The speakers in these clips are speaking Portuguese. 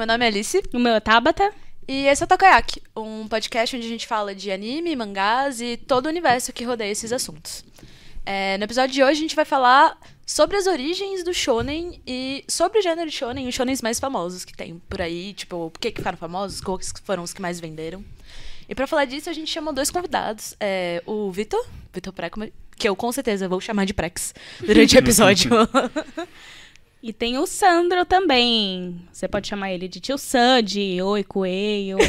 meu nome é Alice. O meu é Tabata. E esse é o Takoyaki, um podcast onde a gente fala de anime, mangás e todo o universo que rodeia esses assuntos. É, no episódio de hoje a gente vai falar sobre as origens do shonen e sobre o gênero shonen e os shonens mais famosos que tem por aí, tipo, por que, que ficaram famosos, quais foram os que mais venderam. E pra falar disso, a gente chamou dois convidados. É, o Vitor, Vitor Preco, que eu com certeza vou chamar de Prex durante o episódio. E tem o Sandro também. Você pode chamar ele de tio Sam, de Oi Coelho.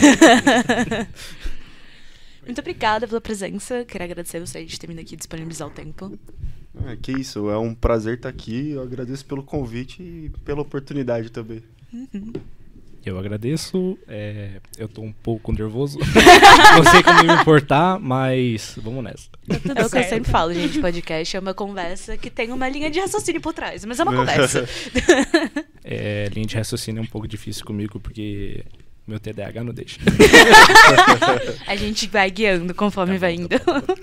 Muito obrigada pela presença. Quero agradecer você de ter vindo aqui disponibilizar o tempo. É, que isso, é um prazer estar aqui. Eu agradeço pelo convite e pela oportunidade também. Uhum. Eu agradeço. É, eu tô um pouco nervoso. Não sei como me importar, mas vamos nessa. É o que eu sempre falo, gente. Podcast é uma conversa que tem uma linha de raciocínio por trás, mas é uma conversa. é, linha de raciocínio é um pouco difícil comigo, porque meu TDAH não deixa. A gente vai guiando conforme tá vai indo. Tá tá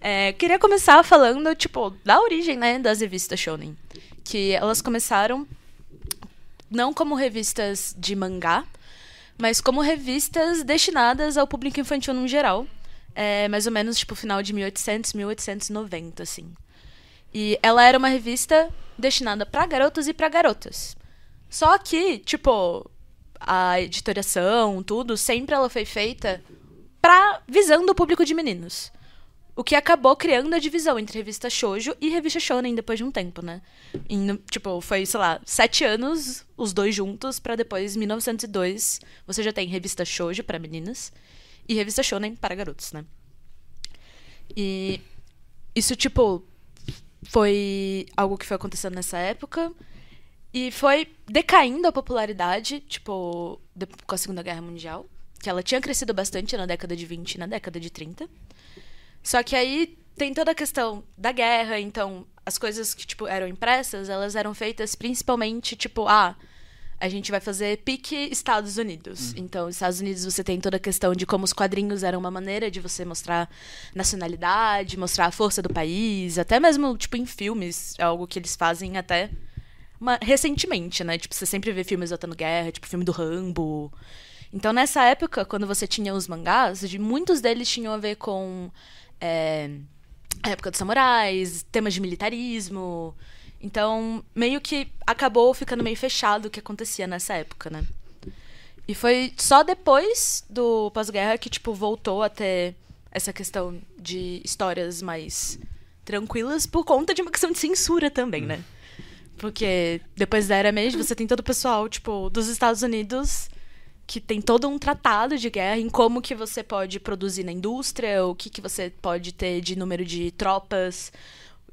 é, queria começar falando, tipo, da origem, né, das revistas Shonen. Que elas começaram não como revistas de mangá, mas como revistas destinadas ao público infantil no geral. É, mais ou menos, tipo, final de 1800, 1890, assim. E ela era uma revista destinada para garotos e para garotas. Só que, tipo, a editoração, tudo, sempre ela foi feita pra visando o público de meninos. O que acabou criando a divisão entre revista shoujo e revista shonen depois de um tempo, né? E, tipo, foi, sei lá, sete anos, os dois juntos, para depois, 1902, você já tem revista shoujo para meninas e revista shonen para garotos, né? E isso, tipo, foi algo que foi acontecendo nessa época. E foi decaindo a popularidade, tipo, com a Segunda Guerra Mundial. Que ela tinha crescido bastante na década de 20 e na década de 30. Só que aí tem toda a questão da guerra, então as coisas que tipo eram impressas, elas eram feitas principalmente tipo, ah, a gente vai fazer pique Estados Unidos. Uhum. Então, Estados Unidos você tem toda a questão de como os quadrinhos eram uma maneira de você mostrar nacionalidade, mostrar a força do país, até mesmo tipo em filmes, é algo que eles fazem até uma, recentemente, né? Tipo, você sempre vê filmes voltando guerra, tipo filme do Rambo. Então, nessa época, quando você tinha os mangás, muitos deles tinham a ver com é, a época dos samurais, temas de militarismo. Então, meio que acabou ficando meio fechado o que acontecia nessa época, né? E foi só depois do pós-guerra que, tipo, voltou a ter essa questão de histórias mais tranquilas por conta de uma questão de censura também, né? Porque depois da Era Meiji, você tem todo o pessoal, tipo, dos Estados Unidos que tem todo um tratado de guerra em como que você pode produzir na indústria, o que, que você pode ter de número de tropas,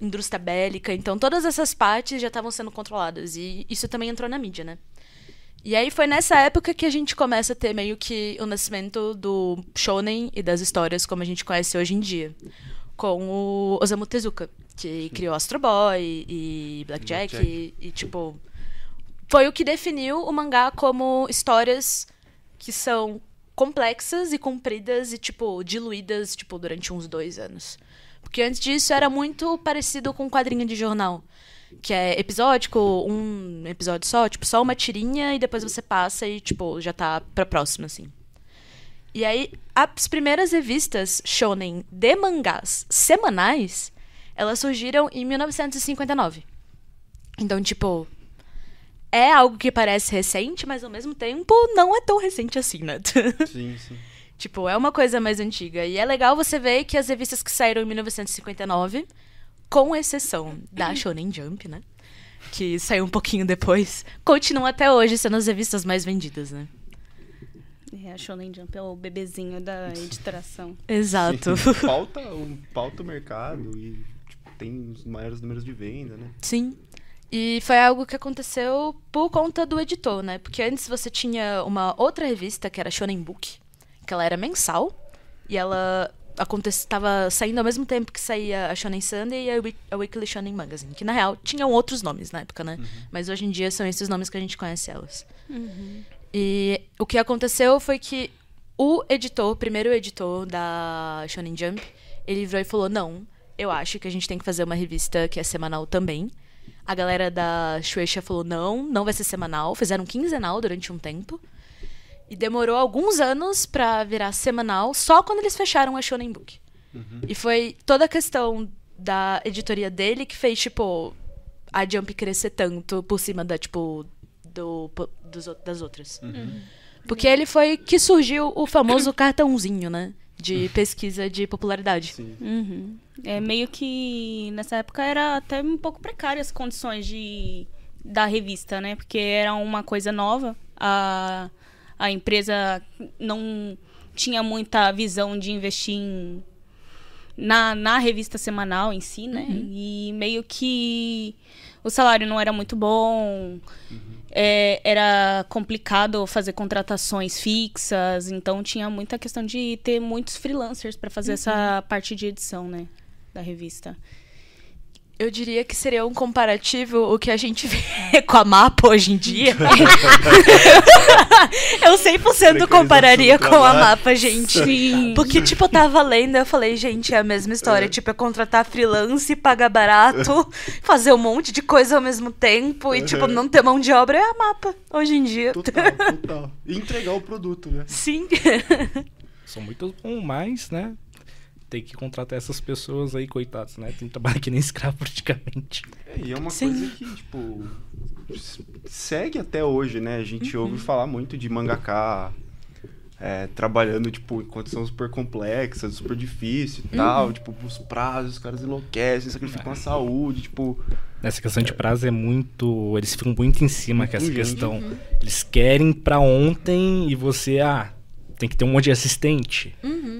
indústria bélica. Então, todas essas partes já estavam sendo controladas. E isso também entrou na mídia, né? E aí foi nessa época que a gente começa a ter meio que o nascimento do shonen e das histórias como a gente conhece hoje em dia. Com o Osamu Tezuka, que criou Astro Boy e Blackjack, Black e, e, tipo... Foi o que definiu o mangá como histórias que são complexas e compridas e, tipo, diluídas, tipo, durante uns dois anos. Porque antes disso era muito parecido com um quadrinho de jornal. Que é episódico, um episódio só, tipo, só uma tirinha e depois você passa e, tipo, já tá pra próxima, assim. E aí, as primeiras revistas shonen de mangás semanais, elas surgiram em 1959. Então, tipo, é algo que parece recente, mas ao mesmo tempo não é tão recente assim, né? Sim, sim. tipo, é uma coisa mais antiga. E é legal você ver que as revistas que saíram em 1959, com exceção da Shonen Jump, né? Que saiu um pouquinho depois, continuam até hoje sendo as revistas mais vendidas, né? É, a Shonen Jump é o bebezinho da editoração. Exato. Sim, pauta, um, pauta o mercado e tipo, tem os maiores números de venda, né? Sim. E foi algo que aconteceu por conta do editor, né? Porque antes você tinha uma outra revista, que era Shonen Book, que ela era mensal, e ela estava saindo ao mesmo tempo que saía a Shonen Sunday e a, Week a Weekly Shonen Magazine, que na real tinham outros nomes na época, né? Uhum. Mas hoje em dia são esses nomes que a gente conhece elas. Uhum. E o que aconteceu foi que o editor, o primeiro editor da Shonen Jump, ele virou e falou: Não, eu acho que a gente tem que fazer uma revista que é semanal também A galera da Shueisha falou: não, não vai ser semanal. Fizeram quinzenal durante um tempo. E demorou alguns anos pra virar semanal, só quando eles fecharam a Shonen Book. E foi toda a questão da editoria dele que fez, tipo, a Jump crescer tanto por cima da, tipo, do, dos, das outras. Porque ele foi que surgiu o famoso cartãozinho, né? De pesquisa de popularidade. Sim. Uhum. É meio que nessa época era até um pouco precária as condições de da revista, né? Porque era uma coisa nova. A, a empresa não tinha muita visão de investir em, na, na revista semanal em si, né? E meio que o salário não era muito bom. É, era complicado fazer contratações fixas, então tinha muita questão de ter muitos freelancers para fazer essa parte de edição, né, da revista. Eu diria que seria um comparativo o que a gente vê com a mapa hoje em dia. eu 100% compararia com a trabalho. mapa, gente. Sim. Porque, tipo, eu tava lendo e eu falei, gente, é a mesma história. Tipo, é contratar freelance, pagar barato, fazer um monte de coisa ao mesmo tempo e, tipo, não ter mão de obra. É a mapa, hoje em dia. Total, total. E entregar o produto, né? Sim. São muito bom, mas, né? Tem que contratar essas pessoas aí, coitados, né? Tem que trabalhar que nem escravo praticamente. É, e é uma Sim. coisa que, tipo, segue até hoje, né? A gente ouve falar muito de mangaká é, trabalhando, tipo, em condições super complexas, super difíceis e tal. Tipo, os prazos, os caras enlouquecem, sacrificam a saúde, tipo... Nessa questão de prazo é muito. Eles ficam muito em cima com essa Muito questão. Eles querem pra ontem e você, ah, tem que ter um monte de assistente.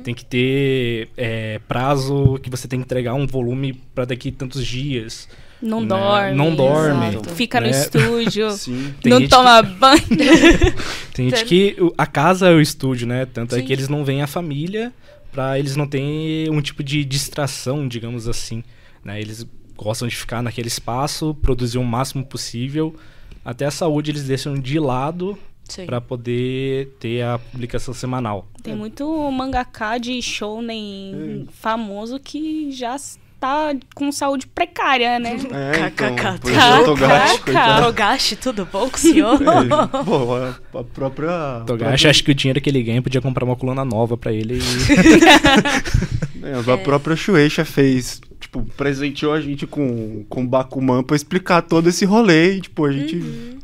Tem que ter é, prazo que você tem que entregar um volume pra daqui tantos dias. Não Né? dorme. Não dorme. exato. Fica no Né? estúdio. Sim. Tem não toma banho. Tem gente que a casa é o estúdio, né? Tanto é Sim. que eles não veem a família pra eles não terem um tipo de distração, digamos assim. Né? Eles gostam de ficar naquele espaço, produzir o máximo possível. Até a saúde eles deixam de lado Sim. pra poder ter a publicação semanal. Tem muito mangaká de shounen famoso que já está com saúde precária, né? É, então, Togashi, tudo bom com o senhor? É, pô, a, a própria... Togashi acha que o dinheiro que ele ganha podia comprar uma coluna nova pra ele. E... É, a própria Shueisha fez, tipo, presenteou a gente com, com Bakuman pra explicar todo esse rolê e, tipo, a gente...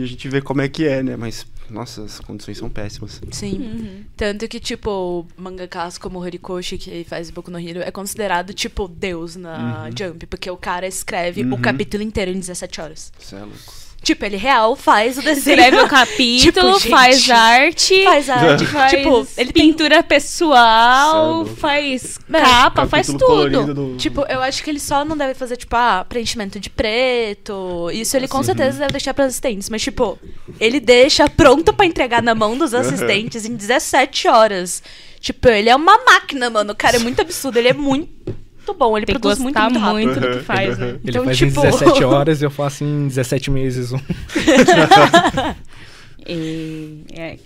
E a gente vê como é que é, né? Mas, nossa, as condições são péssimas. Sim. Tanto que, tipo, mangakas como o Horikoshi, que faz Boku no Hero, é considerado, tipo, Deus na Jump. Porque o cara escreve o Uhum. capítulo inteiro em 17 horas. Isso é louco. Tipo, ele real faz o desenho. Escreve o capítulo, Tipo, faz arte, Faz arte. faz tipo, ele tem pintura pessoal, Cê é faz capa, faz Capítulo tudo. colorido do- Tipo, eu acho que ele só não deve fazer, tipo, ah, preenchimento de preto. Isso ele com certeza deve deixar pros assistentes. Mas, tipo, ele deixa pronto pra entregar na mão dos assistentes em 17 horas. Tipo, ele é uma máquina, mano. O cara é muito absurdo. Ele é muito bom. Ele Tem que produz muito, gostar muito muito do que faz, né? Ele Então, faz tipo- em 17 horas e eu faço em 17 meses. um. E é,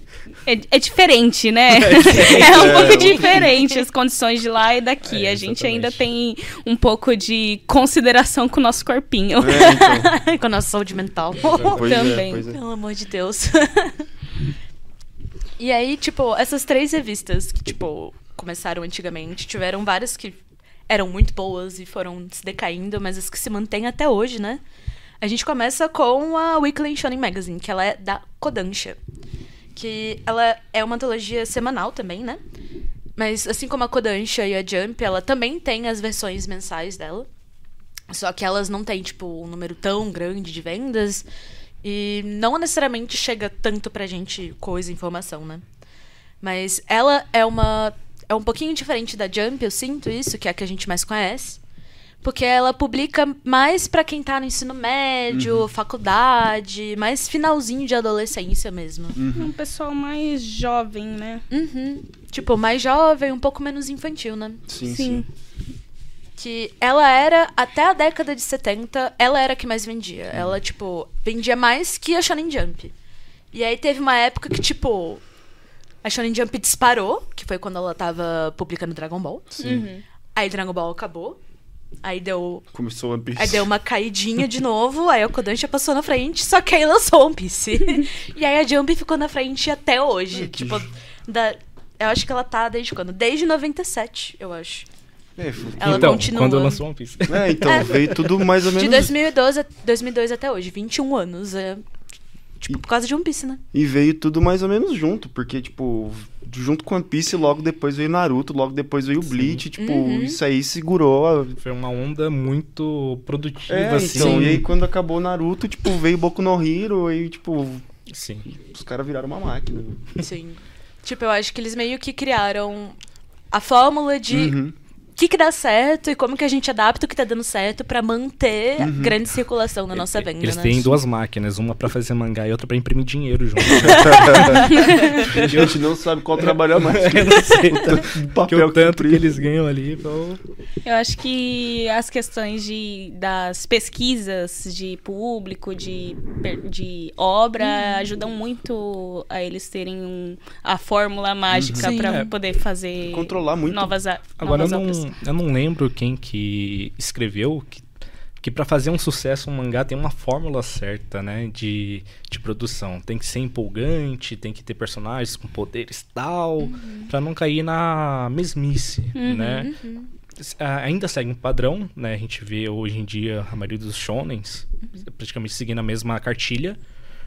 é, é diferente, né? É um É, pouco é. diferente as condições de lá e daqui. É, a gente exatamente. ainda tem um pouco de consideração com o nosso corpinho. É, então. Com a nossa saúde mental. Pois Também. é, é. Pelo amor de Deus. e aí, tipo, essas três revistas que, tipo, começaram antigamente, tiveram várias que eram muito boas e foram se decaindo, mas as que se mantêm até hoje, né? A gente começa com a Weekly Shonen Magazine, que ela é da Kodansha. Que ela é uma antologia semanal também, né? Mas assim como a Kodansha e a Jump, ela também tem as versões mensais dela. Só que elas não têm, tipo, um número tão grande de vendas. E não necessariamente chega tanto pra gente coisa, informação, né? Mas ela é uma. É um pouquinho diferente da Jump, eu sinto isso, que é a que a gente mais conhece. Porque ela publica mais pra quem tá no ensino médio, faculdade, mais finalzinho de adolescência mesmo. Um pessoal mais jovem, né? Uhum. Tipo, mais jovem, um pouco menos infantil, né? Sim, Sim. sim. que ela era, até a década de 70, ela era a que mais vendia. Ela, tipo, vendia mais que a Shonen Jump. E aí teve uma época que, tipo, a Shonen Jump disparou, que foi quando ela tava publicando Dragon Ball. Sim. Uhum. Aí Dragon Ball acabou. Aí deu, Começou One Piece. aí deu uma caidinha de novo, aí a Kodansha passou na frente, só que aí lançou One Piece. e aí a Jump ficou na frente até hoje. Tipo, da, eu acho que ela tá desde quando? Desde 97, eu acho. É, Ela então, continua. quando lançou One Piece. é, então, É. veio tudo mais ou menos. De 2012 a 2002 até hoje, 21 anos. É, tipo, por causa de One Piece, né? E veio tudo mais ou menos junto, porque, tipo, junto com One Piece, logo depois veio Naruto, logo depois veio Bleach, tipo, Uhum. isso aí segurou a. Foi uma onda muito produtiva, É, assim. então, e aí quando acabou Naruto, tipo, veio Boku no Hero, e, tipo, Sim. os caras viraram uma máquina. Sim. Tipo, eu acho que eles meio que criaram a fórmula de Uhum. O que, que dá certo e como que a gente adapta o que tá dando certo pra manter Uhum. a grande circulação na nossa venda, Eles né? têm duas máquinas, uma pra fazer mangá e outra pra imprimir dinheiro junto. A gente não sabe qual trabalhar mais. Eu não sei, o tanto de que papel o tanto que eles ganham ali. Então... Eu acho que as questões de, das pesquisas de público, de, de obra, ajudam muito a eles terem um- a fórmula mágica Sim. para É. poder fazer Controlar muito. novas, a- Agora novas não, eu não lembro quem que escreveu que, que para fazer um sucesso um mangá tem uma fórmula certa, né, de, de produção. Tem que ser empolgante, tem que ter personagens com poderes tal, pra não cair na mesmice, né? Uhum. S- a- Ainda segue um padrão, né? A gente vê hoje em dia a maioria dos shonens praticamente seguindo a mesma cartilha,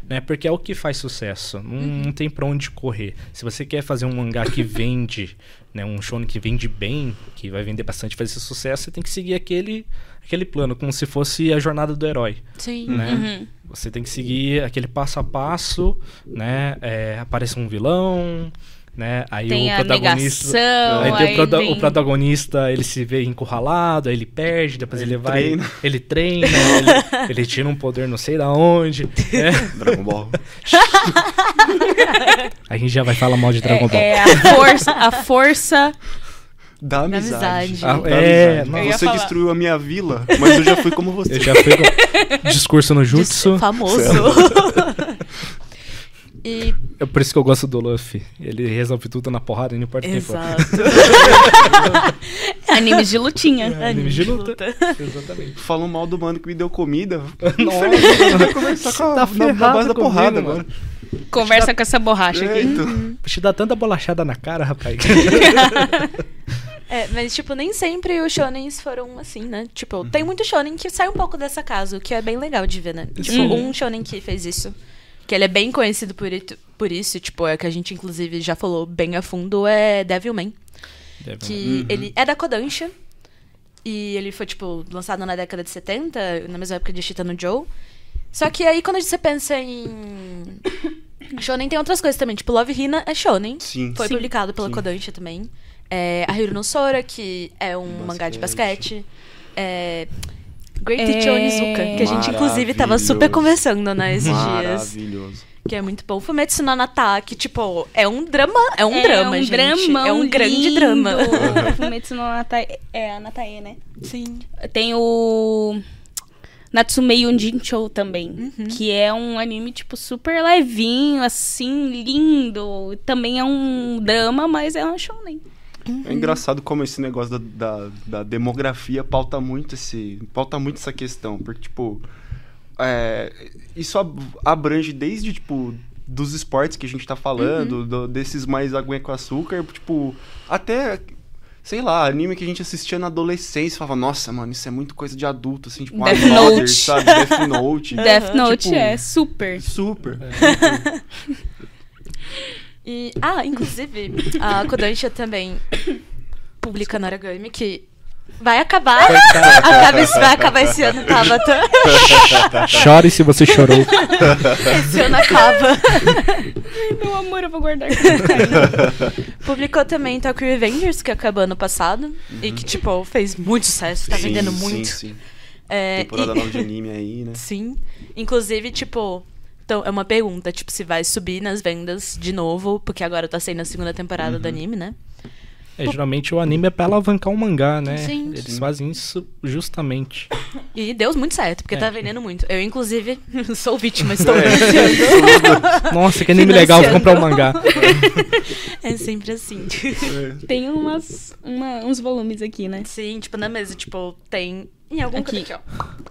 né? Porque é o que faz sucesso. Não, não tem pra onde correr. Se você quer fazer um mangá que vende, né? Um shonen que vende bem, que vai vender bastante, fazer sucesso, você tem que seguir aquele, aquele plano, como se fosse a jornada do herói, Sim. né? Uhum. Você tem que seguir aquele passo a passo, né? É, aparece um vilão, né? Aí Tem o a protagonista... negação, Aí tem o, proda- vem- o protagonista, ele se vê encurralado, aí ele perde, depois ele, Ele vai, treina. ele treina, ele, ele tira um poder não sei da onde. né? Dragon Ball. A gente já vai falar mal de Dragon Ball. É, é a força, a força Da amizade. amizade. Ah, Da é, amizade. Eu ia Você falar. destruiu a minha vila, mas eu já fui como você. Eu já fui com discurso no jutsu. Famoso. E, É por isso que eu gosto do Luffy. Ele resolve tudo na porrada e não importa quem for. exato. animes de lutinha. Anime de luta. Exatamente. Falou mal do mano que me deu comida. Nossa, conversar com a, Tá na, na base da comigo, porrada mano. agora. Conversa com essa borracha É, aqui. então. te dá tanta bolachada na cara, rapaz. É, mas, tipo, nem sempre os shonens foram assim, né? Tipo, tem muito shonen que sai um pouco dessa casa, o que é bem legal de ver, né? Tipo, Uhum. um shonen que fez isso, que ele é bem conhecido por, por isso, tipo, é que a gente, inclusive, já falou bem a fundo, é Devilman. Que ele é da Kodansha. E ele foi, tipo, lançado na década de 70, na mesma época de Shita no Joe. Só que aí, quando você pensa em. Shonen tem outras coisas também. Tipo, Love Hina é Shonen. Sim. Foi Sim. publicado pela Sim. Kodansha também. É, a Hiro no Sora, que é um mangá de Basquete. basquete. É, Great É... Teacher Onizuka, que a gente, inclusive, tava super conversando, né, esses dias. Maravilhoso. Que é muito bom. Fumetsu no Anata, que, tipo, é um drama. É um é drama, um gente. dramão é um grande lindo. drama. Fumetsu no Natae, é a Natae, né? Sim. Tem o Natsumei Undinchou também, Uhum. que é um anime tipo super levinho, assim, lindo. Também é um drama, mas é um shonen. É engraçado como esse negócio da, da, da demografia pauta muito esse. pauta muito essa questão. Porque, tipo. é, isso ab- abrange desde, tipo, dos esportes que a gente tá falando, do- desses mais aguinha com açúcar, tipo, até. Sei lá, anime que a gente assistia na adolescência e falava, nossa, mano, isso é muito coisa de adulto, assim, tipo, Death Mother, Note. sabe? Death Note. Death Note Tipo, é super. Super. E, ah, inclusive, a Kodansha também publica Naragami, que vai acabar. Acaba esse, vai acabar esse ano, Tabata. Chore se você chorou. Esse ano acaba. Meu amor, eu vou guardar. Publicou também Tokyo Revengers, que acabou ano passado. E que, tipo, fez muito sucesso, tá Sim, vendendo sim, muito. Sim, É, Temporada e- nova de anime aí, né? Sim. Inclusive, tipo. Então, é uma pergunta, tipo, se vai subir nas vendas de novo, porque agora tá saindo a segunda temporada Uhum. do anime, né? É, geralmente o anime é pra alavancar o mangá, né? Sim. Eles Sim. fazem isso justamente. E deu muito certo, porque É. tá vendendo muito. Eu, inclusive, sou vítima, estou É. financiando. Nossa, que anime legal, vou comprar um mangá. É sempre assim. Tem umas, uma- uns volumes aqui, né? Sim, tipo, na mesa, tipo, tem em algum Aqui. canto aqui, ó.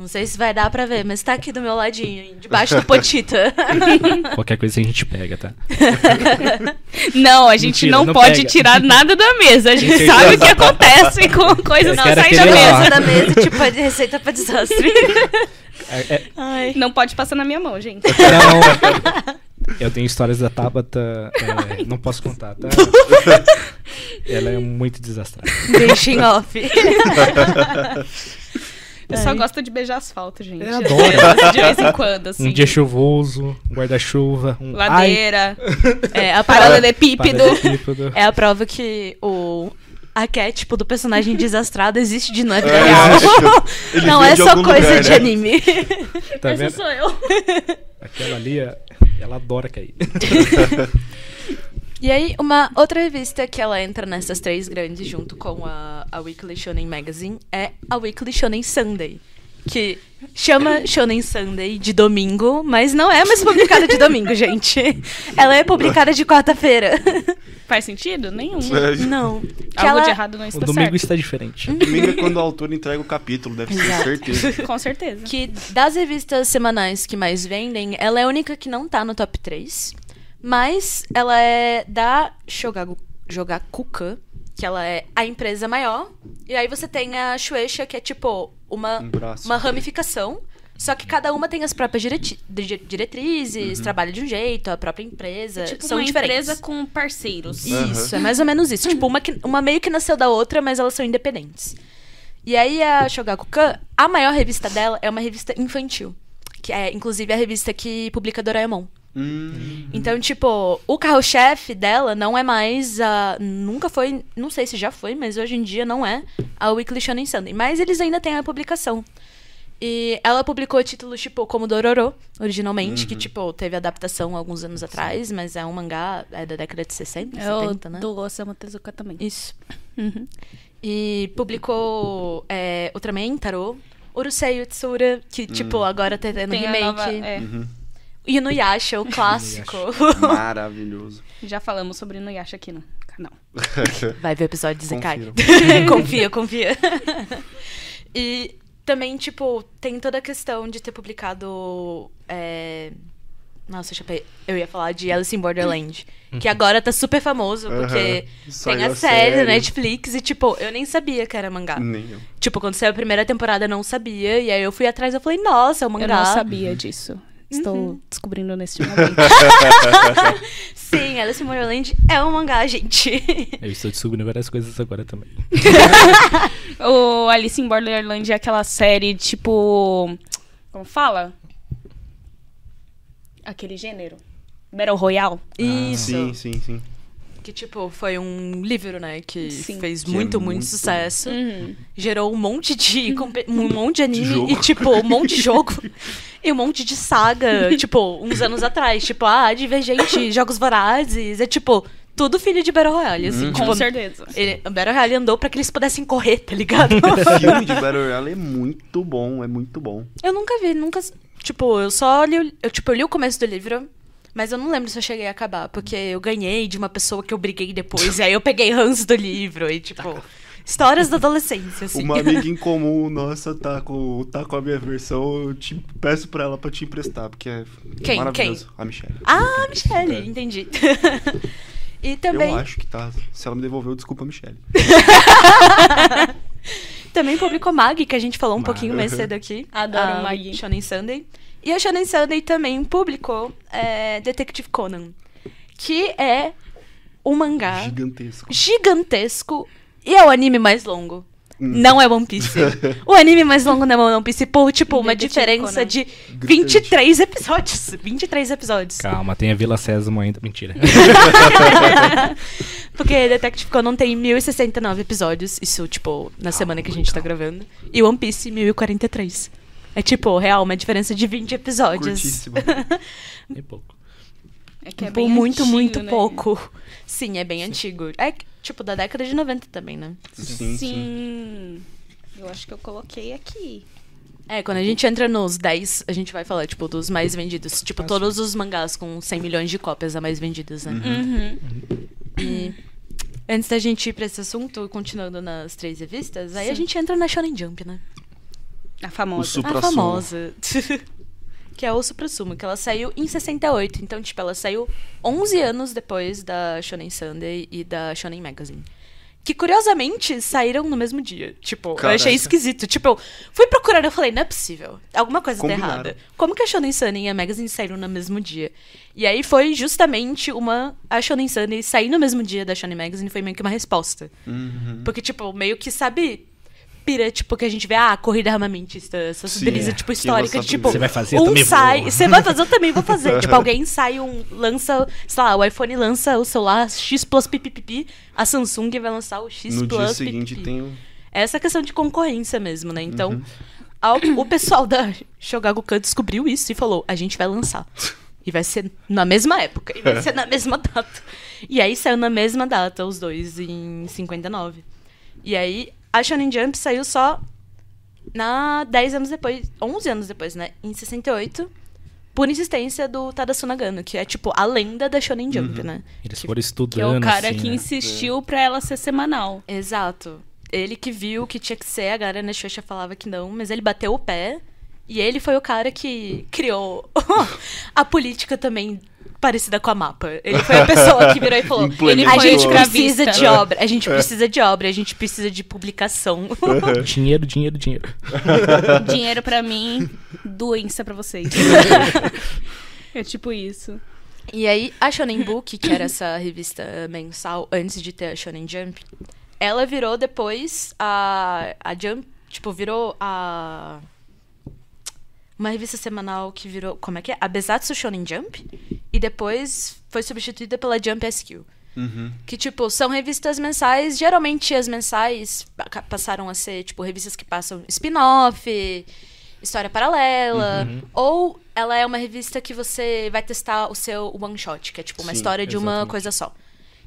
Não sei se vai dar pra ver, mas tá aqui do meu ladinho, debaixo do potita. Qualquer coisa a gente pega, tá? Não, a gente Mentira, não, não pode pega. tirar nada da mesa. A gente sabe o que acontece com coisas quero saem da mesa. da mesa, tipo, é receita pra desastre. É- é- Ai. Não pode passar na minha mão, gente. não, eu tenho histórias da Tabata, é, não posso contar, tá? Ela é muito desastrada. Deixa em off. Eu só Ai. gosto de beijar asfalto, gente. Eu adoro. De vez em quando, assim. Um dia chuvoso, um guarda-chuva, um Ladeira, É, a paralelepípedo. é a prova que o arquétipo do personagem desastrado existe de não é vida É, real. Ele Não é só coisa lugar, de né? anime. Tá Essa vendo? sou eu. Aquela ali, ela adora cair. E aí, uma outra revista que ela entra nessas três grandes, junto com a, a Weekly Shonen Magazine, é a Weekly Shonen Sunday. Que chama Shonen Sunday de domingo, mas não é mais publicada de domingo, gente. Ela é publicada de quarta-feira. Faz sentido? Nenhum. É, Não. Que Algo ela- de errado não O está domingo certo. está diferente. Domingo é quando o autor entrega o capítulo, deve ser Exato. certeza. Com certeza. Que das revistas semanais que mais vendem, ela é a única que não tá no top 3. Mas ela é da Shogaku, Shogakukan, que ela é a empresa maior. E aí você tem a Shueisha, que é tipo uma, Um braço. uma ramificação. Só que cada uma tem as próprias diretrizes, trabalha de um jeito, a própria empresa. Tipo são uma diferentes. empresa com parceiros. Isso, é mais ou menos isso. tipo, uma, que- uma meio que nasceu da outra, mas elas são independentes. E aí a Shogakukan, a maior revista dela é uma revista infantil. Que é, inclusive, a revista que publica Doraemon. Hum, Então, tipo, o carro-chefe dela não é mais a. Nunca foi. Não sei se já foi, mas hoje em dia não é a Weekly Shonen Sunday. Mas eles ainda têm a publicação. E ela publicou títulos, tipo, como Dororo, originalmente, que, tipo, teve adaptação alguns anos atrás, mas é um mangá é da década de 60, É o 70, né? do Osamu Tezuka também. Isso. Uhum. E publicou é, Ultraman, Tarô, Urusei Utsura, que, tipo, agora tá tendo Tem remake. nova, é, uhum. E o clássico. Maravilhoso. Já falamos sobre Inuyasha aqui no canal. Vai ver o episódio de Zekai. Confia, confia. e também, tipo, tem toda a questão de ter publicado. é, Nossa, deixa eu ver. Eu ia falar de Alice in Borderland. Que agora tá super famoso, porque Aham. Saiu tem a a série na. Netflix e, tipo, eu nem sabia que era mangá. Nem eu. Tipo, quando saiu a primeira temporada, eu não sabia. E aí eu fui atrás e falei, nossa, é um Eu mangá. não sabia disso. Estou Uhum. descobrindo neste momento. Sim, Alice in Borderland é um mangá, gente. Eu estou descobrindo várias coisas agora também. o Alice in Borderland é aquela série, tipo. Como fala? Aquele gênero. Battle Royale. Isso. Sim, sim, sim. Que, tipo, foi um livro, né? Que Sim. fez Que é muito, muito, muito sucesso. Uhum. Gerou um monte de. um monte de anime jogo. e, tipo, um monte de jogo. e um monte de saga, tipo, uns anos atrás. Tipo, ah, Divergente, Jogos Vorazes. É tipo, tudo filho de Battle Royale, assim. Uhum. Com Tipo, certeza. ele, Battle Royale andou pra que eles pudessem correr, tá ligado? O filme de Battle Royale é muito bom, é muito bom. eu nunca vi, nunca. Tipo, eu só li. Eu, tipo, eu li o começo do livro. Mas eu não lembro se eu cheguei a acabar, porque eu ganhei de uma pessoa que eu briguei depois, e aí eu peguei ranço do livro, e tipo, histórias da adolescência, assim. Uma amiga em comum nossa tá com, tá com a minha versão, eu te peço pra ela pra te emprestar, porque é Quem? maravilhoso. A Michelle. Ah, Michelle, É. entendi. e também, Eu acho que tá. Se ela me devolveu, desculpa, Michelle. também publicou Mag, que a gente falou um Mag. pouquinho mais cedo aqui. Adoro a Mag. Shonen Sunday. E a Shonen Sunday também publicou é, Detective Conan, que é um mangá Gigantesco. gigantesco e é o anime mais longo. Hum. Não é One Piece. o anime mais longo não é One Piece por, tipo, uma diferença de 23 episódios. 23 episódios. Calma, tem a Vila Sésamo ainda. Mentira. Porque Detective Conan tem 1069 episódios. Isso, tipo, na semana que a gente tá gravando. E One Piece, 1043. É tipo, real, uma diferença de 20 episódios. Curtíssimo. É pouco. É que é Tipo, bem muito, antigo, muito né? pouco. Sim, é bem antigo. É, tipo, da década de 90 também, né? Sim, sim. Eu acho que eu coloquei aqui. É, quando a gente entra nos 10, a gente vai falar, tipo, dos mais vendidos. Tipo, todos os mangás com 100 milhões de cópias a mais vendidas, né? Uhum. E antes da gente ir pra esse assunto, continuando nas três revistas, aí a Sim. gente entra na Shonen Jump, né? A O famosa. su- A famosa. que é o Supra-Sumo, que ela saiu em 68. Então, tipo, ela saiu 11 anos depois da Shonen Sunday e da Shonen Magazine. Que, curiosamente, saíram no mesmo dia. Tipo, eu Caraca. achei esquisito. Tipo, eu fui procurar e eu falei, não é possível. Alguma coisa tá errada. Como que a Shonen Sunday e a Magazine saíram no mesmo dia? E aí foi justamente uma... A Shonen Sunday sair no mesmo dia da Shonen Magazine foi meio que uma resposta. Uhum. Porque, tipo, meio que, sabe... Pira, tipo, que a gente vê, ah, corrida armamentista, essa Sim, é. tipo, histórica, de, tipo... Você vai fazer, um também sai... Você vai fazer, eu também vou fazer. tipo, alguém sai, um, lança, sei lá, o iPhone lança o celular X Plus pipipipi, a Samsung vai lançar o X No Plus dia seguinte pipipi. tem o. É essa questão de concorrência mesmo, né? Então, Uhum. ao- o pessoal da Shogakukan descobriu isso e falou, a gente vai lançar. E vai ser na mesma época, e vai ser na mesma data. E aí saiu na mesma data, os dois, em 59. E aí, a Shonen Jump saiu só na 10 anos depois, 11 anos depois, né? Em 68, por insistência do Tadasu Nagano, que é, tipo, a lenda da Shonen Jump, né? Eles Que- foram Que é estudando. o cara assim, que né? insistiu pra ela ser semanal. Exato. Ele que viu que tinha que ser, a galera na Xuxa falava que não, mas ele bateu o pé. E ele foi o cara que criou a política também parecida com a mapa. Ele foi a pessoa que virou e falou: Implementou. a gente Ele precisa escravista." de obra, a gente precisa de obra, a gente precisa de publicação. Dinheiro, dinheiro, dinheiro. Dinheiro pra mim, doença pra vocês. é tipo isso. E aí, a Shonen Book, que era essa revista mensal antes de ter a Shonen Jump, ela virou depois a, a Jump, tipo, virou a. Uma revista semanal que virou. Como é que é? A Besatsu Shonen Jump. E depois foi substituída pela Jump SQ. Uhum. Que, tipo, são revistas mensais. Geralmente as mensais pa- passaram a ser, tipo, revistas que passam spin-off, história paralela. Uhum. Ou ela é uma revista que você vai testar o seu one shot, que é tipo uma Sim, história de uma exatamente. coisa só.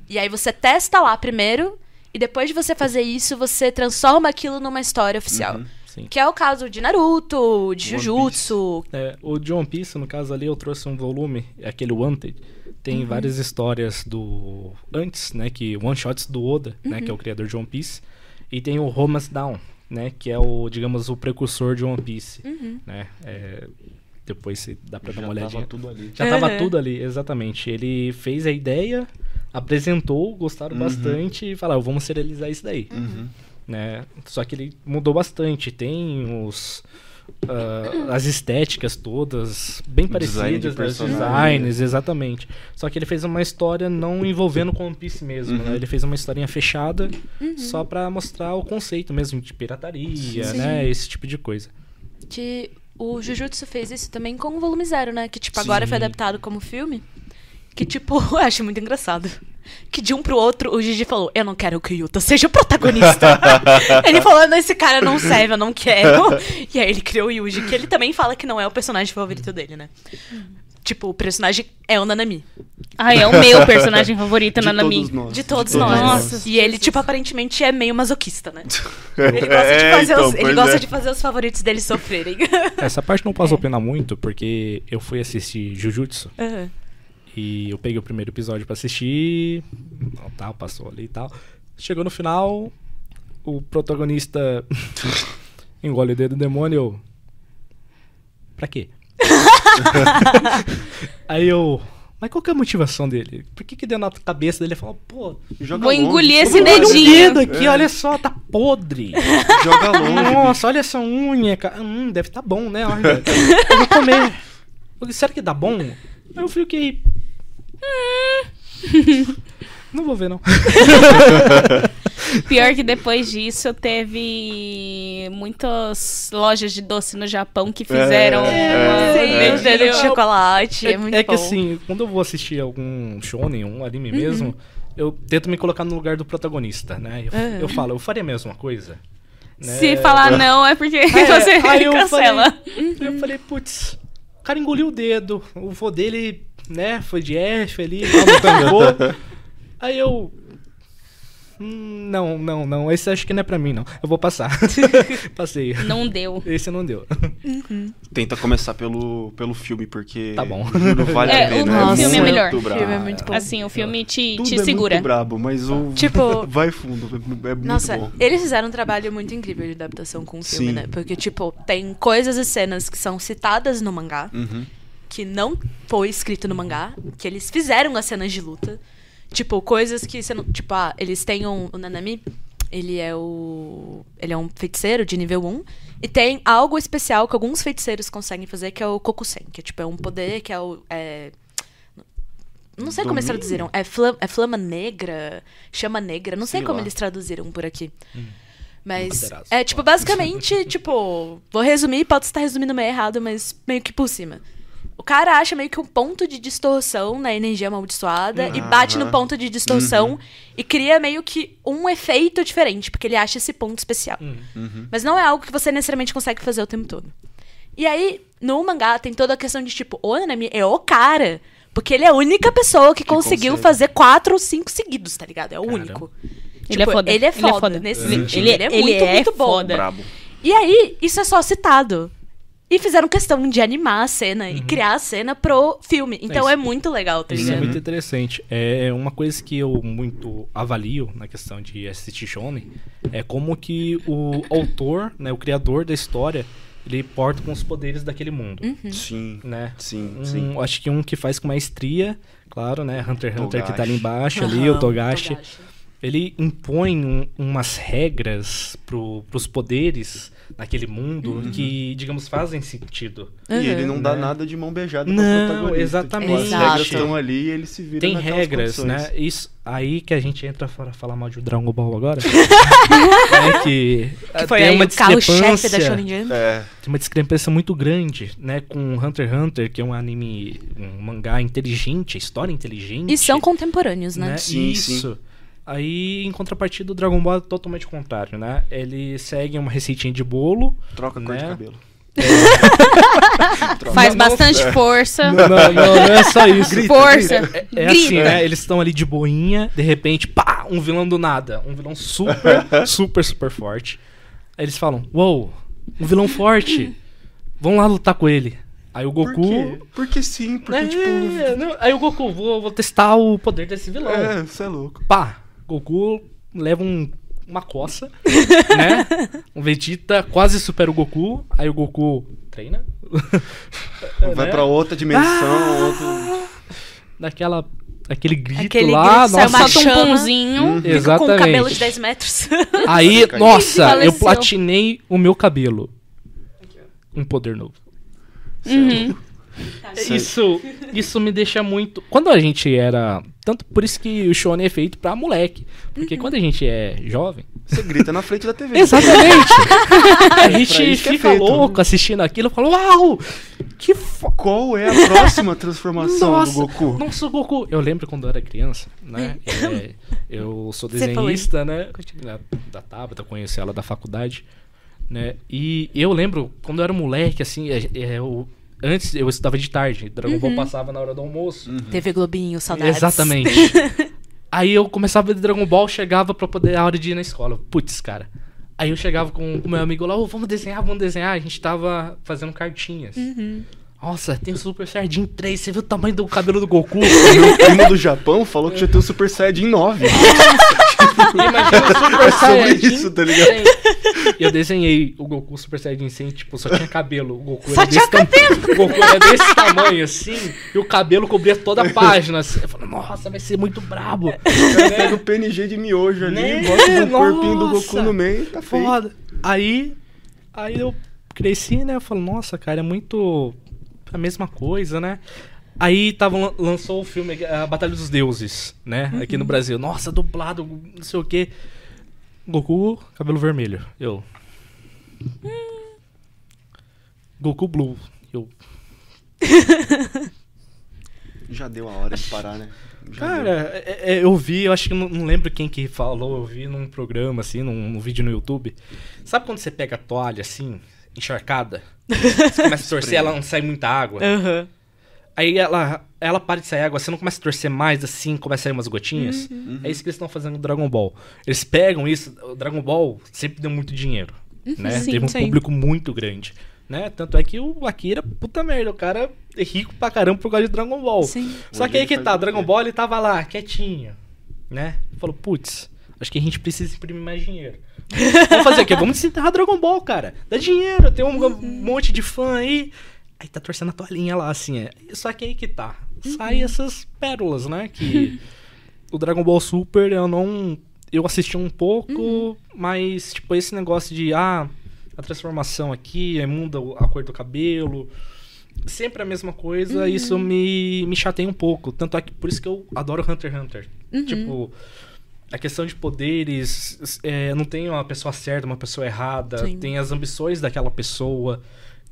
E aí você testa lá primeiro, e depois de você fazer isso, você transforma aquilo numa história oficial. Uhum. Sim. Que é o caso de Naruto, de Jujutsu. É, o de One Piece, no caso ali, eu trouxe um volume, aquele Wanted. Tem Uhum. várias histórias do. Antes, né? Que one shots do Oda, né? Que é o criador de One Piece. E tem o Romance Down, né? Que é o, digamos, o precursor de One Piece. Uhum. Né? É, depois se dá pra dar Já uma tava olhadinha. tudo ali. Já tava Uhum. tudo ali, exatamente. Ele fez a ideia, apresentou, gostaram Uhum. bastante e falaram, vamos serializar isso daí. Uhum. Né? Só que ele mudou bastante. Tem os. ah, as estéticas todas bem O design de parecidas, né? designs, exatamente. Só que ele fez uma história não envolvendo com One Piece mesmo, Uhum. né? Ele fez uma historinha fechada Uhum. só pra mostrar o conceito mesmo de pirataria, Sim. né? Esse tipo de coisa. Que o Jujutsu fez isso também com o volume zero, né? Que, tipo, Sim. agora foi adaptado como filme. Que, tipo, eu acho muito engraçado. Que de um pro outro, o Gigi falou, eu não quero que o Yuta seja o protagonista. ele falou, não, esse cara não serve, eu não quero. e aí ele criou o Yuji, que ele também fala que não é o personagem favorito dele, né? Tipo, o personagem é o Nanami. Ah, é o meu personagem favorito, De Nanami. todos nós. De todos todos nós. Nossa, e ele, tipo, aparentemente é meio masoquista, né? Ele gosta, de, É, fazer então, os, ele gosta é. de fazer os favoritos dele sofrerem. Essa parte não posso opinar muito, porque eu fui assistir Jujutsu. Aham. E eu peguei o primeiro episódio pra assistir, não, tal, passou ali e tal. Chegou no final, o protagonista engole o dedo do demônio. Eu... Pra quê? Aí eu. Mas qual que é a motivação dele? Por que que deu na cabeça dele? Ele falou, pô, Joga Vou longe. engolir esse olha dedinho. dedo aqui, É. olha só, tá podre. Joga longe. Nossa, olha essa unha, cara. Hum, deve tá bom, né? Olha, eu vou comer. Eu falei, Será que dá bom? Aí eu fiquei. "Hum, Não vou ver, não. Pior que depois disso teve muitas lojas de doce no Japão que fizeram É, uma- é. dedo de chocolate, é, muito é que bom. assim, quando eu vou assistir algum shonen, um anime Uhum. mesmo, eu tento me colocar no lugar do protagonista, né? Eu, Uhum. eu falo, eu faria a mesma coisa. né? Se falar não é porque É, você aí eu cancela. Falei, Eu falei, putz, o cara engoliu o dedo, o vô dele, né, foi de F ali, tal, não. Aí eu. Hum, não, não, não. Esse acho que não é pra mim, não. Eu vou passar. Passei. Não deu. Esse não deu. Tenta começar pelo, pelo filme, porque. Tá bom. Juro, vale É, a pena. o Nossa. filme é melhor. O filme é muito bom. Assim, o filme te, Tudo te é segura. muito brabo, mas o. Tipo- Vai fundo, é muito Nossa, bom. eles fizeram um trabalho muito incrível de adaptação com o filme, Sim. né? Porque, tipo, tem coisas e cenas que são citadas no mangá, Uhum. Que não foi escrito no mangá, que eles fizeram as cenas de luta. Tipo, coisas que você não. Tipo, ah, eles têm um. O Nanami, ele é o. Ele é um feiticeiro de nível 1. E tem algo especial que alguns feiticeiros conseguem fazer, que é o Kokusen, que é tipo, é um poder que é o. É... Não sei como eles Domínio? traduziram. É, flam, é flama negra, chama negra. Não sei, Sei como lá. eles traduziram por aqui. Mas Poderoso. é tipo, basicamente, tipo, vou resumir, pode estar resumindo meio errado, mas meio que por cima. O cara acha meio que um ponto de distorção na energia amaldiçoada e bate no ponto de distorção Uhum. e cria meio que um efeito diferente, porque ele acha esse ponto especial. Uhum. Mas não é algo que você necessariamente consegue fazer o tempo todo. E aí, no mangá, tem toda a questão de tipo, o Nanami é o cara. Porque ele é a única pessoa que, Que conseguiu consegue. fazer quatro ou cinco seguidos, tá ligado? É o Caramba. único. Ele é foda. Ele é Ele é foda. foda. Nesse Ele- sentido. ele- Ele, é ele muito, é muito bom. foda. Brabo. E aí, isso é só citado. E fizeram questão de animar a cena e criar a cena pro filme. Então isso- é muito legal, tá Isso é muito interessante. É uma coisa que eu muito avalio na questão de assistir shonen é como que o autor, né, o criador da história, ele porta com os poderes daquele mundo, Uhum. Sim. né? Sim, Um- sim. acho que um que faz com maestria, claro, né? Hunter x Hunter que tá ali Togashi. embaixo, ali, Aham, o Togashi. Ele impõe um- umas regras pro, pros poderes naquele mundo que, digamos, fazem sentido. E ele não dá Né? nada de mão beijada Não, pro protagonista. exatamente. Tipo, as Exato. regras estão ali e ele se vira Tem regras, condições. né? Isso aí que a gente entra para falar mal de Dragon Ball agora. é que, Que foi tem aí uma o da discrepância, Shonen Jump. É, tem uma discrepância muito grande, né, com Hunter x Hunter, que é um anime, um mangá inteligente, história inteligente. E são contemporâneos, né? né? Sim, Isso. Aí, em contrapartida, o Dragon Ball é totalmente o contrário, né? Ele segue uma receitinha de bolo. troca a cor de Né? cabelo. Faz Não, não- bastante força. Não, não, não é só isso. força. É, é Grita. assim, né? Eles estão ali de boinha, de repente, pá, um vilão do nada. Um vilão super, super, super forte. Aí eles falam, uou, um vilão forte. Vamos lá lutar com ele. Aí o Por Goku. quê? Porque sim, porque É, tipo. não, aí o Goku, vou, vou testar o poder desse vilão. É, você é louco. Pá, Goku leva um- uma coça, né? Um Vegeta quase supera o Goku. Aí o Goku treina. Vai né? pra outra dimensão, outro. Daquela, aquele grito Aquele lá. grito nossa, Solta um pãozinho. Fica Exatamente. com o cabelo de 10 metros. Aí, nossa, eu platinei o meu cabelo. Um poder novo. Uhum. Isso, isso me deixa muito. Quando a gente era. Tanto por isso que o Shonen é feito pra moleque. Porque quando a gente é jovem. Você grita na frente da TV. Exatamente! a gente é fica feito. louco assistindo aquilo e fala: Uau! Que foda! Qual é a próxima transformação Nossa, do Goku? Nossa, o Goku. Eu lembro quando eu era criança, né? É, eu sou desenhista, né? Da, da Tabata, eu conheci ela da faculdade, né? E eu lembro, quando eu era moleque, assim, é, é, eu, antes eu estudava de tarde, Dragon Ball passava na hora do almoço. TV Globinho, saudades. Exatamente. Aí eu começava a ver Dragon Ball, chegava pra poder a hora de ir na escola. Putz, cara. Aí eu chegava com o meu amigo lá, ô, vamos desenhar, vamos desenhar. A gente tava fazendo cartinhas. Nossa, tem o Super Saiyajin 3, você viu o tamanho do cabelo do Goku? Meu primo do Japão falou que já tem o Super Saiyajin 9. Imagina o Super É Saiyajin isso, tá ligado? 100. E eu desenhei o Goku Super Saiyajin 100, tipo, só tinha cabelo. O Goku Só era tinha desse tamanho. O Goku era desse tamanho, assim, e o cabelo cobria toda a página. Assim. Eu falei, nossa, vai ser muito brabo. Cara pega o PNG de miojo ali, Né? bota o corpinho do. Goku no meio, tá feio. Foda. Aí, aí eu cresci, né? Eu falo, nossa, cara, é muito a mesma coisa, né? Aí tava, lan- lançou o filme A Batalha dos Deuses, né? Aqui no Brasil. Nossa, dublado, não sei o quê. Goku, cabelo vermelho. Eu. Goku Blue. Eu. Já deu a hora de parar, né? Já Cara, é- é- eu vi, eu acho que não, não lembro quem que falou, eu vi num programa, assim, num, num vídeo no YouTube. Sabe quando você pega a toalha, assim, encharcada? Você começa a torcer, ela não sai muita água. Aham. Aí ela, ela para de sair água, você não começa a torcer mais assim, começa a sair umas gotinhas. É isso que eles estão fazendo no Dragon Ball. Eles pegam isso, o Dragon Ball sempre deu muito dinheiro, né? Sim, Teve um sim. público muito grande, né? Tanto é que o Akira, puta merda, o cara é rico pra caramba por causa de Dragon Ball. Sim. Só que aí que tá, o Dragon? Ball ele tava lá, quietinho, né? Falou, putz, acho que a gente precisa imprimir mais dinheiro. Vamos fazer o quê? Vamos desenterrar Dragon Ball, cara. Dá dinheiro, tem um monte de fã aí. Aí tá torcendo a toalhinha lá, assim, é. Só que aí que tá. Sai essas pérolas, né? Que o Dragon Ball Super eu não. Eu assisti um pouco, mas, tipo, esse negócio de, ah, a transformação aqui, aí muda a cor do cabelo. Sempre a mesma coisa, isso me, me chateia um pouco. Tanto é que por isso que eu adoro Hunter x Hunter. Tipo, a questão de poderes, é, não tem uma pessoa certa, uma pessoa errada, Sim. tem as ambições daquela pessoa.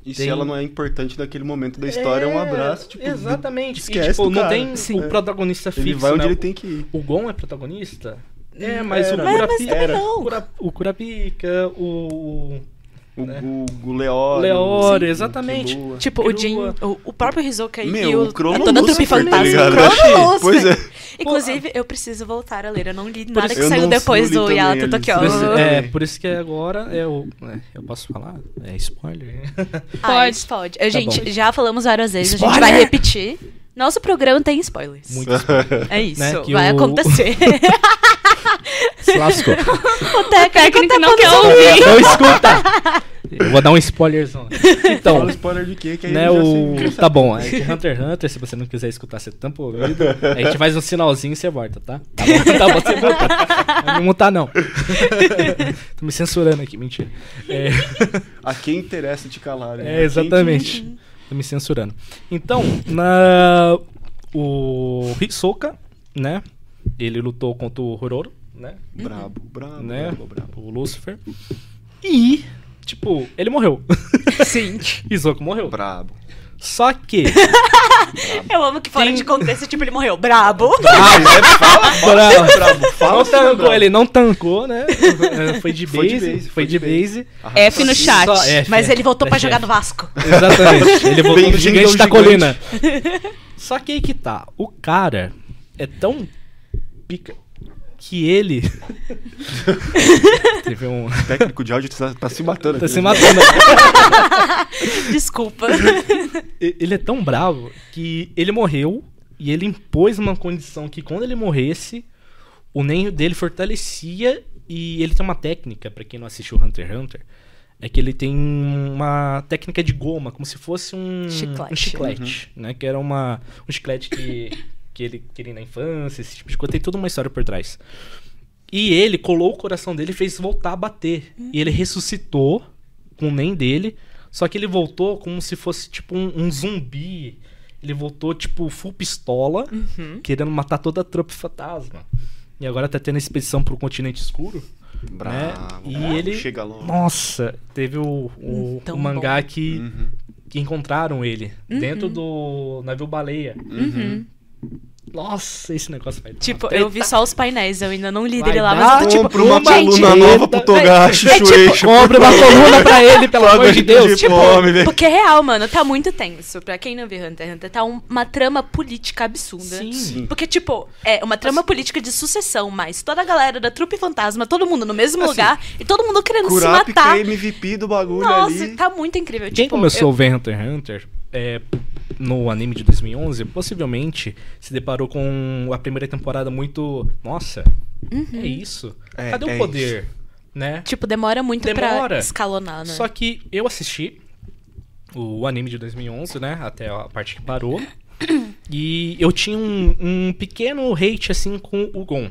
E Tem- se ela não é importante naquele momento da história, é um abraço, tipo, Exatamente. E, esquece tipo, do não cara. tem Sim. o protagonista fixo. Ele vai onde né? ele tem que ir. O Gon é protagonista? É, mas Era. o Mas- Curapica. mas também não. O, Cura, o Curapica, o. Né? o, o Leório. Leório, o exatamente. Tipo, o Jin, Crua. o, o próprio Hisoka e o, o Chrono toda a trupe Lucifer, tá fantasma. ligado? Pois Lucifer. é. Inclusive, eu preciso voltar a ler. Eu não li nada isso- que eu saiu depois do Yato. Tokyo. É, por isso que agora é o. é, eu posso falar? É spoiler? Pode. pode. A gente bom. já falamos várias vezes, a gente vai repetir. Nosso programa tem spoilers. Muito É isso, Né, que vai o- acontecer. se lascou. o técnico técnico tá não quer ouvir. Não escuta! Eu vou dar um spoilerzão. Então, Fala spoiler de quê? Que aí né, o. Tá bom, é de Hunter x Hunter, se você não quiser escutar, você tampa o ouvido. A gente faz um sinalzinho e você volta, tá? Tá bom, tá bom, você volta. Não me mutar, não. Tô me censurando aqui, mentira. É, A quem interessa te calar, né? A é quem exatamente. Tô me censurando. Então, na. O Hisoka, né? Ele lutou contra o Hororo, né? te- Brabo, brabo, né? brabo, brabo. O Lucifer. E, tipo, ele morreu. Sim. Hisoka morreu. Brabo. Só que. Eu amo que fora Tem- de contexto, tipo, ele morreu. Brabo. Bravo. Brabo, fala Não se não é tancou, brabo. ele não tancou, né? É, Foi de Foi de base. base, Foi de base. F no chat. Só F, Mas é. ele voltou pra É jogar no Vasco. Exatamente. Ele voltou no gigante da colina. Só que aí que tá. O cara é tão pica que ele. Teve um. O técnico de áudio tá, tá se matando Tá aqui, se né? matando. Desculpa. Ele é tão bravo que ele morreu e ele impôs uma condição que quando ele morresse, o Nen dele fortalecia e ele tem uma técnica, pra quem não assistiu Hunter x Hunter, é que ele tem uma técnica de goma, como se fosse um Chiclete. um chiclete, né? Que era uma, um chiclete que, que ele queria na infância, esse tipo de coisa. Tem toda uma história por trás. E ele colou o coração dele e fez voltar a bater. E ele ressuscitou com o Nen dele. Só que ele voltou como se fosse tipo um, um zumbi. Ele voltou tipo full pistola, querendo matar toda a trupe fantasma. E agora tá tendo expedição pro continente escuro. Brabo. né? E brabo. ele. Chega logo. Nossa, teve o, o, Tão o mangá bom. que, Uhum. que encontraram ele dentro do navio baleia. Uhum. Nossa, esse negócio vai dar Tipo, uma eu vi só os painéis, eu ainda não li dele lá, mas eu tô tipo. Compra uma uma gente, coluna nova pro treta. Togashi, É tipo, Shueisha. Compre uma coluna pra ele, pelo amor de Deus. Tipo, fome, velho. Porque é real, mano, tá muito tenso. Pra quem não viu Hunter x Hunter, tá um- uma trama política absurda. Sim. Sim. Porque, tipo, é uma trama política de sucessão, mas toda a galera da trupe fantasma, todo mundo no mesmo Assim, lugar e todo mundo querendo se Kurapika matar. é MVP do bagulho Nossa, ali. tá muito incrível. Quem tipo, começou eu- a ver Hunter x Hunter é, no anime de 2011, possivelmente se deparou com a primeira temporada muito. Nossa, é isso? É, Cadê é o poder? Né? Tipo, demora muito Demora. pra escalonar, né? Só que eu assisti o anime de 2011, né? Até a parte que parou. e eu tinha um, um pequeno hate, assim, com o Gon,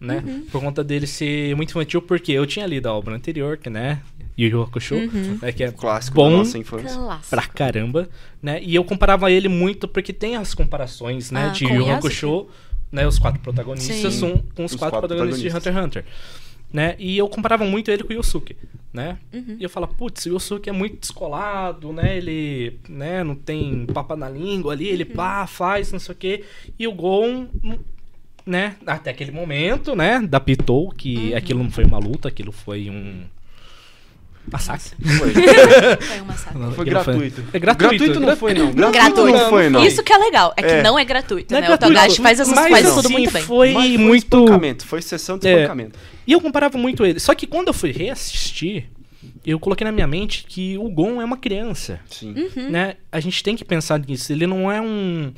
né? Por conta dele ser muito infantil, porque eu tinha lido a obra anterior, que, né? Yu Yu Hakusho, né? Que é Clássico bom da nossa infância. Clássico. pra caramba, né? E eu comparava ele muito porque tem as comparações, né? Ah, de Yu Yu. Hakusho, né? Os quatro protagonistas Sim. são com os, Os quatro, quatro protagonistas de Hunter protagonistas. x Hunter. Né? E eu comparava muito ele com o Yosuke, né? Uhum. E eu falava, putz, o Yosuke é muito descolado, né? Ele, né, não tem papa na língua ali, ele pá, faz, não sei o quê. E o Gon, né, até aquele momento, né, da Pitou, que Uhum. aquilo não foi uma luta, aquilo foi um Massacre. Foi, Foi um massacre. foi Aquilo foi- gratuito. É gratuito. não foi, não. Gratuito, Gratuito. não foi, não. Isso que é legal, é que É. não é gratuito, Não é né? gratuito, o Togashi faz, essas, mas não. tudo assim, muito bem. Foi Mas foi muito. espancamento, foi sessão de É. espancamento. E eu comparava muito ele. Só que quando eu fui reassistir, eu coloquei na minha mente que o Gon é uma criança. Sim. Uhum. Né? A gente tem que pensar nisso. Ele não é um,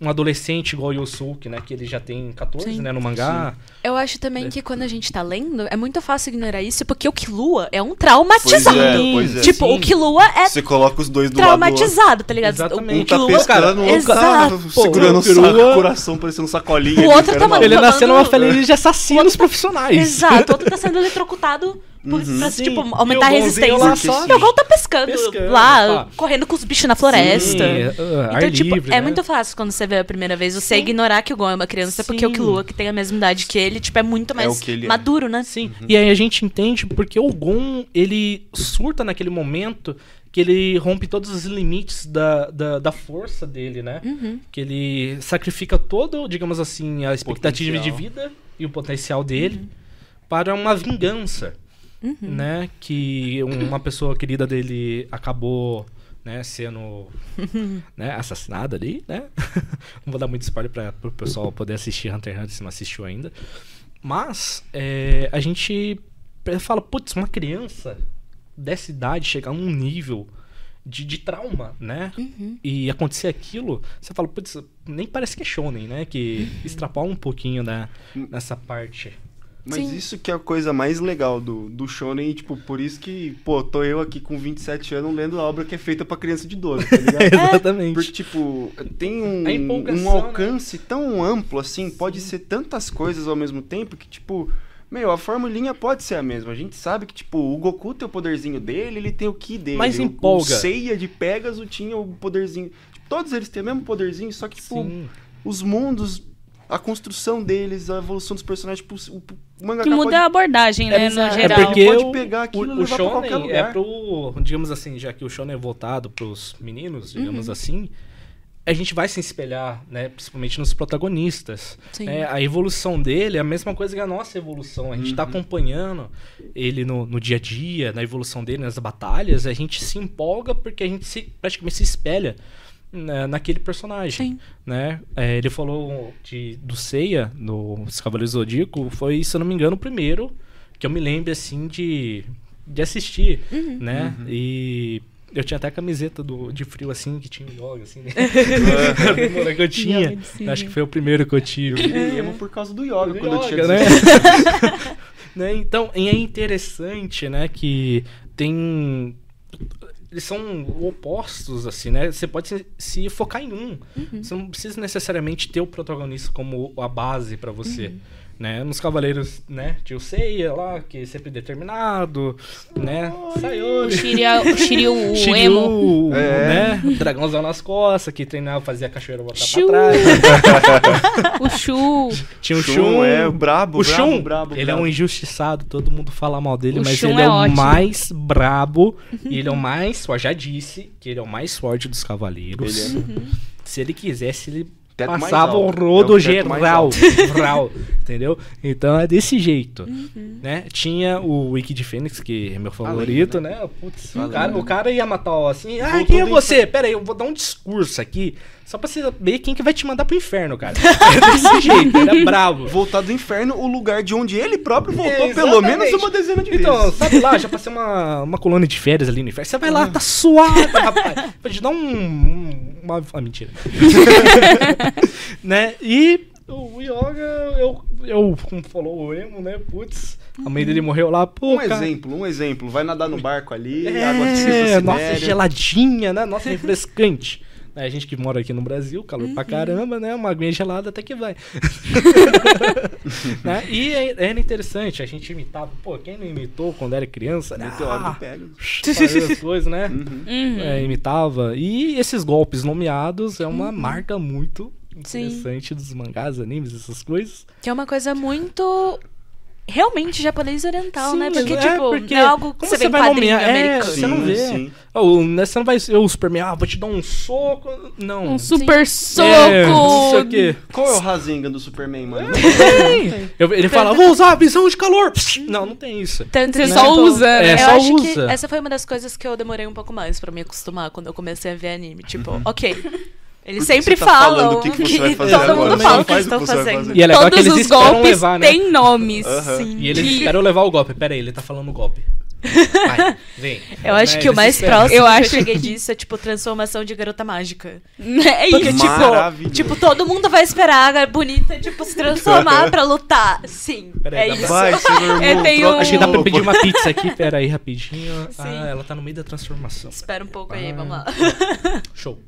um adolescente igual o Yosuke, né? Que ele já tem 14, Sim. né? No mangá. Eu acho também É. que quando a gente tá lendo, é muito fácil ignorar isso, porque o Killua é um traumatizado. Pois é, pois é. Tipo, Sim. o Killua é Você coloca os dois do lado do traumatizado, tá ligado? Exatamente. Um tá Killua- pescando, o outro tá segurando o Pô, o saco, coração parecendo um sacolinha. O outro cara, tá maluco. Ele Falando- nasceu numa família de assassinos profissionais. Exato, o outro tá sendo eletrocutado por, pra, Sim. tipo, aumentar a Gonzinho lá resistência. só E o Gon tá pescando, pescando, lá, pá. correndo com os bichos na floresta. Sim, uh, Então, tipo, livre, é né? muito fácil quando você vê a primeira vez você ignorar que o Gon é uma criança, porque o Sim. Killua, que tem a mesma idade que ele, tipo, é muito mais o que ele é. maduro, né? Sim. E aí a gente entende porque o Gon, ele surta naquele momento que ele rompe todos os limites da, da, da força dele, né? Uhum. Que ele sacrifica todo, digamos assim, a expectativa Potencial. de vida e o potencial dele para uma vingança, Uhum. né? Que uma pessoa querida dele acabou, né, sendo né, assassinada ali, né? não vou dar muito spoiler para o pessoal poder assistir Hunter x Hunter se não assistiu ainda. Mas é, a gente fala, putz, uma criança dessa idade chegar num nível de, de trauma, né? Uhum. E acontecer aquilo, você fala, putz, nem parece que é shonen, né? Que extrapola um pouquinho né, nessa parte. Mas Sim. isso que é a coisa mais legal do, do Shonen, e, tipo, por isso que, pô, tô eu aqui com 27 anos lendo a obra que é feita pra criança de 12, tá ligado? Exatamente. Porque, tipo, tem um, um alcance tão amplo, assim, pode ser tantas coisas ao mesmo tempo que, tipo, meu, a formulinha pode ser a mesma. A gente sabe que, tipo, o Goku tem o poderzinho dele, ele tem o Ki dele. Mas O- empolga. O Seiya de Pegasus tinha o poderzinho. Tipo, todos eles têm o mesmo poderzinho, só que, tipo, Sim. os mundos, a construção deles, a evolução dos personagens, tipo, o, o mangaka Que muda pode a abordagem, né, no. É geral. porque Pode o, pegar aquilo e o, o shonen é pro, digamos assim, já que o shonen é voltado pros meninos, digamos Uhum. assim, a gente vai se espelhar, né, principalmente nos protagonistas. Sim. É, a evolução dele é a mesma coisa que a nossa evolução. A gente tá acompanhando ele no, no dia a dia, na evolução dele, nas batalhas, a gente se empolga porque a gente se, praticamente se espelha né, naquele personagem. Sim. Né? É, ele falou de, do Seiya, no Os Cavaleiros do Zodíaco, foi, se eu não me engano, o primeiro que eu me lembro, assim, de, de assistir, Uhum. né? E eu tinha até a camiseta do, de frio, assim, que tinha o yoga, assim, né? Moleque que eu tinha. Yoga. Acho que foi o primeiro que eu Eu tive. virei emo por causa do yoga, Do quando eu tinha yoga, né? 16. né? Então, e é interessante, né, que tem eles são opostos assim, né? Você pode se, se focar em um. Você não precisa necessariamente ter o protagonista como a base pra você. Né? Nos Cavaleiros, né? Tinha o Seiya lá, que é sempre determinado, né? O Sayori. O Shiryu o Shiryu, emo. É. né? Dragãozão nas costas, que treinava, fazia a cachoeira voltar pra trás. O Shu. Tinha o Shun Shun. é brabo, o brabo, Shun, brabo, ele brabo. é um injustiçado, todo mundo fala mal dele, O mas Shun ele é, é o ótimo. mais brabo e ele é o mais forte. Já disse que ele é o mais forte dos cavaleiros. Ele é. Se ele quisesse, ele Teto mais passava o alto. rodo É o teto mais geral. geral, entendeu? Então é desse jeito. Uhum. Né? Tinha o Wiki de Fênix, que é meu favorito, né? Putz, o cara, o cara ia matar ó, assim. Ah, Voltou quem é você? Pera aí, eu vou dar um discurso aqui. Só pra você saber quem que vai te mandar pro inferno, cara. É desse jeito, ele é bravo. Voltar do inferno, o lugar de onde ele próprio voltou É, pelo menos uma dezena de Então, vezes. sabe lá, já passei uma, uma colônia de férias ali no inferno. Você vai lá, tá suave, rapaz. Pra te dar um. um- uma. Ah, mentira. né? E o Yoga, eu. Eu, como falou o Emo, né? Putz, a mãe dele morreu lá, pô. Um cara. exemplo, um exemplo. Vai nadar no barco ali, É, água fria, nossa, geladinha, né? Nossa, refrescante. É, A gente que mora aqui no Brasil, calor Uhum. pra caramba, né? Uma aguinha gelada até que vai. né? E é- era interessante, a gente imitava. Pô, quem não imitou quando era criança? Né? Meteoro Ah, Pegasus. fazia as coisas, né? Uhum. Uhum. É, imitava. E esses golpes nomeados é uma marca muito Sim. interessante dos mangás, animes, essas coisas. Que é uma coisa muito realmente japonês oriental, né? Sim, Porque, é, tipo, porque não é algo que você vê em vai quadrinho nomear? É, americano. você não Sim, vê. sim. Oh, né, você não vai ser o Superman, ah, vou te dar um soco. Não. Um super soco! É, não sei o quê. Qual é o Rasengan do Superman, mano? Eu- ele fala, vou usar a visão de calor. Não, não tem isso. Tanto Você que, só tipo, usa, né? É, eu só acho que usa. essa foi uma das coisas que eu demorei um pouco mais pra me acostumar quando eu comecei a ver anime. Tipo, Uhum. ok. Eles sempre tá falam que que você vai fazer todo agora? mundo fala o que faz estão fazendo. E é legal Todos que eles os golpes levar, né? têm nomes. Sim. E eles Que- esperam levar o golpe. Pera aí, ele tá falando o golpe. Vai, vem. Eu acho que o mais próximo Eu que acho- eu cheguei disso é, tipo, transformação de garota mágica. É Porque, isso. tipo, tipo, todo mundo vai esperar a bonita, tipo, se transformar pra lutar. Sim, Peraí, é isso. Vai, Eu tenho- Acho que dá pra pedir uma pizza aqui. Pera aí, rapidinho. Sim. Ah, ela tá no meio da transformação. Espera um pouco aí, Ah. vamos lá. Show.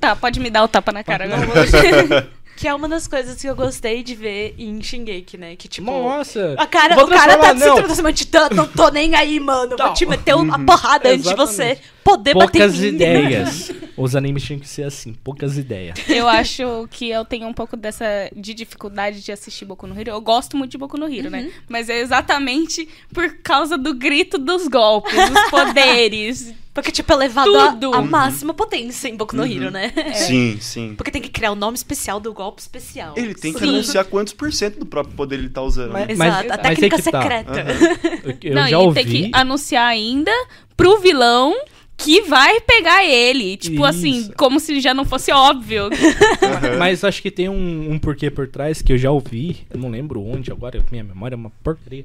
Tá, pode me dar o tapa na cara agora. que é uma das coisas que eu gostei de ver em Shingeki, né? Que, tipo... Nossa. A cara, Vou o cara tá transformar, se não. transformando de tanto, não tô nem aí, mano. Vou Não. te meter uma porrada antes de você. Poder bater Poucas mim. ideias. Os animes tinham que ser assim, poucas ideias. Eu acho que eu tenho um pouco dessa de dificuldade de assistir Boku no Hero. Eu gosto muito de Boku no Hero, Uhum. né? Mas é exatamente por causa do grito dos golpes, dos poderes. Porque, tipo, é levado à Tudo. à máxima potência em Boku no Hero, né? Sim, sim. Porque tem que criar o nome especial do golpe especial. Ele tem que Sim. anunciar quantos por cento do próprio poder ele tá usando. Mas- né? Exato, a mas é técnica que tá. secreta. Aham. Eu, eu Não, já e ouvi. tem que anunciar ainda pro vilão que vai pegar ele. Tipo assim, Isso. como se já não fosse óbvio. Aham. Mas acho que tem um, um porquê por trás que eu já ouvi, eu não lembro onde agora, minha memória é uma porcaria.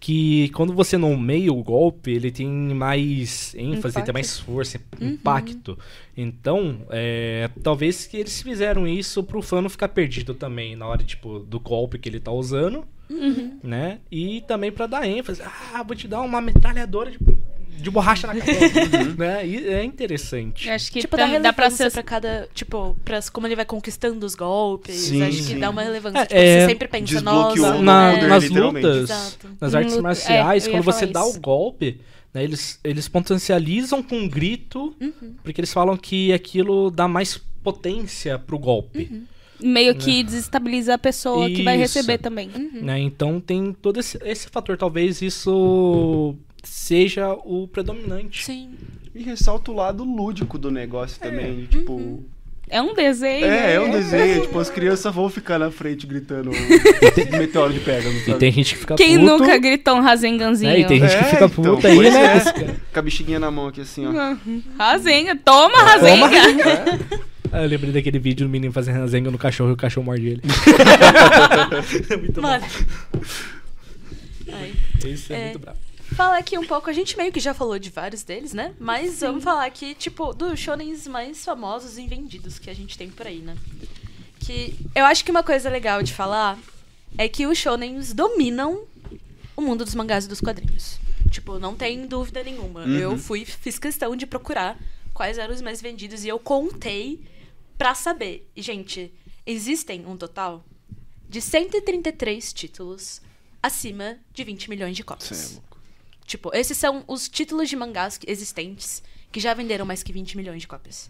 Que quando você nomeia o golpe, ele tem mais ênfase, Impacto. tem mais força, impacto. Então, é, talvez que eles fizeram isso pro fã não ficar perdido também na hora tipo, do golpe que ele tá usando, né? E também pra dar ênfase. Ah, vou te dar uma metralhadora de, de borracha na cabeça. né? E é interessante. Eu Acho que tipo, tam- dá dá pra relevância ser. pra cada. Tipo, pra como ele vai conquistando os golpes. Sim, acho que sim. dá uma relevância. É, tipo, é, você sempre pensa, nossa. Na- poder, nas lutas, Exato. nas artes marciais, é, quando você falar dá isso. o golpe, né, eles, eles potencializam com um grito, Uhum. porque eles falam que aquilo dá mais potência pro golpe. Uhum. Meio que desestabiliza a pessoa que vai Isso. receber também. Uhum. Né? Então tem todo esse, esse fator. Talvez isso seja o predominante. Sim. E ressalta o lado lúdico do negócio também. de, Tipo. É um desenho. É, é né? um desenho. Tipo, as crianças vão ficar na frente gritando meteoro de pega. E tem gente que fica Quem puto, nunca gritou um Rasenganzinho? né? E tem gente que É, fica então, puta aí, pois né? é. Com a bexiguinha na mão aqui assim, ó. Rasenga, toma Rasenga. Ah, eu lembrei daquele vídeo do menino fazendo zenga no cachorro e o cachorro morde ele. muito Mano. Isso é, É. muito bravo. Falar aqui um pouco, a gente meio que já falou de vários deles, né? Mas vamos falar aqui, tipo, dos shonens mais famosos e vendidos que a gente tem por aí, né? Que eu acho que uma coisa legal de falar é que os shonens dominam o mundo dos mangás e dos quadrinhos. Tipo, não tem dúvida nenhuma. Uhum. Eu fui, fiz questão de procurar quais eram os mais vendidos e eu contei pra saber. E, gente, existem um total de 133 títulos acima de 20 milhões de cópias. Louco. Tipo, esses são os títulos de mangás existentes que já venderam mais que 20 milhões de cópias.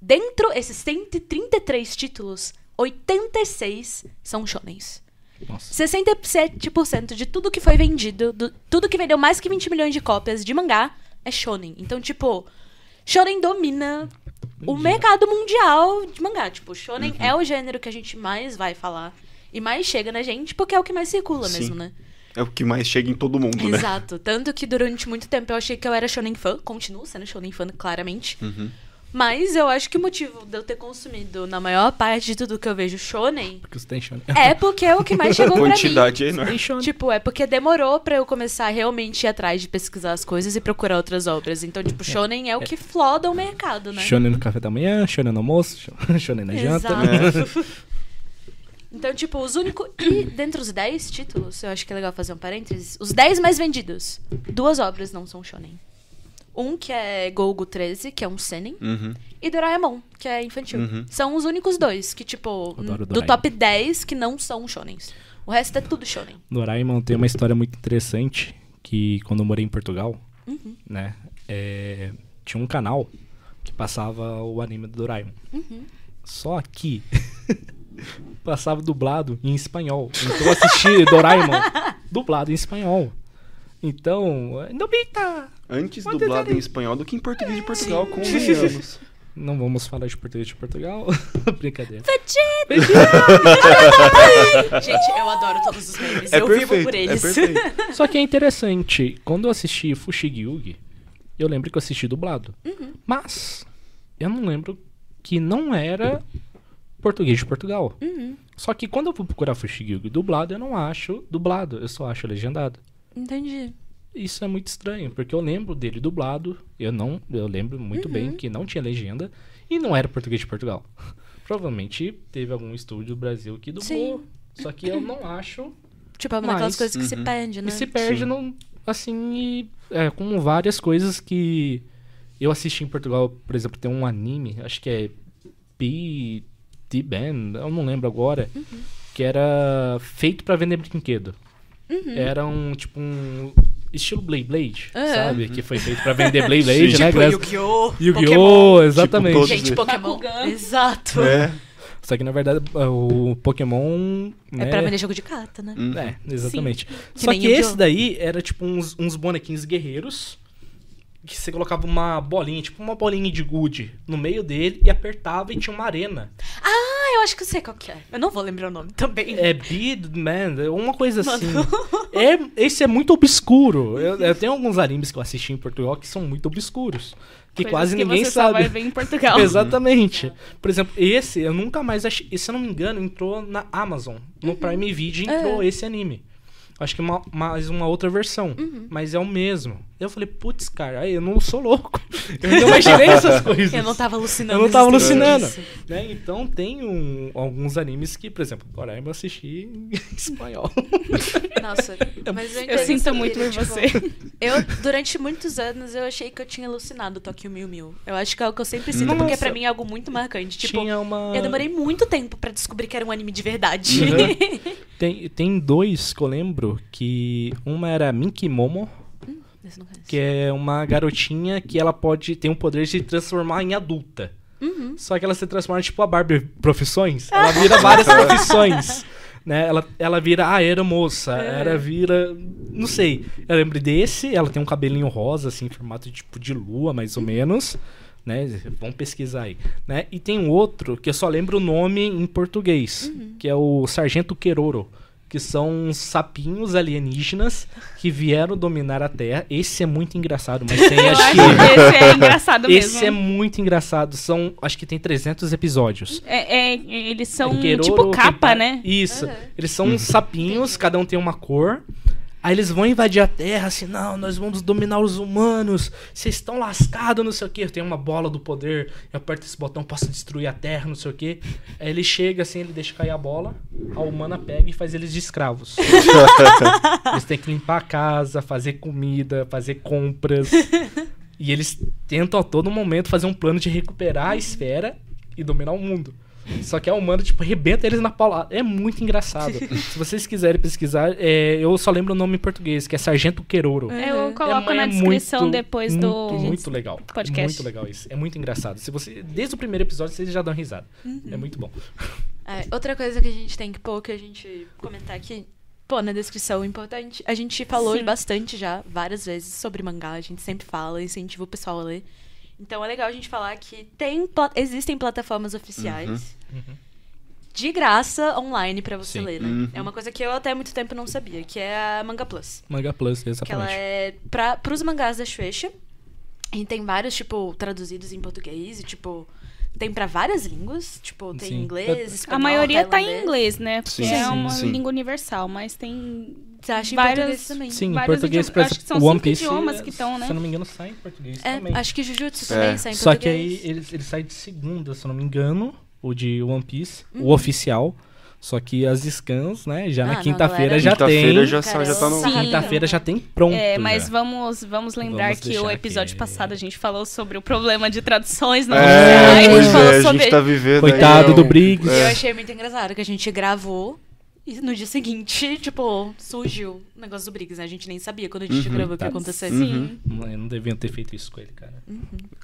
Dentro esses 133 títulos, 86 são shonens. Nossa. 67% de tudo que foi vendido, do- tudo que vendeu mais que 20 milhões de cópias de mangá é shonen. Então, tipo, shonen domina o mercado mundial de mangá. Tipo, shonen é o gênero que a gente mais vai falar e mais chega na gente, porque é o que mais circula Sim. mesmo, né? É o que mais chega em todo mundo, né? Exato. Tanto que durante muito tempo eu achei que eu era shonen fã. Continuo sendo shonen fã, claramente. Uhum. Mas eu acho que o motivo de eu ter consumido na maior parte de tudo que eu vejo shonen Porque você tem shonen. é porque é o que mais chegou pra mim. Quantidade enorme. Tem shonen. Tipo, é porque demorou pra eu começar a realmente ir atrás de pesquisar as coisas e procurar outras obras. Então, tipo, shonen é o que floda o mercado, né? Shonen no café da manhã, shonen no almoço, shonen na janta. Exato. Então, tipo, os únicos. E dentre os 10 títulos, eu acho que é legal fazer um parênteses. Os 10 mais vendidos, duas obras não são shonen. Um que é Golgo 13, que é um seinen, Uhum. e Doraemon, que é infantil. Uhum. São os únicos dois que, tipo, do top 10 que não são shonens. O resto é tudo shonen. Doraemon tem uma história muito interessante que quando eu morei em Portugal, Uhum. né, é, tinha um canal que passava o anime do Doraemon. Uhum. Só que passava dublado em espanhol. Então eu assisti Doraemon dublado em espanhol. Então, Nobita! Antes Pode dublado em espanhol do que em português de Portugal, convenhamos. Não vamos falar de português de Portugal. Brincadeira. Gente, eu adoro todos os memes. É eu vivo perfeito, por é eles. perfeito. Só que é interessante, quando eu assisti Fushigi eu lembro que eu assisti dublado. Mas eu não lembro que não era português de Portugal. Só que quando eu vou procurar Fushigi dublado, eu não acho dublado, eu só acho legendado. Entendi. Isso é muito estranho, porque eu lembro dele dublado, eu não, eu lembro muito bem que não tinha legenda e não era português de Portugal. Provavelmente teve algum estúdio do Brasil que dublou. Sim. Só que eu não acho Tipo, é uma daquelas coisas que se Uhum. perde, né? e se perde Sim. no, assim, e, é, com várias coisas que eu assisti em Portugal. Por exemplo, tem um anime, acho que é P. The Band, eu não lembro agora, Uhum. que era feito pra vender brinquedo. Era um, tipo, um estilo Blade Blade, Aham. sabe? Que foi feito pra vender Blade Blade, Sim. né? Tipo Yu-Gi-Oh! Yu-Gi-Oh! Pokémon. Exatamente. todos Gente. Pokémon. Bakugan. Exato. É. Só que na verdade o Pokémon. É né, pra vender jogo de carta, né? É, exatamente. Que Só que Yu-Gi-Oh! esse daí era tipo uns, uns bonequinhos guerreiros. Que você colocava uma bolinha, tipo uma bolinha de gude no meio dele e apertava e tinha uma arena. Ah, eu acho que eu sei qual que é. Eu não vou lembrar o nome também. É Bead Man, é uma coisa assim. É, esse é muito obscuro. Eu, eu tenho alguns animes que eu assisti em Portugal que são muito obscuros. Que Coisas quase que ninguém você só sabe. vai ver em Portugal. Exatamente. Por exemplo, esse eu nunca mais achei. Esse, se eu não me engano, entrou na Amazon. No Prime Video entrou É. esse anime. Acho que uma, mais uma outra versão. Uhum. Mas é o mesmo. Eu falei, putz, cara, aí eu não sou louco. Eu não imaginei essas coisas. Eu não tava alucinando. Eu não tava alucinando. Né? Então tem um- alguns animes que, por exemplo, Doraemon eu assisti em espanhol. Nossa, mas eu, Eu sinto muito por espírito, você. tipo, Eu, durante muitos anos, eu achei que eu tinha alucinado Tokyo Mil Mil. Eu acho que é o que eu sempre sinto, porque Nossa. pra mim é algo muito marcante. Tipo, Tinha uma. eu demorei muito tempo pra descobrir que era um anime de verdade. Uhum. Tem, tem dois que eu lembro que uma era Minky Momo, Esse não conheço. que é uma garotinha que ela pode ter um poder de se transformar em adulta. Uhum. Só que ela se transforma tipo a Barbie profissões. Ela vira várias profissões. Né? Ela, ela vira aeromoça, ela vira. Não sei. Eu lembro desse, ela tem um cabelinho rosa, assim, em formato tipo de lua, mais ou menos. Né? Vamos pesquisar aí. Né? E tem outro que eu só lembro o nome em português, que é o Sargento Queroro. Que são uns sapinhos alienígenas que vieram dominar a Terra. Esse é muito engraçado, mas tem acho que. esse é engraçado mesmo. Esse é muito engraçado. São, acho que tem 300 episódios. É, é, eles são Queroro, tipo capa, né? Isso. Aham. Eles são uns sapinhos, cada um tem uma cor. Aí eles vão invadir a Terra, assim, não, nós vamos dominar os humanos. Vocês estão lascados, não sei o quê. Tem uma bola do poder, eu aperto esse botão, posso destruir a Terra, não sei o quê. Aí ele chega, assim, ele deixa cair a bola, a humana pega e faz eles de escravos. eles têm que limpar a casa, fazer comida, fazer compras. E eles tentam a todo momento fazer um plano de recuperar a esfera e dominar o mundo. Só que a humana, tipo, arrebenta eles na paulada. É muito engraçado. Se vocês quiserem pesquisar, é, eu só lembro o nome em português, que é Sargento Queroro. Eu coloco É- na é descrição muito, depois muito, do Muito legal. podcast. Muito legal isso. É muito engraçado. Se você, desde o primeiro episódio, vocês já dão risada. É muito bom. É, outra coisa que a gente tem que pôr, que a gente comentar aqui, pô, na descrição, importante. A gente falou Sim. bastante já, várias vezes, sobre mangá. A gente sempre fala, incentiva o pessoal a ler. Então é legal a gente falar que tem, existem plataformas oficiais de graça online pra você Sim. ler, né? Uhum. É uma coisa que eu até muito tempo não sabia, que é a Manga Plus. Manga Plus, Que ela exatamente. é pra, pros mangás da Shueisha. E tem vários, tipo, traduzidos em português e, tipo, tem pra várias línguas. Tipo, tem Sim. inglês, espanhol, A maioria tá em inglês, né? Porque Sim, é sim, uma sim. língua universal, mas tem Você acha em várias... português também? Sim, em português, idiomas. por Acho que são One cinco Piece, idiomas que estão, né? se eu não me engano, sai em português É, também. acho que Jujutsu É. também sai em Só que português. aí ele, ele sai de segunda, se eu não me engano, o de One Piece, Uhum. o oficial. Só que as scans, né, já Ah, na quinta-feira já Quinta-feira tem. já, sa- já tá no. Sim. Quinta-feira já tem pronto. É, mas já. vamos, vamos lembrar Vamos que o episódio aqui. passado a gente falou sobre o problema de traduções não É, oficiais. a gente pois falou é, a sobre- gente tá vivendo. Coitado aí, do Briggs. Eu É. achei muito engraçado que a gente gravou e no dia seguinte, tipo, surgiu o negócio do Briggs, né? A gente nem sabia quando a gente Uhum. gravou o que Tá. ia acontecer. Sim, Eu não deviam ter feito isso com ele, cara.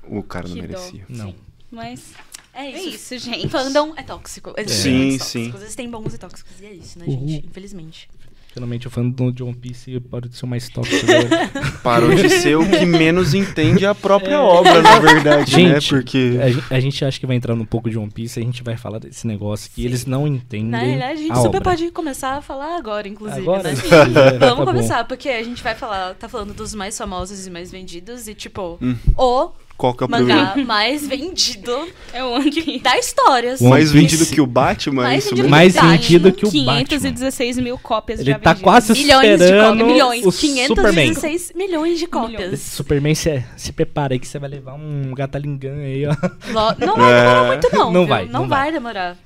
O cara não que dó. merecia. Não. Mas É É isso. isso, gente. Fandom é tóxico. Existem Sim, muitos sim. tóxicos. Existem bons e tóxicos. E é isso, né, Uhul. gente? Infelizmente. Geralmente o fã do One Piece pode ser o mais tóxico. agora. Parou de ser o que menos entende a própria obra, na verdade, né? Gente, Porque. a, a gente acha que vai entrar um pouco de One Piece e a gente vai falar desse negócio que eles não entendem. Na realidade, a gente a super obra. pode começar a falar agora, inclusive, Agora? né? se quiser, tá Vamos bom. começar, porque a gente vai falar, tá falando dos mais famosos e mais vendidos, e tipo, Hum. o Qual que é o primeiro? mangá mais vendido É o One Piece. da história. assim. Mais vendido que o Batman? Mais é isso vendido mesmo? Mais Batman. vendido que o Batman. 516 mil cópias Ele já tá vendidas. quase Milhões de esperando cópias. Milhões. o Superman. 516 milhões de cópias. Esse Superman, se, se prepara aí que você vai levar um gatalingan aí, ó. Lo- Não vai demorar É. muito, não. Não viu? vai, Não, não vai. vai. demorar.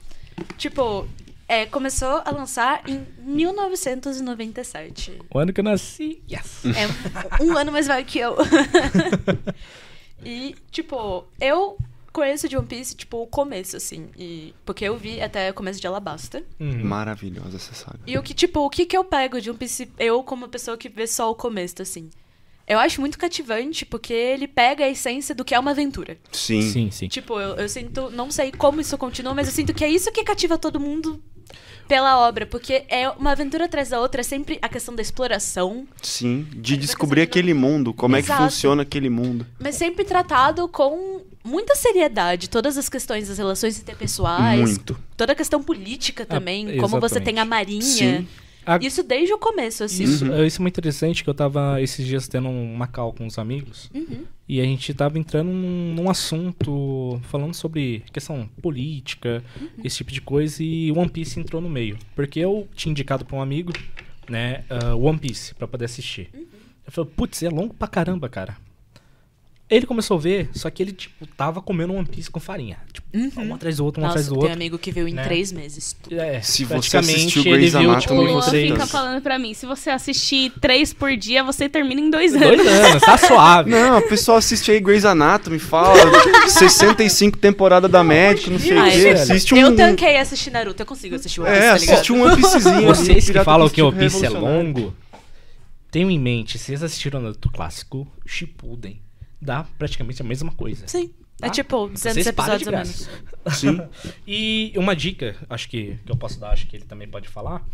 Tipo, é, começou a lançar em 1997. O ano que eu nasci. Yes. É um ano mais velho que eu. e, tipo, eu conheço de One Piece, tipo, o começo, assim. E, porque eu vi até o começo de Alabasta. Uhum. Maravilhosa essa saga. E o que, tipo, o que que eu pego de One Piece, eu como pessoa que vê só o começo, assim? Eu acho muito cativante, porque ele pega a essência do que é uma aventura. Sim. Sim, sim. Tipo, eu, eu sinto, não sei como isso continua, mas eu sinto que é isso que cativa todo mundo pela obra, porque é uma aventura atrás da outra, é sempre a questão da exploração, Sim. De descobrir aquele mundo, como é que Exato. funciona aquele mundo. mas sempre tratado com muita seriedade, todas as questões das relações interpessoais, Muito. toda a questão política também, Ah, como você tem a marinha. Sim. A- Isso desde o começo, assim. Isso, Uhum. isso é muito interessante, que eu tava esses dias tendo uma call com uns amigos. Uhum. E a gente tava entrando num, num assunto falando sobre questão política, Uhum. esse tipo de coisa, e One Piece entrou no meio. Porque eu tinha indicado pra um amigo, né, ah, One Piece, pra poder assistir. Uhum. Eu falei, putz, é longo pra caramba, cara. Ele começou a ver, só que ele, tipo, tava comendo One Piece com farinha. Tipo, um atrás do outro, um Uhum. Nossa, atrás do tem outro. amigo que viu em né? três meses. É, Se você assistiu ele Grey's viu, Anatomy, tipo, Luan três, fica falando pra mim, se você assistir três por dia, você termina em dois anos. dois anos, tá suave. Não, o pessoal assiste aí Grey's Anatomy, fala 65 temporadas da médica, não sei o quê. Assiste um. Eu tanquei assistir Naruto, eu consigo assistir o One Piece, É, tá assiste um One Piecezinho. Vocês que falam que o Estilo Piece é longo, tenham em mente, se vocês assistiram o Naruto clássico, Shippuden, dá praticamente a mesma coisa. Sim. É Tá? tipo 200 Vocês param episódios de a graça. menos. Sim. E uma dica, acho que, que eu posso dar, acho que ele também pode falar,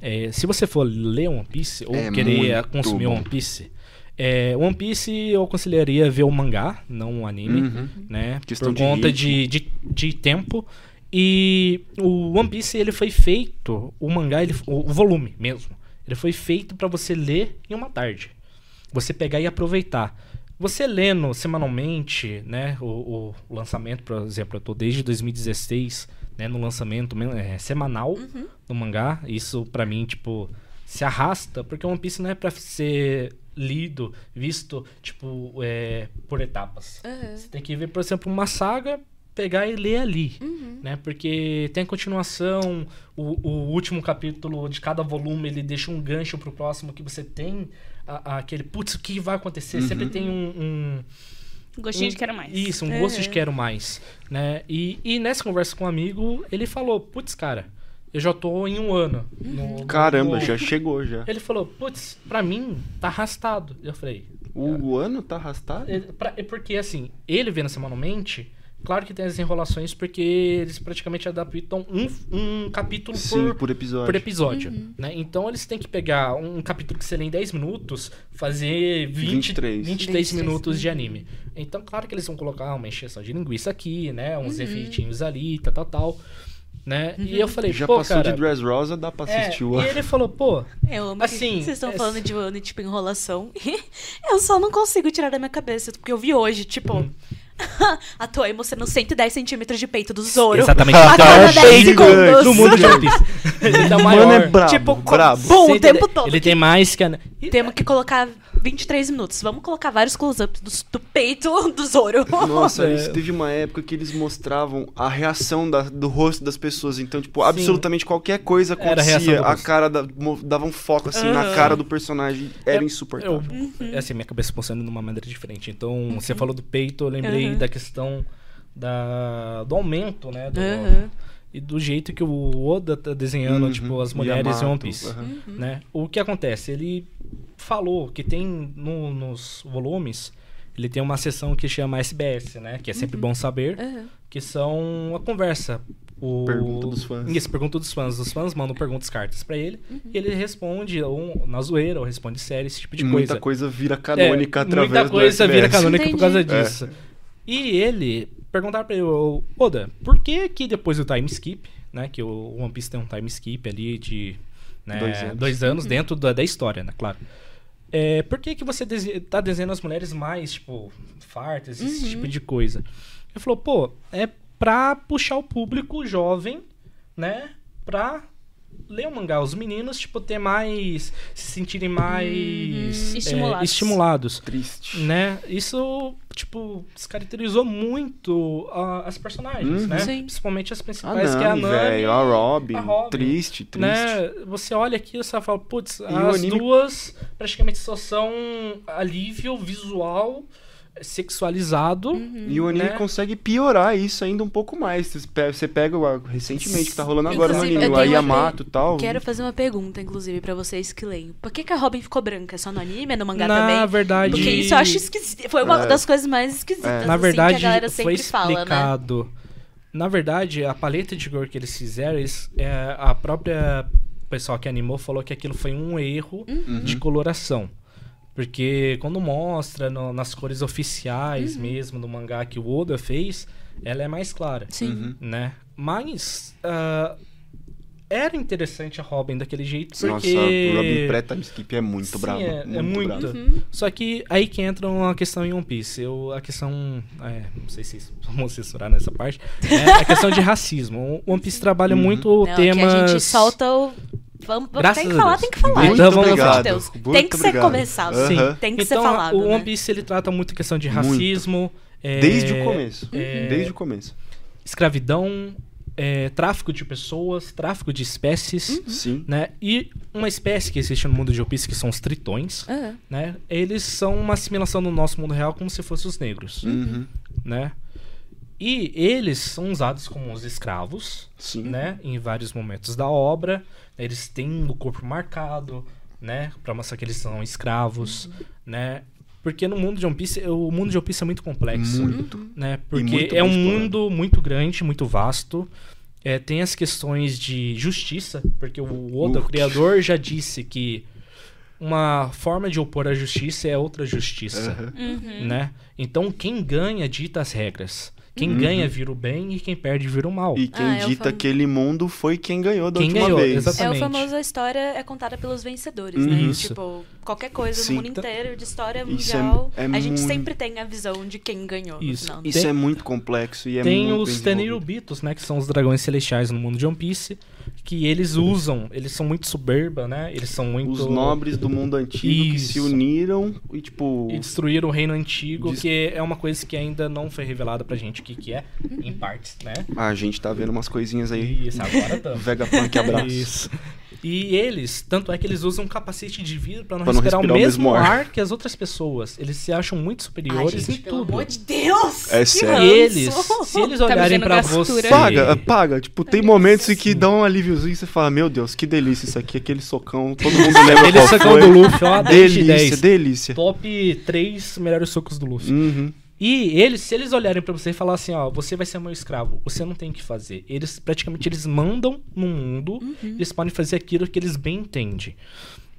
é, se você for ler One Piece ou É querer consumir bom. One Piece, é, One Piece eu aconselharia ver o mangá, não o anime, Uhum. né? Questão por conta de, de, de tempo. E o One Piece ele foi feito, o mangá, ele, o, o volume mesmo, ele foi feito pra você ler em uma tarde. Você pegar e aproveitar. Você lendo semanalmente, né, o, o lançamento, por exemplo, eu tô desde 2016, né, no lançamento men- é, semanal do mangá. Isso pra mim, tipo, se arrasta, porque One Piece não é pra ser lido, visto, tipo, é, por etapas. Uhum. Você tem que ver, por exemplo, uma saga, pegar e ler ali, Uhum. né? Porque tem continuação, o, o último capítulo de cada volume, ele deixa um gancho pro próximo que você tem a- a- aquele, putz, o que vai acontecer? Sempre tem um- um, Gostinho um- de quero mais. Isso, um gosto de Uhum. quero mais, né? E, e nessa conversa com um amigo, ele falou, putz, cara, eu já tô em um ano. no- no- Caramba, no- já chegou já. Ele falou, putz, pra mim, tá arrastado. Eu falei, O ano tá arrastado? é, pra- é porque, assim, ele vendo semanalmente, claro que tem as enrolações, porque eles praticamente adaptam um, um capítulo Sim, por, por episódio. por episódio, né? Então eles têm que pegar um capítulo que você lê em 10 minutos, fazer 20, 23, 23. 23 minutos de anime. Então, claro que eles vão colocar uma encheção de linguiça aqui, né? Uns efeitinhos ali, tal, tal, tal. Né? E eu falei, Já pô, passou cara... de Dressrosa, dá pra é, assistir o e ele falou, pô, Eu amo Assim, que vocês estão é- falando de um ano e, tipo, enrolação. eu só não consigo tirar da minha cabeça, porque eu vi hoje, tipo... Hum. A Toei mostrando 110 centímetros de peito do Zoro. Exatamente. A cada achei 10 gigante. segundos. no mundo de One Piece. Ele tá maior. Mano, é brabo, Tipo, brabo. bom, o tempo todo. Ele tem mais que a... Temos que colocar 23 minutos. Vamos colocar vários close-ups do, do peito do Zoro. Nossa, É. isso teve uma época que eles mostravam a reação da- do rosto das pessoas. Então, tipo, absolutamente qualquer coisa a acontecia, a rosto. cara da, dava um foco assim na Aham. cara do personagem. Era Eu- insuportável. Eu, assim, minha cabeça funciona de uma maneira diferente. Então, você falou do peito, eu lembrei Uhum. da questão da, do aumento, né? Do, Uhum. E do jeito que o Oda tá desenhando, Uhum. tipo, as mulheres em Yamato, One Piece. aham. Né? O que acontece? Ele falou que tem no- nos volumes ele tem uma seção que chama SBS, né? Que é sempre bom saber, Aham. que são a conversa. O... Pergunta dos fãs. Isso, pergunta dos fãs. Os fãs mandam perguntas, cartas pra ele, e ele responde ou na zoeira, ou responde sério, esse tipo de Muita coisa. coisa vira canônica É, através Muita coisa do vira SBS. canônica por causa Entendi. disso. E ele perguntar pra ele, ô, Oda, por que que depois do time skip, né? Que o One Piece tem um time skip ali de né, Dois anos. Uhum. dentro da, da história, né? Claro. É, por que, que você dese- tá desenhando as mulheres mais, tipo, fartas, esse Uhum. tipo de coisa? Ele falou, pô, é pra puxar o público jovem, né? Pra ler o mangá. Os meninos, tipo, ter mais. se sentirem mais. é, Estimulados. estimulados Triste. né? Isso, tipo, descaracterizou muito ah, as personagens, Uhum. né? Sim. Principalmente as principais, que é a Nami, velho, a Robin. a Robin, Triste, triste. Né? Você olha aqui e você fala, putz, as anime- duas praticamente só são alívio visual sexualizado. Uhum. E o anime né? consegue piorar isso ainda um pouco mais. Você pe- Você pega recentemente que tá rolando agora no Inclusive, anime, eu o tenho uma Yamato e tal. Quero fazer uma pergunta, inclusive, pra vocês que leem. Por que, que a Robin ficou branca? É Só no anime? É no mangá Na também? verdade, Porque isso eu acho esquisito. Foi uma É. das coisas mais esquisitas É. na assim, verdade, que a galera sempre foi fala, né? explicado. Na verdade, a paleta de cor que eles fizeram, eles, é, a própria pessoal que animou falou que aquilo foi um erro Uhum. de coloração. Porque quando mostra no- nas cores oficiais mesmo do mangá que o Oda fez, ela é mais clara, Sim. Uhum. né? Mas ah, era interessante a Robin daquele jeito Nossa, porque o Robin pré-time skip é muito Sim, bravo. é- é muito, muito. bravo. Uhum. só que aí que entra uma questão em One Piece. Eu, a questão. é, não sei se vamos censurar nessa parte. É a questão de racismo. O One Piece trabalha Uhum. muito Não, aqui temas. a gente solta o. Vamos, Graças tem que a falar, Deus. tem que falar. Muito Então, amor obrigado. de Deus. Muito tem que ser obrigado. conversado. Aham. Tem que então, ser falado. o One né? Piece ele trata muito a questão de racismo. é, Desde o começo. é, Desde o começo. Escravidão, é, tráfico de pessoas, tráfico de espécies. Uhum. Sim. Né? E uma espécie que existe no mundo de One Piece, que são os tritões, Aham. né? Eles são uma assimilação no nosso mundo real como se fossem os negros, Uhum. né? E eles são usados como os escravos, Sim. né? Em vários momentos da obra. Eles têm o corpo marcado, né? Pra mostrar que eles são escravos, né? Porque no mundo de One Piece, o mundo de One Piece é muito complexo, Muito. né? Porque muito é um explorado. mundo muito grande, muito vasto. É, tem as questões de justiça, porque o Oda, o criador, já disse que uma forma de opor a justiça é outra justiça. Uhum. né? Então quem ganha dita as regras. Quem Uhum. ganha vira o bem e quem perde vira o mal. E quem Ah, é dita fam- aquele mundo foi quem ganhou da Quem última ganhou, vez. É o exatamente. famoso a história é contada pelos vencedores, Uhum. né? Isso. Tipo, qualquer coisa Sim. no mundo inteiro de história Isso é- mundial, é a gente muito- sempre tem a visão de quem ganhou Isso. no final. né? Isso Tem- é muito complexo e é Tem muito os bem desenvolvido. Tenryubitos, né? Que são os dragões celestiais no mundo de One Piece. Que eles usam, eles são muito soberba, né? Eles são muito. Os nobres do mundo antigo que se Isso. uniram e, tipo... E destruíram o reino antigo, Des- que é uma coisa que ainda não foi revelada pra gente o que, que é, em partes, né? A gente tá vendo umas coisinhas aí. Isso, agora estamos. Vegapunk, abraço. Isso. E eles, tanto é que eles usam um capacete de vidro pra não, Pra não respirar, respirar o mesmo ar. ar. que as outras pessoas. Eles se acham muito Ai, superiores gente, em pelo tudo. amor de Deus! É sério. E eles, se eles Tá olharem pra gastura. você... Paga, paga. Tipo, tem momentos em que dá um alíviozinho e você fala, meu Deus, que delícia isso aqui, aquele socão. Todo mundo lembra Aquele qual socão foi. do Luffy, ó, 10 de Delícia, 10. delícia. Top 3 melhores socos do Luffy. Uhum. E eles, se eles olharem pra você e falar assim, ó, você vai ser meu escravo, você não tem o que fazer. Eles praticamente eles mandam no mundo, eles podem fazer aquilo que eles bem entendem.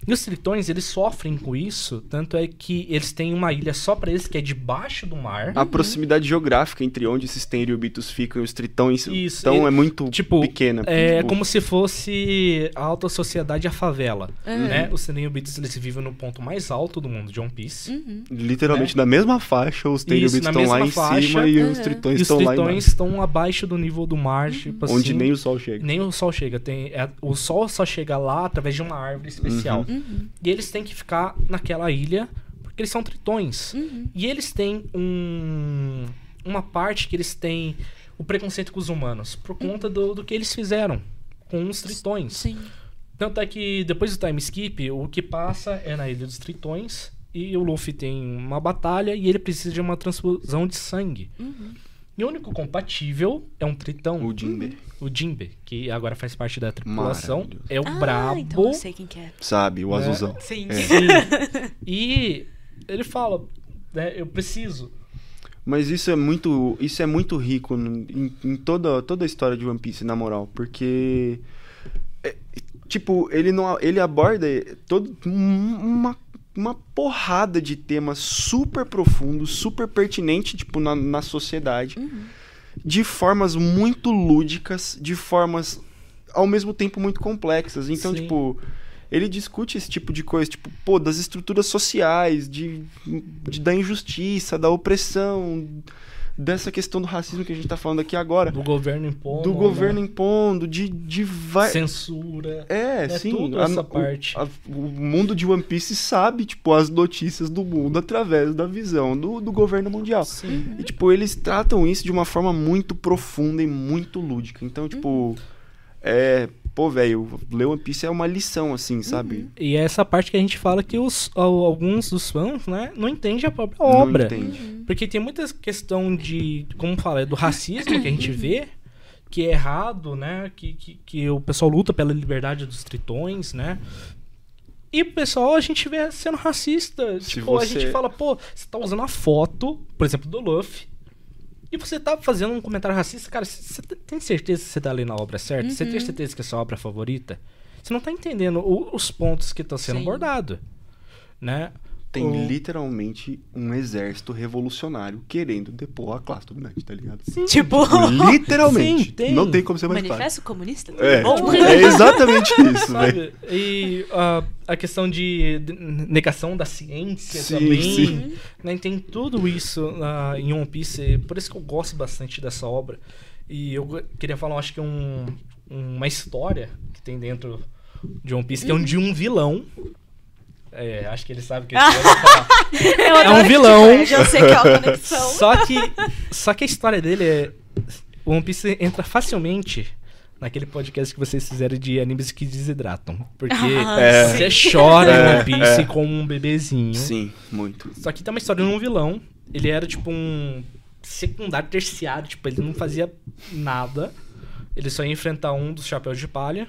E os tritões, eles sofrem com isso, tanto é que eles têm uma ilha só pra eles que é debaixo do mar. A proximidade geográfica entre onde esses tenryubitos ficam e os tritões Isso, então e- é muito tipo, pequena. É tipo, como se fosse a alta sociedade e a favela, Uhum. né? Os Tenryubitos, eles vivem no ponto mais alto do mundo de One Piece. Uhum. Literalmente na mesma faixa, os tenryubitos na estão lá em faixa. cima e os Uhum. tritões E os estão lá tritões embaixo. estão abaixo do nível do mar, tipo Onde assim. nem o sol chega. Nem o sol chega. Tem, é- o sol só chega lá através de uma árvore especial. Uhum. E eles têm que ficar naquela ilha porque eles são tritões. Uhum. E eles têm um, uma parte que eles têm o preconceito com os humanos por conta do, do que eles fizeram com os tritões. Sim. Tanto é que depois do time skip, o que passa é na Ilha dos Tritões. E o Luffy tem uma batalha e ele precisa de uma transfusão de sangue. Uhum. E o único compatível é um tritão, O Jinbe, o Jinbe, que agora faz parte da tripulação. É o Ah, brabo. então eu sei quem que é. sabe? O É. azulzão. Sim. É. Sim. e ele fala: né? Eu preciso. Mas isso é muito, isso é muito rico em, em toda, toda a história de One Piece, na moral, porque é, tipo, ele não ele aborda todo um- uma uma porrada de temas super profundos, super pertinentes, tipo, na, na sociedade, de formas muito lúdicas, de formas ao mesmo tempo muito complexas. Então, Sim. tipo, ele discute esse tipo de coisa, tipo, pô, das estruturas sociais, de, de- da injustiça, da opressão, dessa questão do racismo que a gente tá falando aqui agora, Do governo impondo. do governo né? impondo, de, de vai... Censura. É, É sim. a- essa o- parte. a- o mundo de One Piece sabe, tipo, as notícias do mundo através da visão do, do governo mundial. Sim. E, tipo, eles tratam isso de uma forma muito profunda e muito lúdica. Então, tipo, é. Pô, velho, ler One Piece é uma lição, assim, sabe? E é essa parte que a gente fala que os, al- alguns dos fãs, né, não entendem a própria Não obra. entende. Porque tem muita questão de, como fala, é do racismo que a gente vê, que é errado, né? Que, que, que o pessoal luta pela liberdade dos tritões, né? E o pessoal, a gente vê sendo racista. Se tipo, a você- gente fala, pô, você tá usando a foto, por exemplo, do Luffy. E você tá fazendo um comentário racista, cara, você tem certeza que você tá lendo a obra certa? Você tem certeza que é a sua obra favorita? Você não tá entendendo o- os pontos que estão sendo abordados, né? Tem O- literalmente um exército revolucionário querendo depor a classe dominante, tá ligado? Tipo, Literalmente. Sim, tem. Não tem como ser mais claro. manifesto comunista? tudo É, bom? é exatamente isso, velho. Sabe? E ah, a questão de negação da ciência Sim, também. sim. Né? Tem tudo isso ah, em One Piece. Por isso que eu gosto bastante dessa obra. E eu queria falar, acho que um, uma história que tem dentro de One Piece, que é um de um vilão. É, acho que ele sabe que eu vou falar. Eu É um que, vilão. tipo, eu sei qual a conexão. Só que, só que a história dele é. O One Piece entra facilmente naquele podcast que vocês fizeram de animes que desidratam. Porque Ah, É. você chora em É, One Piece é. como um bebezinho. Sim, muito. Só que tem uma história de um vilão. Ele era tipo um secundário, terciário. Tipo, ele não fazia nada. Ele só ia enfrentar um dos chapéus de palha.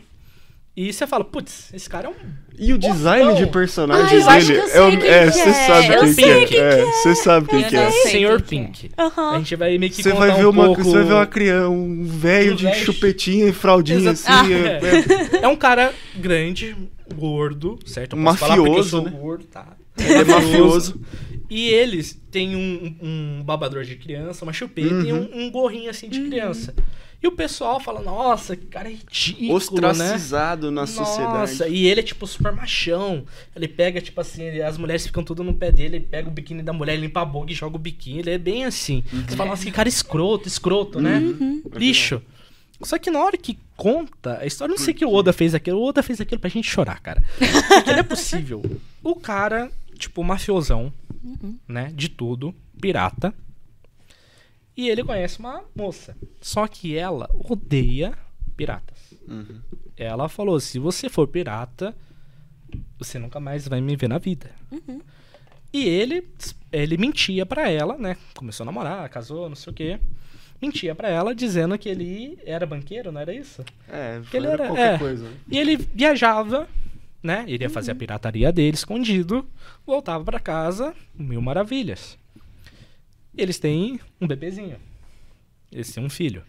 E você fala, putz, esse cara é um. E o design de personagem Ai, eu acho dele que eu é quem É, que você é. sabe Eu quem que é. É, você sabe quem que é. Senhor Pink. Aham. A gente vai meio que Você contar vai ver um uma, pouco... você vai ver uma criança, um velho Um de chupetinha e fraldinha Exato. assim. Ah, é- é- É um cara grande, gordo, certo? Eu Mafioso, sou né? gordo, tá? Ele é mafioso. E eles têm um, um babador de criança, uma chupeta e Uhum. um, um gorrinho assim de criança. E o pessoal fala, nossa, que cara ridículo, né? Ostracizado na Nossa, sociedade. e ele é tipo super machão. Ele pega, tipo assim, as mulheres ficam tudo no pé dele, ele pega o biquíni da mulher, limpa a boca e joga o biquíni. Ele é bem assim. Você fala, nossa, que cara escroto, escroto, né? Lixo. Só que na hora que conta, a história, eu não sei que o Oda fez aquilo. O Oda fez aquilo pra gente chorar, cara. Porque não é possível. O cara, tipo, mafiosão, né? De tudo, pirata. E ele conhece uma moça. Só que ela odeia piratas. Uhum. Ela falou: se você for pirata, você nunca mais vai me ver na vida. E ele, ele mentia pra ela, né? Começou a namorar, casou, não sei o quê. Mentia pra ela, dizendo que ele era banqueiro, não era isso? É, Que ele era era- qualquer é. coisa. E ele viajava, né? Ele ia fazer a pirataria dele escondido, voltava pra casa, mil maravilhas. Eles têm um bebezinho. Eles têm um filho.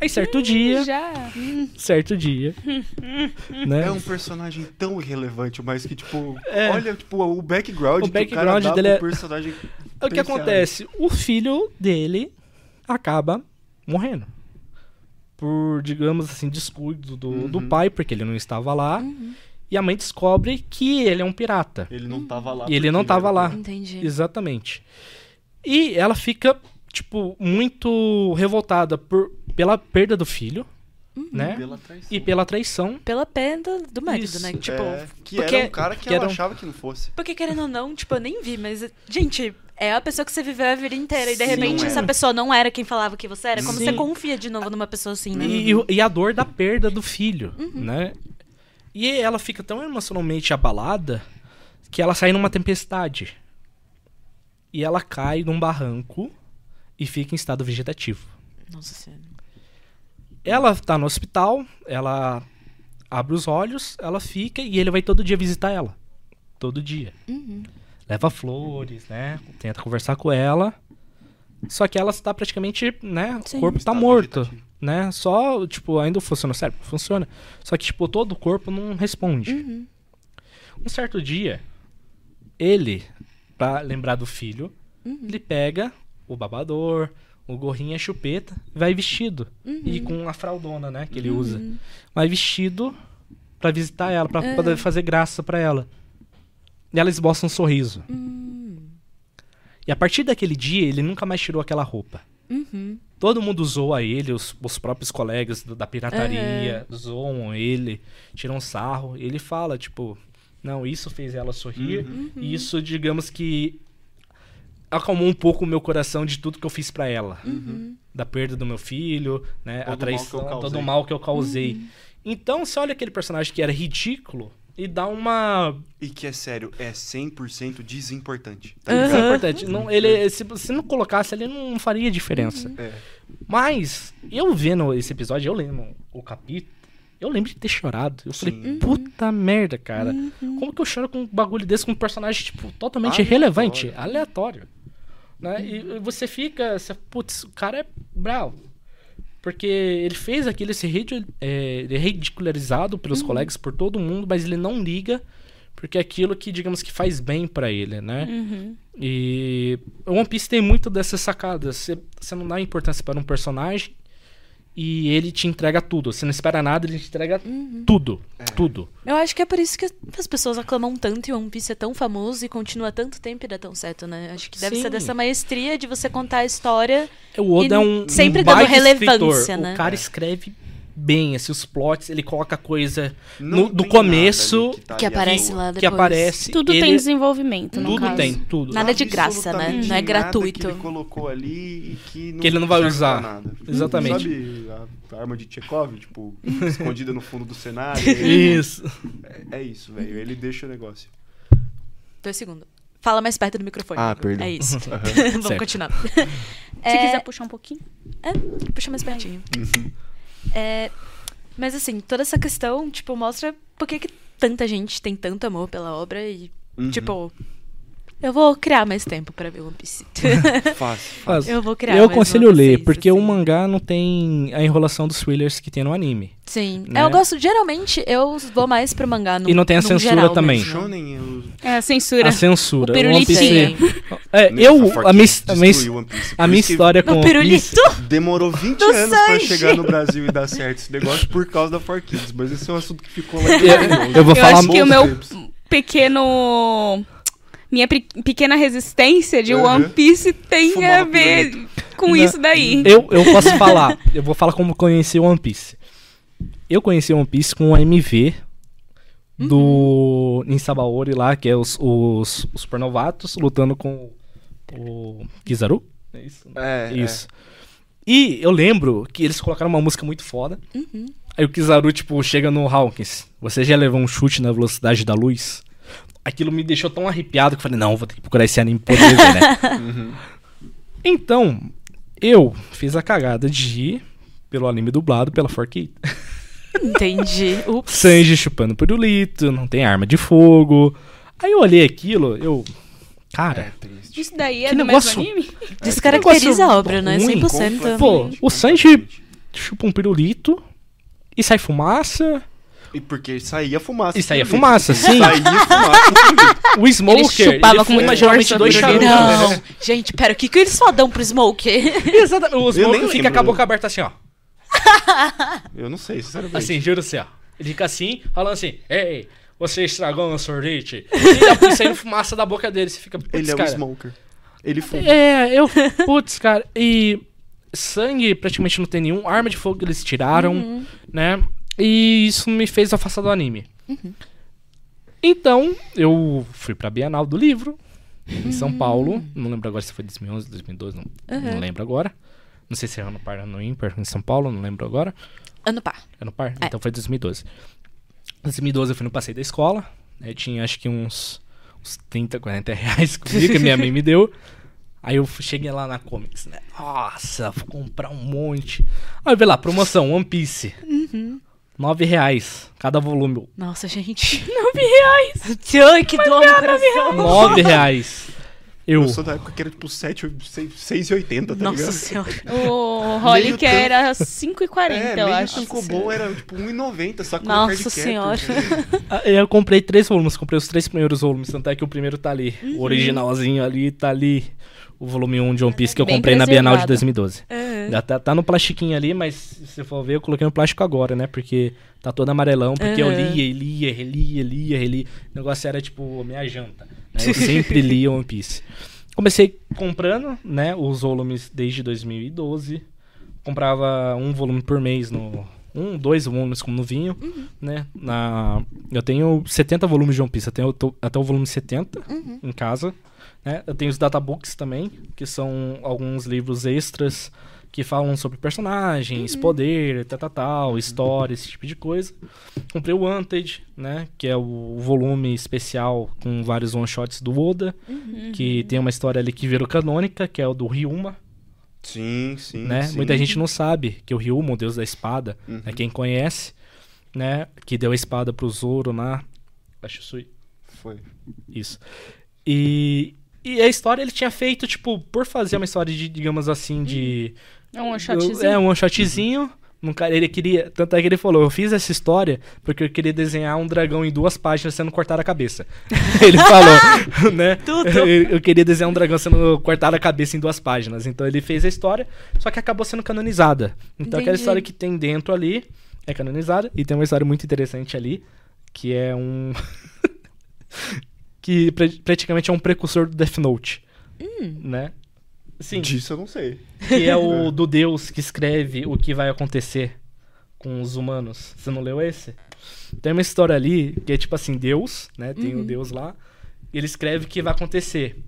Aí certo dia, Já. certo dia, né? É um personagem tão irrelevante, mas que, tipo, É. olha, tipo, o background, O que o cara background dá dele é- personagem. O que acontece? O filho dele acaba morrendo. Por, digamos assim, descuido do, do Uhum. pai, porque ele não estava lá. E a mãe descobre que ele é um pirata. Ele não tava lá. E ele não porque tava era lá. Entendi. Exatamente. E ela fica, tipo, muito revoltada por, pela perda do filho, né? Pela traição. E pela traição. Pela perda do marido, Isso. né? Tipo, É, que porque- era um cara que, que ela um- achava que não fosse. porque querendo ou não, tipo, eu nem vi, mas, gente, é a pessoa que você viveu a vida inteira. E de Sim, repente não essa pessoa não era quem falava que você era. Como Sim. você confia de novo numa pessoa assim, né? E, e- e a dor da perda do filho, né? E ela fica tão emocionalmente abalada que ela sai numa tempestade. E ela cai num barranco e fica em estado vegetativo. Nossa senhora. Ela tá no hospital, ela abre os olhos, ela fica e ele vai todo dia visitar ela. Todo dia. Uhum. leva flores, né? Tenta conversar com ela. Só que ela está praticamente, né? Sim. O corpo tá Estado morto, vegetativo. né? Só, tipo, ainda funciona o cérebro? Funciona. Só que, tipo, todo o corpo não responde. Uhum. Um certo dia, ele, pra lembrar do filho, Uhum. ele pega o babador, o gorrinho e a chupeta, e vai vestido. Uhum. E com a fraldona, né, que ele usa. Vai vestido pra visitar ela, pra poder fazer graça pra ela. E ela esboça um sorriso. Hum. E a partir daquele dia, ele nunca mais tirou aquela roupa. Uhum. Todo mundo zoa ele, os, os próprios colegas da pirataria zoam ele, tiram sarro. E ele fala, tipo, não, isso fez ela sorrir. E isso, digamos que acalmou um pouco o meu coração de tudo que eu fiz pra ela. Da perda do meu filho, né? Todo a mal traição, todo o mal que eu causei. Então, você olha aquele personagem que era ridículo e dá uma E que é sério, é 100% desimportante. Tá Aham. Isso é ligado? importante. Não, ele, se, se não colocasse ali, não faria diferença. É. Mas, eu vendo esse episódio, eu lembro o capítulo, eu lembro de ter chorado. Eu falei, Sim. puta merda, cara. Como que eu choro com um bagulho desse com um personagem, tipo, totalmente Aleatório. irrelevante, aleatório. Né? E e você fica, você, putz, o cara é bravo. Porque ele fez aquilo, esse ridicu- é, ele é ridicularizado pelos colegas, por todo mundo, mas ele não liga, porque é aquilo que, digamos que faz bem pra ele, né? Uhum. E One Piece tem muito dessas sacadas. Você, você não dá importância para um personagem e ele te entrega tudo. Você não espera nada, ele te entrega tudo. Tudo. Eu acho que é por isso que as pessoas aclamam tanto e One Piece é tão famoso e continua tanto tempo e dá tão certo, né? Acho que deve Sim. ser dessa maestria de você contar a história. O Oda E é um, sempre um dando relevância, escritor. né? O cara escreve bem, assim, os plots, ele coloca coisa no, do começo ali tá Que aparece lá depois. que aparece. Tudo ele- tem desenvolvimento, no Tudo caso. tem, tudo. Nada de graça, né? Não é nada gratuito. Que ele colocou ali e que não, Que ele não vai usar. Nada. Exatamente. Sabe a, arma de Chekhov, tipo, escondida no fundo do cenário? Isso. É, é isso, velho. Ele deixa o negócio. Dois segundos. Fala mais perto do microfone. Ah, perdão. É isso. Aham. Vamos Certo. continuar. Se É, quiser puxar um pouquinho. Puxa mais pertinho. É, mas assim, toda essa questão, tipo, mostra por que, que tanta gente tem tanto amor pela obra e, Uhum. tipo, eu vou criar mais tempo pra ver One Piece. Fácil. Mas eu vou criar eu aconselho ler, vocês, porque assim. o mangá não tem a enrolação dos thrillers que tem no anime. Sim. né? Eu gosto, geralmente, eu vou mais pro mangá no E não tem a censura geral também. Shonen, eu... É, a censura. A censura. O One pirulito Piece- tem. É, eu, a Fork a One Piece. a minha história com O One Piece... pirulito? Demorou 20 Do anos pra Sanji. chegar no Brasil e dar certo esse negócio por causa da 4Kids. Mas esse é um assunto que ficou lá. Eu, eu vou Eu falar acho que o meu tempos. pequeno. Minha pe- pequena resistência de Uhum. One Piece tem Fumava a ver com Não, isso daí. Eu, eu posso falar. Eu vou falar como conheci One Piece. Eu conheci One Piece com o MV do Ninsabaori lá, que é os, os, os supernovatos lutando com o Kizaru. É isso? É, Isso. E eu lembro que eles colocaram uma música muito foda. Aí o Kizaru, tipo, chega no Hawkins. Você já levou um chute na velocidade da luz? Aquilo me deixou tão arrepiado que eu falei, não, vou ter que procurar esse anime pra poder ver, né? Então, eu fiz a cagada de ir pelo anime dublado pela 4K. Entendi. Ups. Sanji chupando pirulito, não tem arma de fogo. Aí eu olhei aquilo, eu. Cara, É. Isso daí é Que do negócio- anime? Descaracteriza negócio a obra, né? ruim, 100%. pô, o Sanji chupa um pirulito e sai fumaça. E porque saía fumaça. E saía fumaça, sim. Saía fumaça. O Smoker, chupava ele com muita geralmente dois do charutos. Não. né? Gente, pera, o que, que eles só dão pro Smoke? Exatamente. O Smoker fica lembro. com a boca aberta assim, ó. Eu não sei, sinceramente. Assim, juro assim, ó. Ele fica assim, falando assim, ei, você estragou meu sorvete. E dá saindo fumaça da boca dele. Você fica, Ele é cara. um smoker. Ele fuma. É, eu. Putz, cara. E sangue praticamente não tem nenhum. Arma de fogo eles tiraram, né? E isso me fez afastar do anime. Então, eu fui pra Bienal do Livro, em São Paulo. Não lembro agora se foi 2011, 2012, não, não Uhum. lembro agora. Não sei se é ano par, ano ímpar, em São Paulo, não lembro agora. Ano par. Ano par? É. Então foi 2012. Em 2012 eu fui no passeio da escola. Né, tinha acho que uns, uns 30, 40 reais comigo que minha mãe me deu. Aí eu cheguei lá na Comics, né? Nossa, vou comprar um monte. Aí eu vi lá, promoção, One Piece. 9 reais cada volume. Nossa, gente. 9 reais. Ai, que dor no coração. 9 reais. Eu. Eu sou da época que era tipo 7, 6,80, tá Nossa ligado? senhora. O Holly que tanto- era 5,40, É, eu acho. Tankobon era tipo 1,90, só com Nossa card captor, senhora. ligado? Ah, Eu comprei três volumes, comprei os três primeiros volumes, tanto é que o primeiro tá ali. O originalzinho ali tá ali. O volume 1 de One Piece que eu Bem comprei na Bienal de preservado. 2012. É. Já tá, tá no plastiquinho ali, mas se você for ver, eu coloquei no plástico agora, né? Porque tá todo amarelão, porque eu Uhum. lia, e lia, relia, lia, relia. O negócio era tipo minha janta. né? Eu sempre lia One Piece. Comecei comprando, né, os volumes desde 2012. Comprava um volume por mês no. Um, dois volumes como no vinho, né? Na, eu tenho 70 volumes de One Piece, eu tenho to- até o volume 70 em casa. Né? Eu tenho os databooks também, que são alguns livros extras que falam sobre personagens, poder, tal, tal, tal, história, esse tipo de coisa. Comprei o Wanted, né? Que é o volume especial com vários one-shots do Oda, que tem uma história ali que virou canônica, que é o do Ryuma, Sim, sim. né? sim. Muita gente não sabe que o Ryuma, o deus da espada, Uhum. é quem conhece, né? Que deu a espada pro Zoro na... Acho isso Foi. isso. E, e a história ele tinha feito, tipo, por fazer uma história de, digamos assim, de. É um one shotzinho. É, um one shotzinho. Num cara, ele queria. Tanto é que ele falou: Eu fiz essa história porque eu queria desenhar um dragão em duas páginas sendo cortado a cabeça. ele falou, né? Tudo. Eu, eu queria desenhar um dragão sendo cortado a cabeça em duas páginas. Então ele fez a história, só que acabou sendo canonizada. Então aquela Entendi. história que tem dentro ali é canonizada. E tem uma história muito interessante ali, que é um. que pra- praticamente é um precursor do Death Note. Né? Sim. Disso eu não sei. Que é o do Deus que escreve o que vai acontecer com os humanos. Você não leu esse? Tem uma história ali que é tipo assim, Deus, né? Tem o Deus lá. Ele escreve o que vai acontecer.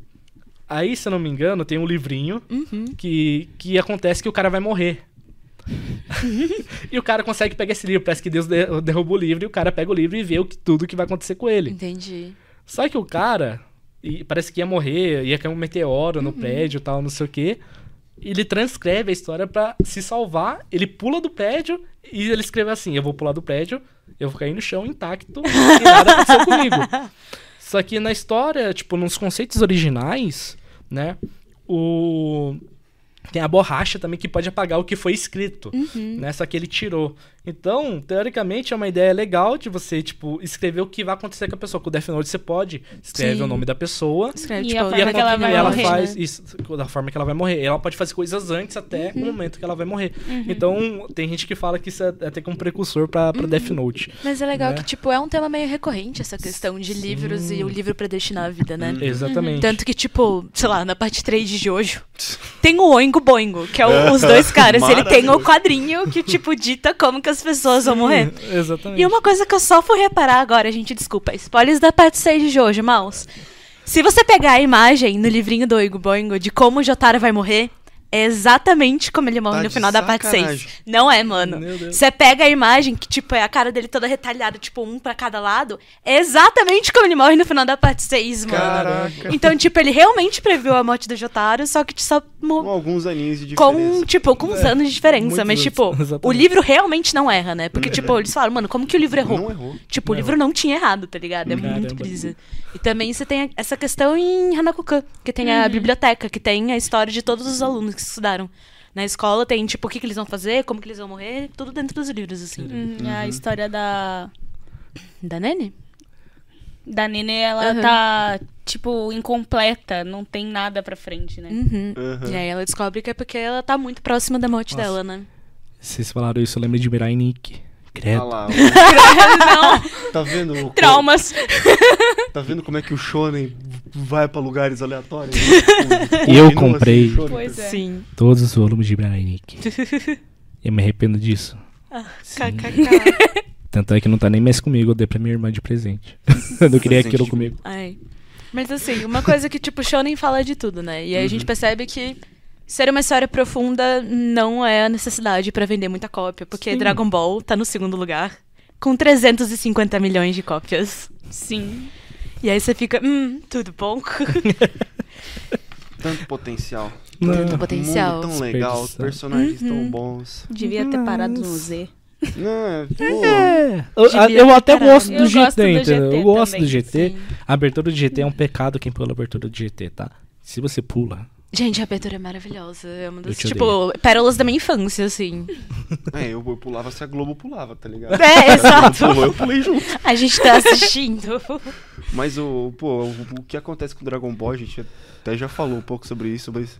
Aí, se eu não me engano, tem um livrinho Uhum. que, que acontece que o cara vai morrer. e o cara consegue pegar esse livro. Parece que Deus de- derruba o livro e o cara pega o livro e vê o que, tudo que vai acontecer com ele. Entendi. Só que o cara, e parece que ia morrer, ia cair um meteoro no prédio e tal, não sei o quê. Ele transcreve a história pra se salvar, ele pula do prédio e ele escreve assim: Eu vou pular do prédio, eu vou cair no chão intacto e nada aconteceu comigo. Só que na história, tipo, nos conceitos originais, né? O. Tem a borracha também que pode apagar o que foi escrito, né? Só que ele tirou. Então, teoricamente, é uma ideia legal de você, tipo, escrever o que vai acontecer com a pessoa. Com o Death Note você pode escrever Sim. o nome da pessoa Escreve, E tipo, a e, forma a- que ela vai e ela morrer, faz né? isso da forma que ela vai morrer. Ela pode fazer coisas antes até Uhum. o momento que ela vai morrer. Então, tem gente que fala que isso é até que um precursor pra, pra Death Note. Mas é legal né? que, tipo, é um tema meio recorrente essa questão de livros e o livro predestinar a vida, né? Exatamente. Tanto que, tipo, sei lá, na parte 3 de Jojo, tem o Oingo Boingo, que é o- os dois caras. Ele tem o quadrinho que, tipo, dita como que as pessoas vão morrer. Exatamente. E uma coisa que eu só fui reparar agora, gente, desculpa. Spoilers da parte 6 de Jojo, Mouse. Se você pegar a imagem no livrinho do Oingo Boingo de como o Jotaro vai morrer, é exatamente como ele morre Tá no final da parte 6. sacanagem. Não é, mano. Você pega a imagem, que, tipo, é a cara dele toda retalhada, tipo, um pra cada lado, é exatamente como ele morre no final da parte 6, mano. Caraca. Então, tipo, ele realmente previu a morte do Jotaro, só que só Com alguns aninhos de com, diferença. tipo, com uns É, anos de diferença. Mas, anos, tipo, o livro realmente não erra, né? Porque, tipo, eles falaram, mano, como que o livro errou? Não errou. Tipo, o Não livro não tinha errado, tá ligado? É Caramba. muito brisa. E também você tem essa questão em Hanakukan, que tem a biblioteca, que tem a história de todos os alunos que estudaram. Na escola tem, tipo, o que, que eles vão fazer, como que eles vão morrer, tudo dentro dos livros, assim. Hum, A história da, Da Nene? da Nene, ela Aham. tá, tipo, incompleta. Não tem nada pra frente, né? Uhum. Aham. E aí ela descobre que é porque ela tá muito próxima da morte Nossa. dela, né? Vocês falaram isso, eu lembro de Mirai Nikki. Credo. Olha lá. não, Tá vendo? o- traumas. Tá vendo como é que o Shonen vai pra lugares aleatórios? Eu Continua comprei. assim, o Shonen. Pois é. Sim. Todos os volumes de Mirai Nikki. eu me arrependo disso. Sim. KKK. Tanto é que não tá nem mais comigo, eu dei pra minha irmã de presente. eu não queria aquilo comigo. Ai. Mas assim, uma coisa que, tipo, Shonen fala de tudo, né? E aí a gente percebe que ser uma história profunda não é a necessidade pra vender muita cópia, porque Sim. Dragon Ball tá no segundo lugar, com 350 milhões de cópias. Sim. E aí você fica, hum, tudo bom? Tanto potencial. Não. Tanto potencial. Mundo tão legal, personagens Uhum. tão bons. Devia ter parado no Z. Não, pô, É, eu, eu até caralho. gosto do Eu gosto GT, do entendeu? GT Eu gosto também, do GT. sim. A abertura do GT é um pecado quem pula a abertura do GT, tá? Se você pula. Gente, a abertura é maravilhosa. É uma das, tipo, pérolas da minha infância, assim. é, eu, eu pulava se a Globo pulava, tá ligado? É, exato. Pulou, eu pulei junto. A gente tá assistindo. Mas o, pô, o, o que acontece com o Dragon Ball, a gente até já falou um pouco sobre isso, mas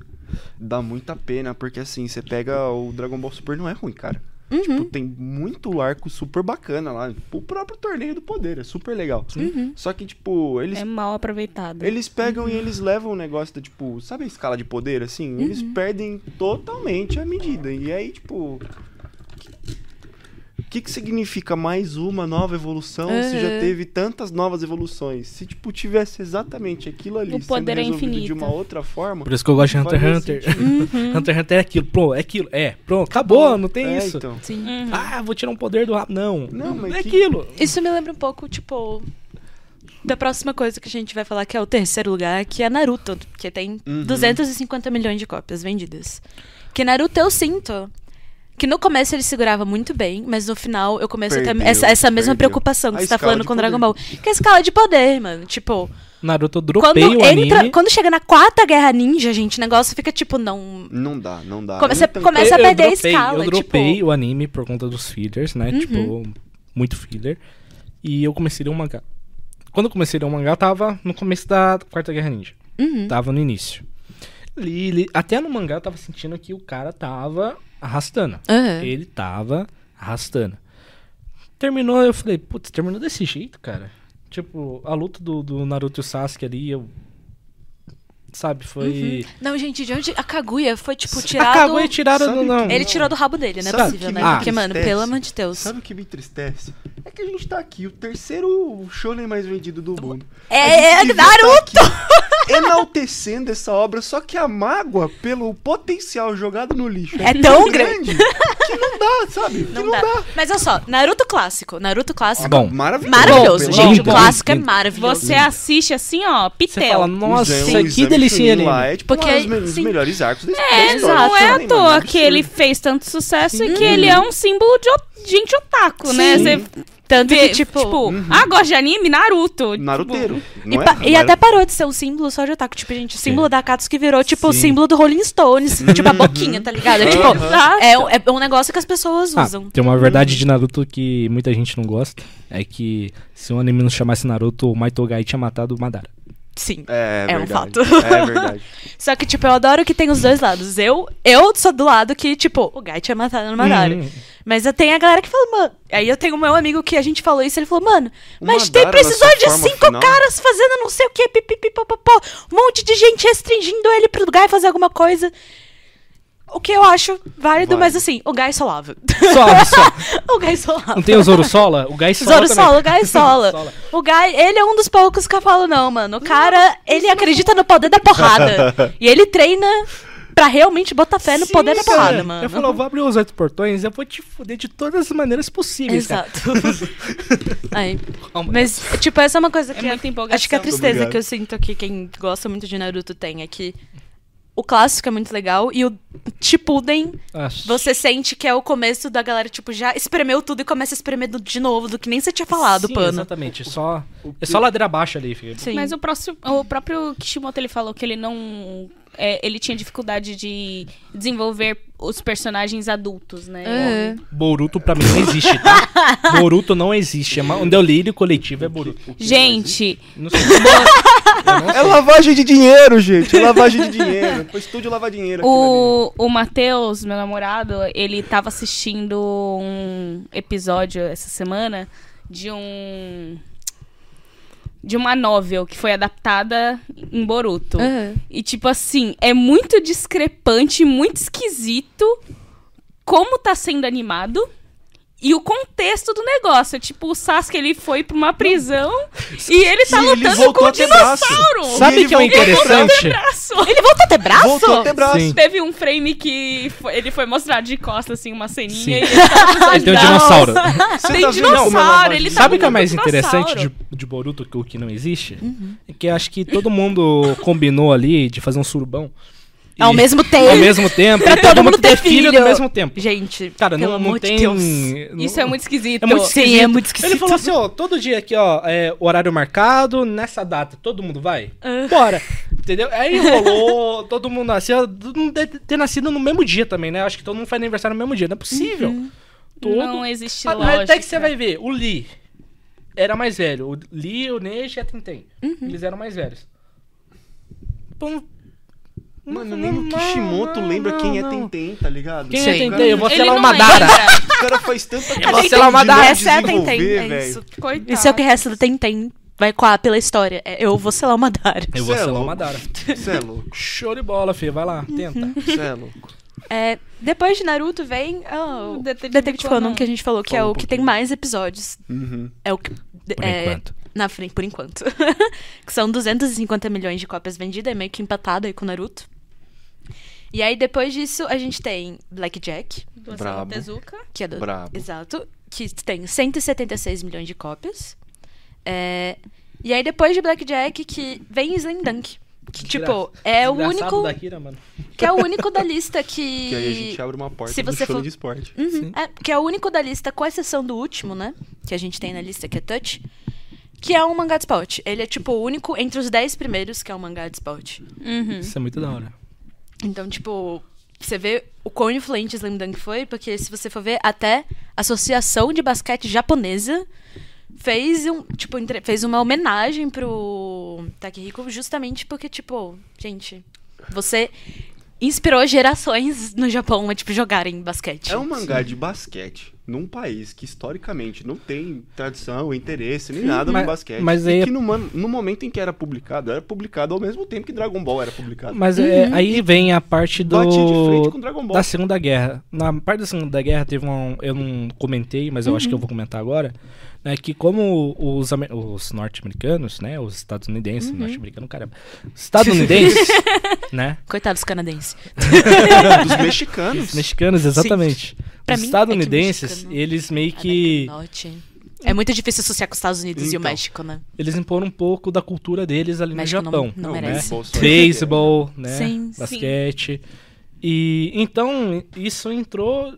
dá muita pena, porque assim, você pega o Dragon Ball Super não é ruim, cara. Uhum. Tipo, tem muito arco super bacana lá. O próprio torneio do poder é super legal. Uhum. Só que, tipo, eles É mal aproveitado. Eles pegam e eles levam o negócio da, tipo, sabe a escala de poder, assim? Eles perdem totalmente a medida. E aí, tipo. O que, que significa mais uma nova evolução se já Uhum. teve tantas novas evoluções? Se, tipo, tivesse exatamente aquilo ali O poder é sendo resolvido de infinito. uma outra forma. Por isso que eu gosto de Hunter x Hunter. sentido. Hunter x Hunter é aquilo. Pronto, é aquilo. É, pronto, acabou, não tem É, isso. então. Sim. Uhum. Ah, vou tirar um poder do rabo. Não, Não, mas é que- aquilo. Isso me lembra um pouco, tipo, da próxima coisa que a gente vai falar, que é o terceiro lugar, que é Naruto, que tem Uhum. 250 milhões de cópias vendidas. Que Naruto eu sinto que no começo ele segurava muito bem, mas no final eu começo a ter Perdeu, essa, essa mesma perdeu. preocupação que A você tá falando com Dragon poder. Ball. Que é a escala de poder, mano. Tipo, Naruto eu quando dropei o ele tra- anime. quando chega na quarta guerra ninja, gente, o negócio fica tipo, não. Não dá, não dá. Come- você Então, começa a Eu- eu perder a dropei- escala, Eu dropei tipo- o anime por conta dos fillers, né? Uhum. Tipo, muito filler. E eu comecei a ler um mangá. Quando eu comecei a ler um mangá, tava no começo da Quarta Guerra Ninja. Uhum. Tava no início. Li, li- até no mangá eu tava sentindo que o cara tava arrastando. Aham. Ele tava arrastando. Terminou, eu falei, putz, terminou desse jeito, cara. Tipo, a luta do, do Naruto e o Sasuke ali, eu. Sabe, foi. Não, gente, de onde. A Kaguya foi, tipo, A tirado. Kaguya tiraram Sabe do não. que- Ele tirou do rabo dele, não é Sabe possível, né? Porque, mano, pelo amor de Deus. Sabe o que me entristece? É que a gente tá aqui, o terceiro shonen mais vendido do mundo. É, A Naruto! tá enaltecendo essa obra, só que a mágoa, pelo potencial jogado no lixo, É tão grande que não dá, sabe? que Não, não dá. dá. Mas olha só, Naruto clássico. Naruto clássico. Bom, Maravilhoso. maravilhoso, pelo gente. amor o clássico é maravilhoso. Você assiste assim, ó, Você pitel. fala, nossa, o que delicinha ali. é tipo Porque, um dos melhores arcos da, É, história. não é à toa que ele fez tanto sucesso e que ele é um símbolo de gente otaku, né? Você Tanto que, tipo. ah, gosta de anime? Naruto. Naruteiro. E, Não é? pa- e até parou de ser um símbolo só de otaku. Tipo, gente, o símbolo da Katsuki virou, tipo, o Sim. símbolo do Rolling Stones. tipo, a boquinha, tá ligado? É, tipo, Aham. é, um- é um negócio que as pessoas Ah, usam. tem uma verdade de Naruto que muita gente não gosta. É que se um anime não chamasse Naruto, o Maitogai tinha matado o Madara. Sim. É, É um fato. É verdade. Só que, tipo, eu adoro que tem os dois lados. Eu, eu sou do lado que, tipo, o Gai tinha matado no Madara. Uhum. Mas eu tenho a galera que fala, mano. Aí eu tenho o meu amigo que a gente falou isso, ele falou, mano, mas tem precisou de cinco final- caras fazendo não sei o que, pipipipopopó, um monte de gente restringindo ele pro Gai fazer alguma coisa. O que eu acho válido, Válido. mas assim, o Gai solava. Só, só. o Gai solava. Não tem o Zoro Sola? O Gai Sola Zoro também. Sola, o Gai Sola. Sola. O Gai, ele é um dos poucos que eu falo, não, mano. O cara, ele acredita no poder da porrada. e ele treina pra realmente botar fé no Sim, poder da porrada, mano. Ele falou, vou abrir os oito portões, eu vou te fuder de todas as maneiras possíveis, cara. Exato. Aí, mas, tipo, essa é uma coisa É que. muita empolgação. acho que a tristeza Obrigado. que eu sinto que quem gosta muito de Naruto tem é que o clássico é muito legal e o Shippuden, Acho- você sente que é o começo da galera, tipo, já espremeu tudo e começa a espremer de novo, do que nem você tinha falado, Sim, pano. Exatamente, só, é só ladeira abaixo ali, filho. Sim. Mas o, próximo, o próprio Kishimoto ele falou que ele não. É, ele tinha dificuldade de desenvolver os personagens adultos, né? É. Boruto pra mim não existe, tá? Boruto não existe. É um delírio coletivo é Boruto. Gente, Não sei. Não É lavagem de dinheiro, gente. É lavagem de dinheiro. Foi estúdio lavar dinheiro. o, o Matheus, meu namorado, ele tava assistindo um episódio essa semana de um. De uma novel que foi adaptada em Boruto. Aham. E, tipo assim, é muito discrepante, muito esquisito como tá sendo animado e o contexto do negócio. É tipo, o Sasuke, ele foi pra uma prisão e ele tá E ele lutando voltou com um braço. dinossauro. Sabe ele que é o voltou interessante? Ele voltou a ter braço? Voltou a ter braço. Sim. Teve um frame que foi- ele foi mostrado de costas, assim, uma ceninha. Sim. E ele tava Ele tem um dinossauro. Você Tem tá dinossauro, ele tá Sabe o que é mais interessante de, de Boruto que o que não existe? É que acho que todo mundo combinou ali de fazer um surubão. E- Ao mesmo tempo. ao mesmo tempo. Pra e todo mundo ter filho filho. ao mesmo tempo. Gente, Cara, não, não tem. Não- Isso é muito esquisito. É muito Sim, esquisito. é muito esquisito. Ele falou assim, ó, todo dia aqui, ó, é, horário marcado, nessa data, todo mundo vai? Ah. Bora. Entendeu? Aí rolou, todo mundo nasceu, todo mundo deve ter nascido no mesmo dia também, né? Acho que todo mundo faz aniversário no mesmo dia, não é possível. Uhum. Todo... Não existe Ah, lógica. Até que você vai ver, o Lee era mais velho. O Lee, o Neji e a Tenten. Uhum. Eles eram mais velhos. Pô, Mano, não, nem o Kishimoto não, lembra não, quem é. Tenten, tá ligado? Quem Sim. é Tentei? Eu vou selar não uma Dara. O cara faz tanta vou questão selar uma de Dara. Essa é a é velho. isso. Coitado. Isso é o que resta do Tentem. Vai coar pela história. É, eu vou selar uma Dara. Eu vou Cê é selar uma Dara. Você é louco. Show de bola, filho. Vai lá, tenta. Você é louco. É, depois de Naruto vem ah, o O Detetive Detetive Conan. Que a gente falou que é Fala um o que tem mais episódios. Uhum. É o que. Por é, enquanto. Na frente, por enquanto. que são 250 milhões de cópias vendidas, é meio que empatado aí com o Naruto. E aí, depois disso, a gente tem Blackjack, Do Brabo. Tezuka. que é do. Brabo. Exato. Que tem 176 milhões de cópias. É, e aí, depois de Blackjack, que vem Slam Dunk. Que, tipo, é o único. da Kira, mano. Que é o único da lista que. Que aí a gente abre uma porta Se você for- de esporte. Uhum, Sim. é, que é o único da lista, com exceção do último, né? Que a gente tem na lista, que é Touch. Que é um mangá de esporte. Ele é, tipo, o único entre os 10 primeiros que é um mangá de esporte. Uhum. Isso é muito da hora. Então, tipo, você vê o quão influente Slam Dunk foi, porque se você for ver, até a Associação de Basquete Japonesa fez, um, tipo, fez uma homenagem pro Takehiko justamente porque, tipo, gente, você inspirou gerações no Japão a, tipo, jogarem basquete. É um mangá de basquete num país que historicamente não tem tradição, interesse, nem nada Mas- no basquete. mas e aí- que no, no momento em que era publicado, era publicado ao mesmo tempo que Dragon Ball era publicado. Mas é, aí vem a parte do Batia de frente com Dragon Ball. da Segunda Guerra. Na parte da Segunda Guerra teve um, eu não comentei, mas eu acho que eu vou comentar agora, né, que como os, os norte-americanos, né, os estadunidenses, norte-americano, caramba, os estadunidenses, né, Coitados canadenses. Dos mexicanos. os mexicanos, exatamente. Pra os mim, é estadunidenses, mexicano- eles meio América que. É muito difícil associar com os Estados Unidos e o Então. México, né? eles imporam um pouco da cultura deles ali México no não- Japão. não Não, merece. né? beisebol, né? Sim. basquete. E então isso entrou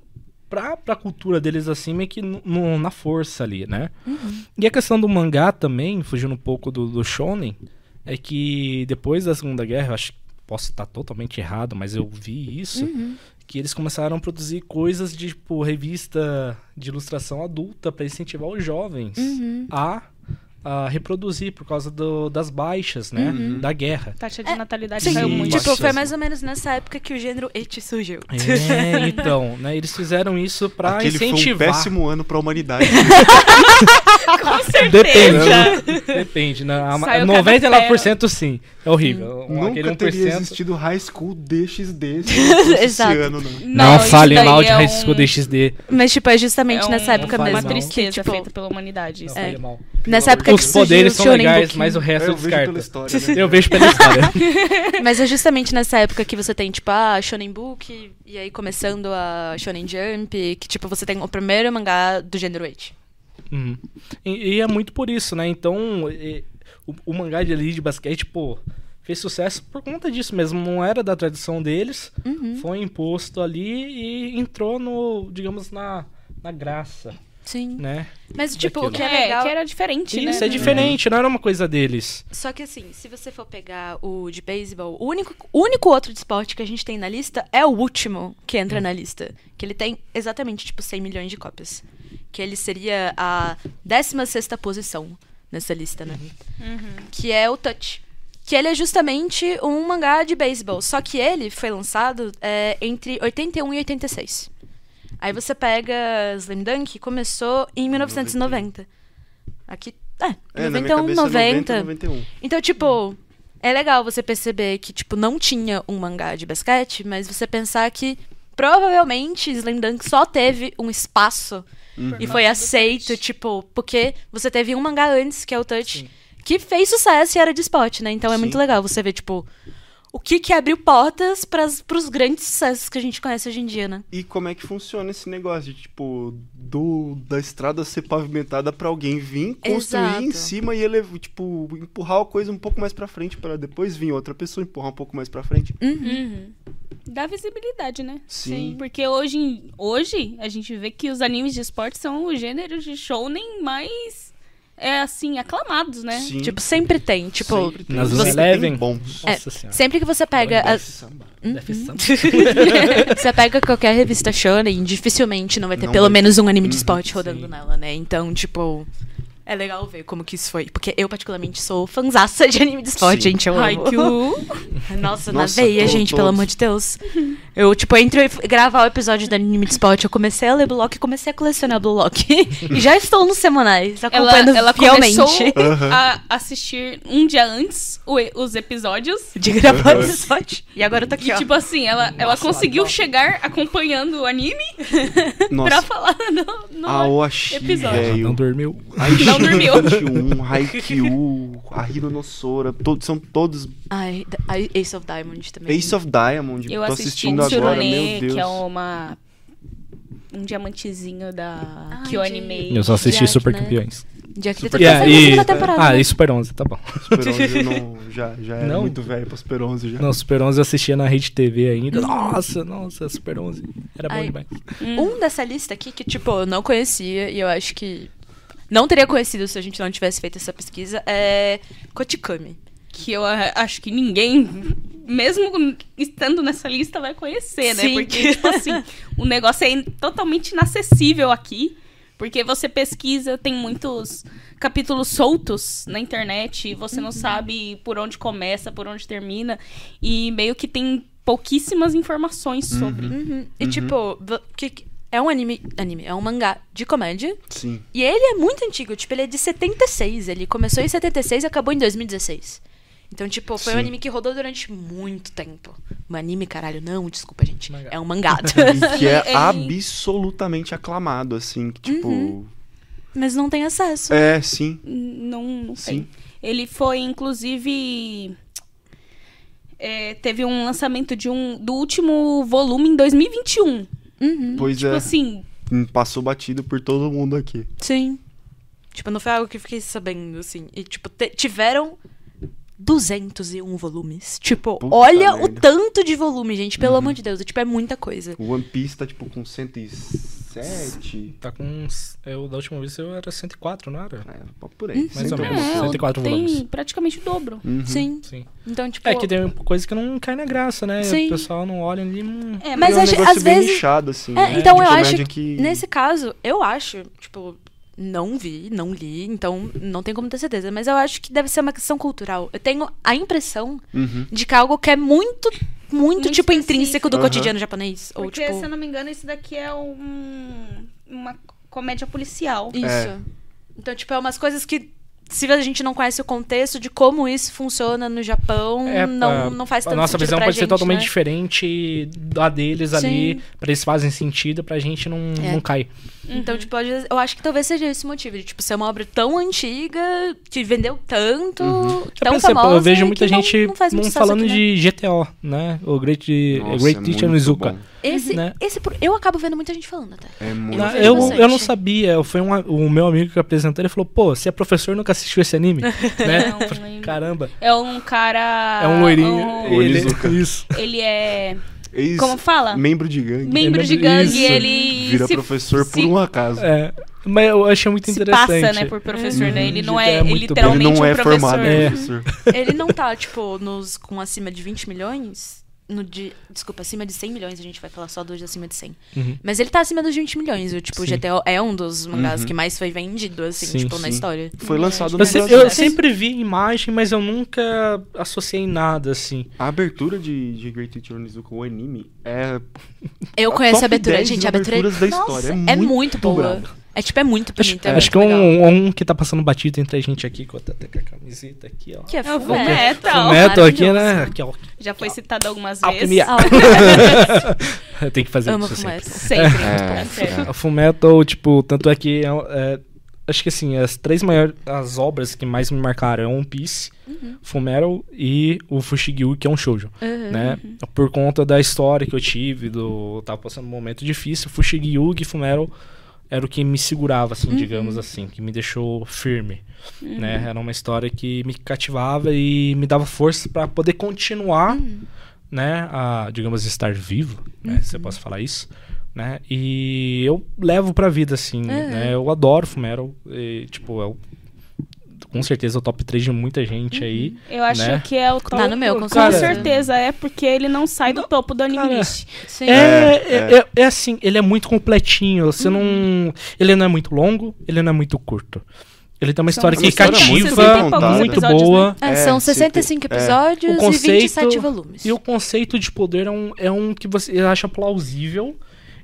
pra, pra cultura deles assim, meio que no- na força ali, né? Uhum. E a questão do mangá também, fugindo um pouco do, do shonen, é que depois da Segunda Guerra, eu acho que posso estar totalmente errado, mas eu vi isso, Uhum. Que eles começaram a produzir coisas de tipo revista de ilustração adulta pra incentivar os jovens Uhum. a, a reproduzir por causa do- das baixas, né? Uhum. Da guerra. Taxa de É, natalidade Sim, caiu muito. tipo, foi mais ou menos nessa época que o gênero eti surgiu. É, então, né? Eles fizeram isso pra Aquele foi um incentivar. péssimo ano pra humanidade. Com certeza. Depende. Depende, né? A- Saiu 99% sim. É horrível. Um- Aquele Nunca teria 1%. existido High School DXD não Exato. ano, não. Não, isso fale daí mal de é High um- School DXD. Mas, tipo, é justamente é nessa um- época Não faz uma mesmo. mal. que, tristeza tipo, feita pela humanidade. isso. Não, É. mal. Nessa época que Os Deus. poderes são legais, mas o resto eu Eu vejo pela descarto. história, né? Eu vejo pela história. Mas é justamente nessa época que você tem, tipo, a Shonen Book, e aí começando a Shonen Jump, que, tipo, você tem o primeiro mangá do gênero Age. Uhum. E, e é muito por isso, né? Então, e- o, o mangá de ali de basquete, pô, fez sucesso por conta disso mesmo. Não era da tradição deles, Uhum. foi imposto ali e entrou no, digamos, na, na graça, Sim. né? Mas, tipo, o Daquilo. que é legal... que era diferente, né? Isso é diferente, não era uma coisa deles. Só que assim, se você for pegar o de beisebol, o único, o único outro de esporte que a gente tem na lista é o último que entra na lista. Que ele tem exatamente, tipo, 100 milhões de cópias. Que ele seria a 16 posição nessa lista, né? Uhum. Que é o Touch. Que ele é justamente um mangá de beisebol. Só que ele foi lançado é, entre 81 e 86. Aí você pega Slam Dunk, começou em 1990. Aqui, é, É, na minha 91, cabeça 90. 90, 91. Então, tipo, é legal você perceber que, tipo, não tinha um mangá de basquete, mas você pensar que provavelmente Slam Dunk só teve um espaço Uhum. e foi aceito, tipo, porque você teve um mangá antes, que é o Touch, Sim. que fez sucesso e era de spot, né? Então é Sim. muito legal você ver, tipo, o que que abriu portas para os grandes sucessos que a gente conhece hoje em dia, né? E como é que funciona esse negócio de, tipo, do, da estrada ser pavimentada pra alguém vir, construir Exato. em cima e ele, tipo, empurrar a coisa um pouco mais pra frente pra depois vir outra pessoa empurrar um pouco mais pra frente. Uhum. Dá visibilidade, né? Sim. Porque hoje, hoje a gente vê que os animes de esporte são os gêneros de shounen mais, é, assim, aclamados, né? Sim. Tipo, sempre tem. Tipo, Sempre tem. Nas Sempre Eleven. tem bons. É, sempre que você pega. A- samba. Deve ser- você pega qualquer revista shonen, dificilmente não vai ter Não pelo vai menos um anime de Uhum, esporte rodando sim. nela, né? Então, tipo. É legal ver como que isso foi. Porque eu, particularmente, sou fanzaça de anime de esporte, Sim. gente. Eu amo. Haikyuu. Nossa, na Nossa, veia, to- gente, pelo todos. amor de Deus. Eu, tipo, entre gravar o episódio do anime de esporte, eu comecei a ler Blue Lock e comecei a colecionar Blue Lock. e já estou nos semanais, Ela, acompanhando ela fielmente. começou a assistir um dia antes o- os episódios. De gravar o episódio. E agora eu tô aqui, E, ó. tipo assim, ela, ela Nossa, conseguiu adoro. chegar acompanhando o anime pra Nossa, falar no, no a Oashi, episódio. Não velho. dormiu. Não dormiu. 21, Haikyuu, a Hiro no Sora, todos, são todos Ai, Ace of Diamond também. Ace of Diamond. Eu tô assisti assistindo um agora, Tsurune, meu Deus. que é uma... Um diamantezinho da... Ai, que eu animei. Eu só assisti Jack, Super né? Campeões. Jack Super tá Yeah, e, segunda temporada. ah, né? e Super 11, tá bom. Super 11 eu não, já, já era Não? muito velho pra Super 11 já. Não, Super 11 eu assistia na Rede TV ainda. Nossa, nossa, Super 11. Era bom Ai. demais. Um dessa lista aqui que, tipo, eu não conhecia e eu acho que não teria conhecido se a gente não tivesse feito essa pesquisa é Kotikami. Que eu acho que ninguém, mesmo estando nessa lista, vai conhecer, né? Sim. Porque, tipo assim, o negócio é totalmente inacessível aqui. Porque você pesquisa, tem muitos capítulos soltos na internet, e você não sabe por onde começa, por onde termina. E meio que tem pouquíssimas informações sobre. Uhum. E, tipo, que- é um anime, anime, é um mangá de comédia. Sim. E ele é muito antigo, tipo, ele é de 76. Ele começou em 76 e acabou em 2016. Então, tipo, foi um Sim. anime que rodou durante muito tempo. Um anime, caralho, não, desculpa, gente. Mangá. É um mangá. E que é absolutamente aclamado, assim, que tipo... Uhum. Mas não tem acesso. É, sim, Não, não sim. tem. Ele foi, inclusive. é, teve um lançamento de um do último volume em 2021. Uhum. Pois Tipo é, assim, passou batido por todo mundo aqui. Sim. Tipo, não foi algo que eu fiquei sabendo, assim. E, tipo, tiveram 201 volumes. Tipo, Puta olha o merda. tanto de volume, gente. Pelo Uhum. amor de Deus. Tipo, é muita coisa. O One Piece tá, tipo, com 107... Tá com uns. Eu, da última vez eu era 104, não era? É, por aí. Mais ou cento e menos. é, coisa. 104 tem volumes. praticamente o dobro. Uhum. Sim. Sim. Então, tipo. É que tem coisa que não cai na graça, né? Sim. O pessoal não olha ali. Hum, É, Mas é um às- negócio às bem vezes- nichado, assim. É, né? então eu acho que... nesse caso, eu acho, tipo, não vi, não li, então não tem como ter certeza, mas eu acho que deve ser uma questão cultural. Eu tenho a impressão Uhum. de que é algo que é muito, muito, Muito tipo, específico. intrínseco do Aham. cotidiano japonês. Ou, Porque, tipo, se eu não me engano, esse daqui é um, uma comédia policial. isso. É. Então, tipo, é umas coisas que, se a gente não conhece o contexto de como isso funciona no Japão, É, não, a- não faz tanto A nossa sentido visão pra pode ser gente, totalmente né? diferente da deles ali. Sim. Pra eles fazem sentido, pra gente não, É. não cai. Então, tipo, às vezes, eu acho que talvez seja esse o motivo. De, tipo, ser uma obra tão antiga, que vendeu tanto, Uhum. tão eu, pensei, famosa. eu vejo muita não- gente não muito sucesso falando aqui, né? de GTO, né? O Great, Nossa, Great é Teacher Nizuka. bom. Esse, né? esse, eu acabo vendo muita gente falando até. É muito Não, eu, bastante. eu não sabia, foi um, o meu amigo que apresentou, ele falou, pô, você é professor nunca assistiu esse anime? né? Não. Caramba. É um cara. É um loirinho. um- ele, isso. ele é. Ex- Como fala? Membro de gangue. Membro de Isso. gangue. Ele. Vira se- professor se- por um acaso. É, mas eu achei muito se interessante. passa, né, por professor, né? Ele não Uhum. é, É. Ele literalmente não é um professor. formado É. professor. Ele não tá, tipo, nos, com acima de 20 milhões. No de, desculpa, acima de 100 milhões, a gente vai falar só dos acima de 100. Uhum. Mas ele tá acima dos 20 milhões. O, tipo, Sim. GTO é um dos mangás Uhum. que mais foi vendido, assim, Sim, tipo, na sim. história. Foi lançado Eu, no Brasil. eu sempre vi imagem, mas eu nunca associei nada, assim. A abertura de, de Great Teacher Onizuka, o anime, é Eu conheço a abertura, 10 gente. A abertura da Nossa, história. É É muito, muito boa. brava. É tipo, é muito Acho, bonita. é acho que muito legal. um, um que tá passando batido entre a gente aqui, que eu tô até com a camiseta aqui, ó. Que é É o Fullmetal. Fullmetal. O Metal aqui, né? Aqui, ó. Já foi citado algumas Alquimia. Ah, Tem que fazer Amo isso sempre. Fullmetal. vezes. Sempre. É, certo. A Fullmetal, tipo, tanto é que é, é, acho que assim, as três maiores as obras que mais me marcaram é One Piece, Uhum. Fullmetal e o Fushigi, que é um shoujo, Uhum. né? Por conta da história que eu tive, do eu tava passando um momento difícil, Fushigi e Fullmetal era o que me segurava, assim, digamos assim, que me deixou firme, né? Era uma história que me cativava e me dava força pra poder continuar, né? A, digamos, estar vivo, né? Se eu posso falar isso. Né? E eu levo pra vida, assim, né? Eu adoro e, tipo, é o- com certeza o top 3 de muita gente aí. Eu acho Né? que é o top. Tá no meu, com com certeza. é porque ele não sai do topo do anime cara, list. Sim. É, é, é. é- é assim, ele é muito completinho. Você não. Ele não é muito longo, ele não é muito curto. Ele tem uma São história que 60 cativa, 60 e poucos muito episódios, boa. É, É, são se 65 tem- é. episódios conceito- e 27 volumes. E o conceito de poder é um, é um que você acha plausível,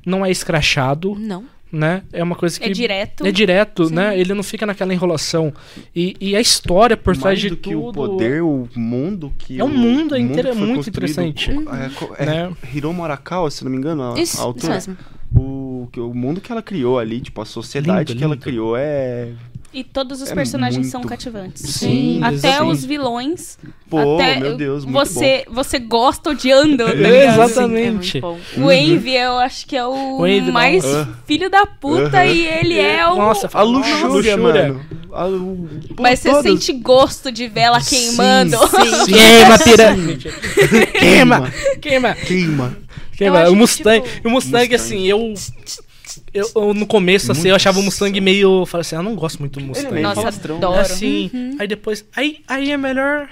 não é escrachado, Não. Né? É uma coisa que. É direto. É direto, né? Ele não fica naquela enrolação. E, e a história por trás Mais de do que tudo. o poder, o mundo que É um o- mundo, é o inter- que foi muito interessante. É, co- é Né? Hiromu Arakawa, se não me engano, a, Isso, a autora. isso mesmo. O, que- o mundo que ela criou ali, tipo, a sociedade Lindo, que ela lindo. criou é. E todos os É personagens muito- são cativantes. Sim, Até exatamente. os vilões. Pô, até meu Deus, muito você, você gosta odiando. tá É, exatamente. Sim, é bom. O Envy, eu acho que é o, O Envy, mais filho da puta e ele é o. Nossa, A luxúria, mano. A, o, pô, Mas você todas- sente gosto de vela queimando. Sim. Queima, piranha. Queima, queima. Queima. Queima. acho O Mustang, tipo, o Mustang, Mustang. assim, eu, eu, eu no começo, assim, eu achava o Mustang meio. Falei assim, ah, não gosto muito do Ele é Mustang. meio Nossa, adoro. assim, aí depois. Aí, aí é melhor.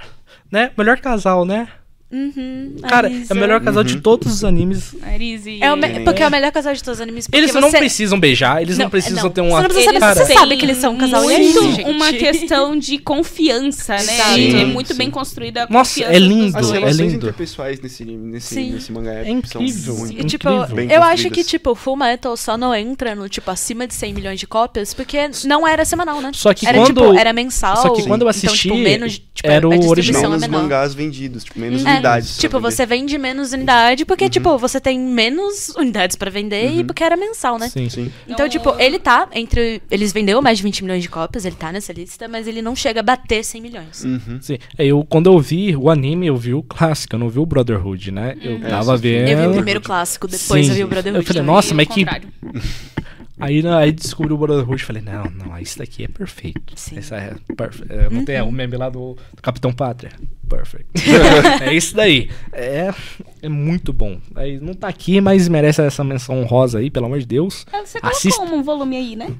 Né? Melhor casal, né? Uhum, Cara, Arisa. é o melhor casal de Uhum. todos os animes. Arise. É o me- porque é o melhor casal de todos os animes. Eles não você... precisam beijar, eles não, Não, precisam não. ter um Você não ato- precisa saber, Cara, você sabe que eles são um casal é muito gente. uma questão de confiança, né? É Sim, muito sim. bem construída a Nossa, confiança é lindo, As é relações lindo. interpessoais nesse, nesse, Sim. nesse mangá É incrível. são muito E, tipo, Incrível. eu acho que, tipo, Full Metal só não entra no, tipo, acima de 100 milhões de cópias, porque não era semanal, né? Só que era, quando- tipo, era mensal. só que quando eu então, assisti, tipo, menos, tipo, era o original. é menos mangás vendidos, tipo, menos É, unidades. Tipo, você vende menos unidade porque, tipo, você tem menos unidades pra vender e porque era mensal, né? Sim. Sim. Então, Então, tipo, ele tá entre. Eles vendeu mais de 20 milhões de cópias, ele tá nessa lista, mas ele não chega a bater 100 milhões. Uhum. Sim. É, Eu, quando eu vi o anime, eu vi o clássico, eu não vi o Brotherhood, né? Eu É, tava vendo. Eu vi o primeiro clássico, depois Sim. eu vi o Brotherhood. Eu falei, também. nossa, mas que-. Aí, né, aí descobri o Brotherhood e falei, não, não, isso daqui é perfeito. Sim. Essa é perfeito. É, não tem o meme lá do, do Capitão Pátria. Perfect. é isso daí. É, é muito bom. Aí, não tá aqui, mas merece essa menção honrosa aí, pelo amor de Deus. Ah, Você colocou Assista. um volume aí, né?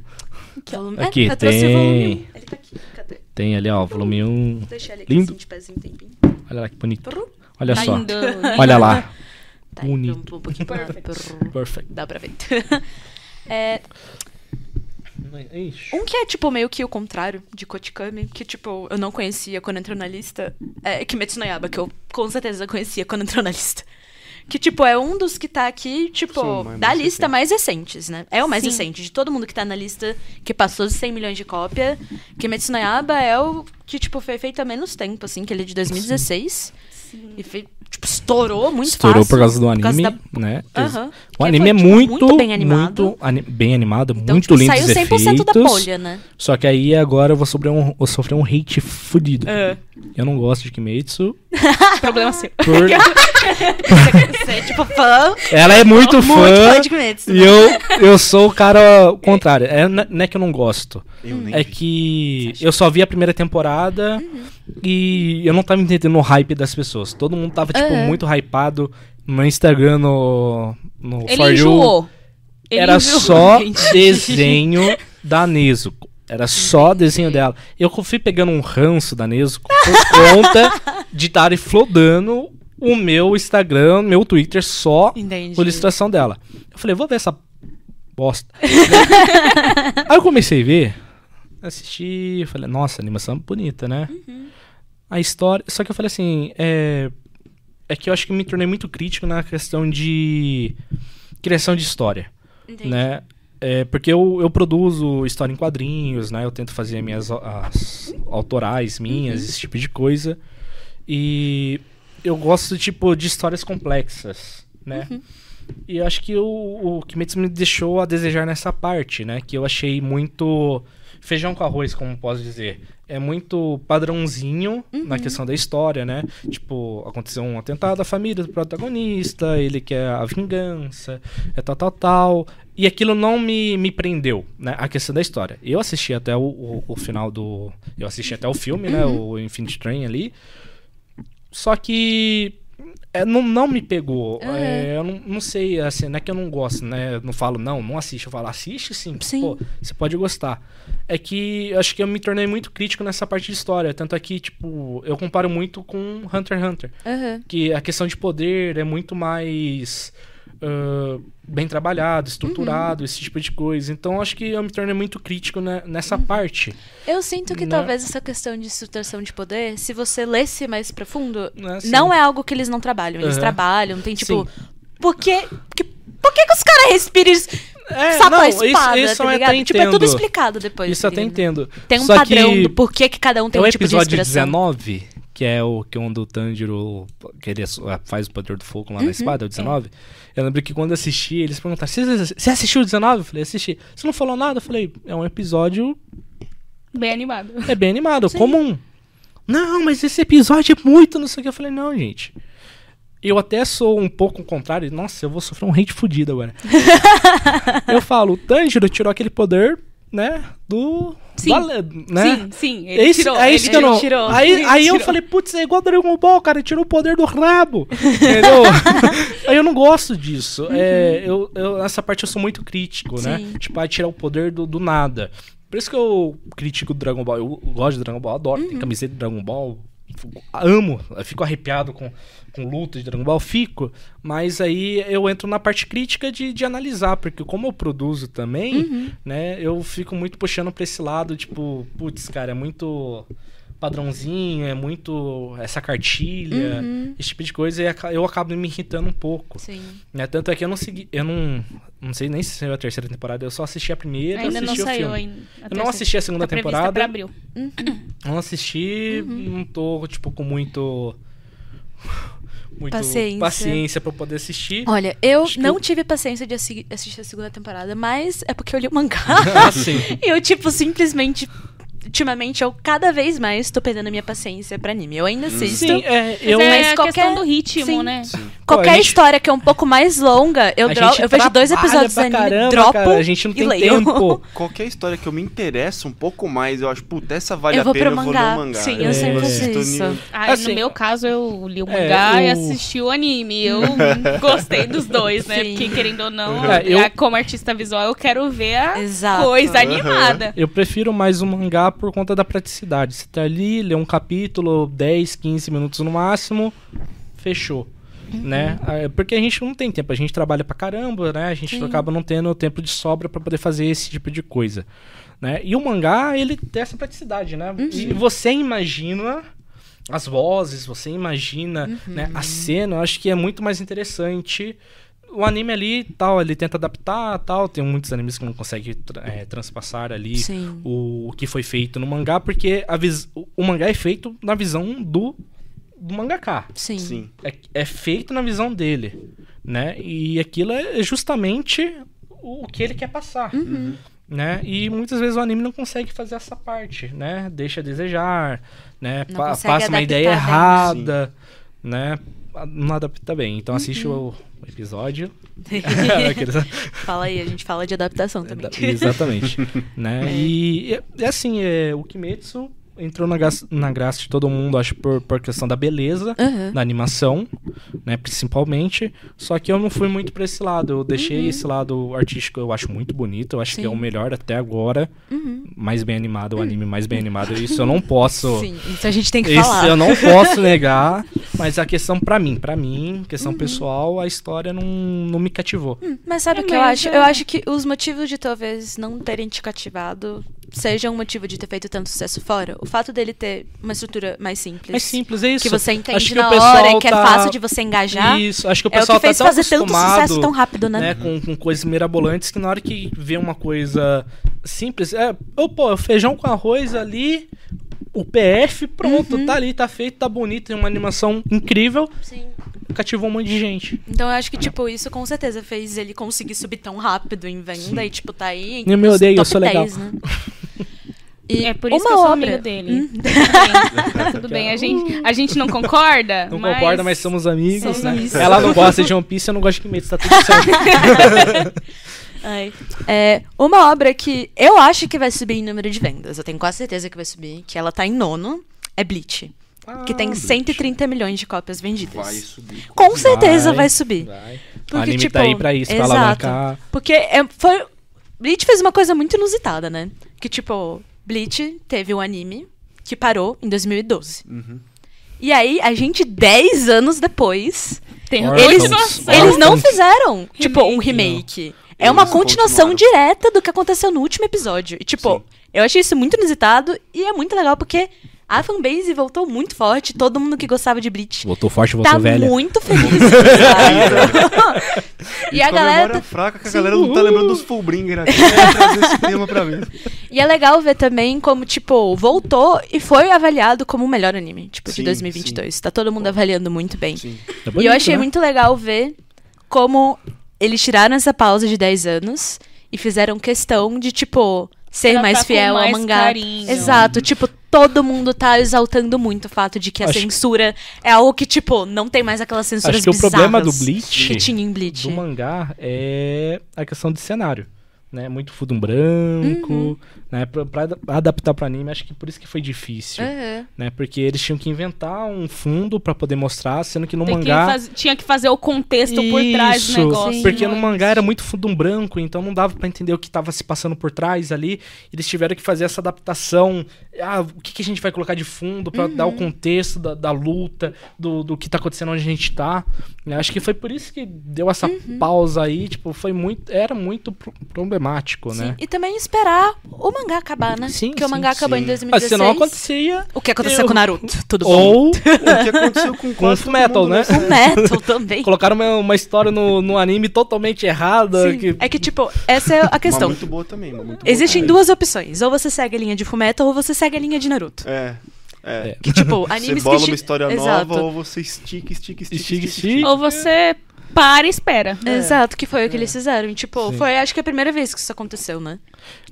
Volume- Aqui, é, eu trouxe o tem. volume 1. Ele tá aqui, cadê? Tem ali, ó, volume 1. Deixa ele aqui Lindo. assim, de pezinho, tempinho. Olha lá que bonito. Olha Tá só. lindo. Olha lá. Tá Bonito. Um, um prru. Perfect. Dá pra ver. É, um que é, tipo, meio que o contrário de Kotikami, que, tipo, eu não conhecia quando entrou na lista, é Kimetsu no Yaiba, que eu com certeza conhecia quando entrou na lista. Que, tipo, é um dos que tá aqui, tipo, da lista mais recentes, né? É o mais Sim. recente. De todo mundo que tá na lista que passou de 100 milhões de cópia, Kimetsu no Yaiba é o que, tipo, foi feito há menos tempo, assim, que ele é de 2016. Sim. E foi, tipo, estourou muito Estourou fácil. por causa do por causa anime, da- né? Aham. O Que anime foi, é tipo, muito, muito bem animado. muito ani- bem animado, Então, muito tipo, lindo saiu os 100% da efeitos. bolha, né? Só que aí agora eu vou sofrer um, vou sofrer um hate fudido. É. Eu não gosto de Kimetsu. Problema seu. por- Você é, tipo, fã, Ela é muito, muito fã fã. de Kimetsu. E eu, eu sou o cara contrário. É, não é que eu não gosto. Eu nem É vi. que eu só vi a primeira temporada e eu não tava entendendo o hype das pessoas. Todo mundo tava, tipo, Aham. muito hypado no Instagram, no, no Ele For You. enjoou. Ele Era enjoou. só desenho da Nezuko. Era só desenho dela. Eu fui pegando um ranço da Nezuko por conta de estarem flodando o meu Instagram, meu Twitter só Entendi. com ilustração dela. Eu falei, vou ver essa bosta. Aí eu comecei a ver, assisti, falei, nossa, animação bonita, né? A história. Só que eu falei assim, é. É que eu acho que me tornei muito crítico na questão de criação de história Entendi. né? É, porque eu, eu produzo história em quadrinhos, né? Eu tento fazer minhas as autorais minhas, esse tipo de coisa. E eu gosto, tipo, de histórias complexas, né? E eu acho que o, o Kimetsu me deixou a desejar nessa parte, né? Que eu achei muito feijão com arroz, como posso dizer. É muito padrãozinho na questão da história, né? Tipo, aconteceu um atentado à família do protagonista, ele quer a vingança, é tal, tal, tal. E aquilo não me, me prendeu, né? A questão da história. Eu assisti até o, o, o final do. Eu assisti até o filme, né? O Infinite Train ali. Só que é, não, não me pegou. Uhum. É, eu não, não sei, assim, não é que eu não gosto, né? Eu não falo, não, não assiste. Eu falo, assiste sim. Sim. Pô, você pode gostar. É que acho que eu me tornei muito crítico nessa parte de história. Tanto é que, tipo, eu comparo muito com Hunter x Hunter. Aham. Que a questão de poder é muito mais. ah, bem trabalhado, estruturado, esse tipo de coisa. Então acho que eu me tornei muito crítico né, nessa parte. Eu sinto que Né? talvez essa questão de estruturação de poder, se você lesse mais profundo, Né, assim. não é algo que eles não trabalham. Eles Aham. trabalham, tem tipo. Sim. Por que. que- por que, que os caras respiram É, sapa não, a isso- espada, isso tá eu até ligado? Tipo, é tudo entendo. explicado depois. Isso até tá ligado? entendo. Tem um Só padrão que do porquê que cada um tem é o um tipo de episódio inspiração. 19, que é o que onde o Tanjiro que ele faz o poder do fogo lá Uhum, na espada, é o 19. Eu lembro que quando assisti, eles perguntaram: "Você assistiu o 19?" Eu falei: "Assisti". Você não falou nada? Eu falei: "É um episódio Bem animado. é bem animado, comum". Não, mas esse episódio é muito, não sei o que. Eu falei: "Não, gente. Eu até sou um pouco o contrário. Nossa, eu vou sofrer um hate fudido agora. eu falo, o Tanjiro tirou aquele poder, né, do... Sim. né? Sim, sim. Ele É isso, tirou. é isso ele que eu não. tirou. Aí, Ele aí eu tirou. falei, putz, é igual Dragon Ball, cara, tirou o poder do rabo. Entendeu? aí eu não gosto disso. É, eu, eu, nessa parte eu sou muito crítico, né? Sim. Tipo, aí tirar o poder do, do nada. Por isso que eu critico o Dragon Ball. Eu gosto de Dragon Ball, adoro. Tem camiseta de Dragon Ball. Amo. Eu fico arrepiado com, com luta de Dragon Ball, fico. Mas aí eu entro na parte crítica de, de analisar, porque como eu produzo também, né, eu fico muito puxando pra esse lado, tipo, putz, cara, é muito padrãozinho, é muito essa cartilha, esse tipo de coisa, e eu acabo me irritando um pouco. Sim. Né? Tanto é que eu não segui, eu não, não sei nem se saiu a terceira temporada, eu só assisti a primeira, Ainda não assisti o saiu filme. ainda. Eu não assisti a segunda tá temporada. pra abril. Não assisti, não tô, tipo, com muito. Muito Paciência. paciência pra poder assistir. Olha, eu Acho não eu- tive paciência de assi- assistir a segunda temporada, mas é porque eu li o mangá. Assim. E eu, tipo, simplesmente. Ultimamente, eu cada vez mais tô perdendo a minha paciência pra anime. Eu ainda assisto. Sim, é, eu. Mas é Mas a qualquer- questão do ritmo, Sim. né? Qualquer Pô, a gente- história que é um pouco mais longa, eu, dro- eu vejo dois episódios do pra anime, caramba, dropo cara, a gente não e tem leio. tempo. Qualquer história que eu me interessa um pouco mais, eu acho, puta, essa vale Eu a pena, pro eu vou ler mangá. o mangá. Sim, eu sempre tô faço isso. Ah, Assim, no meu caso, eu li o é, mangá e o- assisti o anime. Eu gostei dos dois, né? Sim. Porque, querendo ou não, É, eu- como artista visual, eu quero ver a Exato. coisa animada. Eu prefiro mais o mangá por conta da praticidade. Você tá ali, lê um capítulo, 10, 15 minutos no máximo, fechou. Né? Ah, Porque a gente não tem tempo, a gente trabalha pra caramba, né? A gente Sim. acaba não tendo tempo de sobra pra poder fazer esse tipo de coisa. Né? E o mangá, ele tem essa praticidade, né? E você imagina as vozes, você imagina né, a cena, eu acho que é muito mais interessante. O anime ali, tal, ele tenta adaptar, tal, tem muitos animes que não conseguem tra- eh, transpassar ali Sim. o, o que foi feito no mangá, porque a vis- o, o mangá é feito na visão do, do mangaká. Sim. Sim. É, é feito na visão dele, né? E aquilo é justamente o, o que ele quer passar, Uhum. né? E muitas vezes o anime não consegue fazer essa parte, né? Deixa a desejar, né? Pa- consegue passa uma ideia errada, né? Não adapta bem. Então assiste Uhum. o episódio. Fala aí, a gente fala de adaptação também. da- Exatamente. né? E, e, é assim, é, o Kimetsu entrou na, gra- na graça de todo mundo, acho, por, por questão da beleza Aham. da animação, né, principalmente. Só que eu não fui muito pra esse lado. Eu deixei esse lado artístico, eu acho muito bonito. Eu acho que é o Sim. melhor até agora. Uhum. Mais bem animado, o anime mais bem animado. Isso eu não posso. Sim, isso a gente tem que Isso falar. eu não posso negar, mas a questão pra mim, pra mim, questão pessoal, a história não, não me cativou. Mas sabe É, o que eu acho? é- Eu acho que os motivos de talvez não terem te cativado seja um motivo de ter feito tanto sucesso fora. O fato dele ter uma estrutura mais simples. É simples, é isso. Que você Acho entende que na o pessoal hora e que é tá- fácil de você engajar. Isso, acho que o É o pessoal que fez tá tão fazer tanto sucesso tão rápido, né? né, com, com coisas mirabolantes que na hora que vê uma coisa simples, é, oh, pô, o feijão com arroz ali, o PF, pronto, Uhum. tá ali, tá feito, tá bonito, tem uma animação incrível, Sim. Cativou um monte de gente. Então eu acho que, tipo, isso com certeza fez ele conseguir subir tão rápido em venda e, tipo, tá aí. Nem me odeio, eu sou legal. 10, né? E É por isso que eu sou obra... amiga dele. Hum. Tudo bem, tá tudo bem. A gente, a gente não concorda, Não mas... concorda, mas somos amigos, Somos né? amigos. Ela não gosta de One Piece, eu não gosto de Kimetsu, tá tudo certo. Ai. É, uma obra que eu acho que vai subir em número de vendas, eu tenho quase certeza que vai subir, que ela tá em nono, é Bleach. Que tem Ah, Bleach. 130 milhões de cópias vendidas. Vai subir. Com certeza vai, Vai, subir. Vai. Porque, o anime tipo, tá aí pra isso, pra exato. alavancar. Porque é, foi. Bleach fez uma coisa muito inusitada, né? Que, tipo, Bleach teve um anime que parou em 2012. Uhum. E aí, a gente, 10 anos depois, Tem Órfãos. eles, continuação. eles não fizeram, tipo, um Remake. remake. É uma Eles continuação continuaram. direta do que aconteceu no último episódio. E, tipo, Sim. eu achei isso muito inusitado e é muito legal porque a fanbase voltou muito forte. Todo mundo que gostava de Bleach Voltou forte, voltou tá velha. muito feliz. e a galera. memória fraca que a galera não tá lembrando dos Fullbringer aqui. É trazer esse tema pra mim. E é legal ver também como, tipo, voltou e foi avaliado como o melhor anime, tipo, de Sim, 2022. Tá todo mundo avaliando muito bem. Sim. É e eu bonito, achei né? muito legal ver como eles tiraram essa pausa de 10 anos e fizeram questão de, tipo, ser mais com fiel mais ao mangá. carinho. Exato, tipo, todo mundo tá exaltando muito o fato de que a Acho- censura é algo que, tipo, não tem mais aquelas censuras Acho que o problema do Bleach, que tinha em Bleach. do mangá, é a questão de cenário. Né? Muito fundo branco, Uhum. Né? Pra, pra ad- adaptar pro anime, acho que por isso que foi difícil. É. Né? Porque eles tinham que inventar um fundo pra poder mostrar, sendo que no Tem que mangá. faz- tinha que fazer o contexto por trás do Isso, negócio. Sim. Porque no mangá era muito fundo branco, então não dava pra entender o que tava se passando por trás ali. Eles tiveram que fazer essa adaptação. Ah, o que, que a gente vai colocar de fundo pra dar o Uhum. contexto da, da luta, do, do que tá acontecendo onde a gente tá. Eu Acho que foi por isso que deu essa Uhum. pausa aí, tipo, foi muito, era muito pro- problemático, Sim, né? E também esperar o mangá acabar, né? Sim, Porque o sim, mangá acabou sim. em Mas 2016. se não acontecia. O que aconteceu Eu- com Naruto? Tudo bom. Ou O que aconteceu com o todo Metal, mundo né? O Metal também. Colocaram uma, uma história no, no anime totalmente errada. Sim. Que... É que, tipo, essa é a questão. muito boa também. muito boa Existem também. duas opções. Ou você segue a linha de Fullmetal ou você segue a linha de Naruto. É. É. Que, tipo, Você animes bola que... uma história Exato. nova ou você estica, estica, estica, Estica, estica, estica. Ou você para e espera. Exato, que foi o que eles fizeram. E, tipo, Sim. foi acho que a primeira vez que isso aconteceu, né?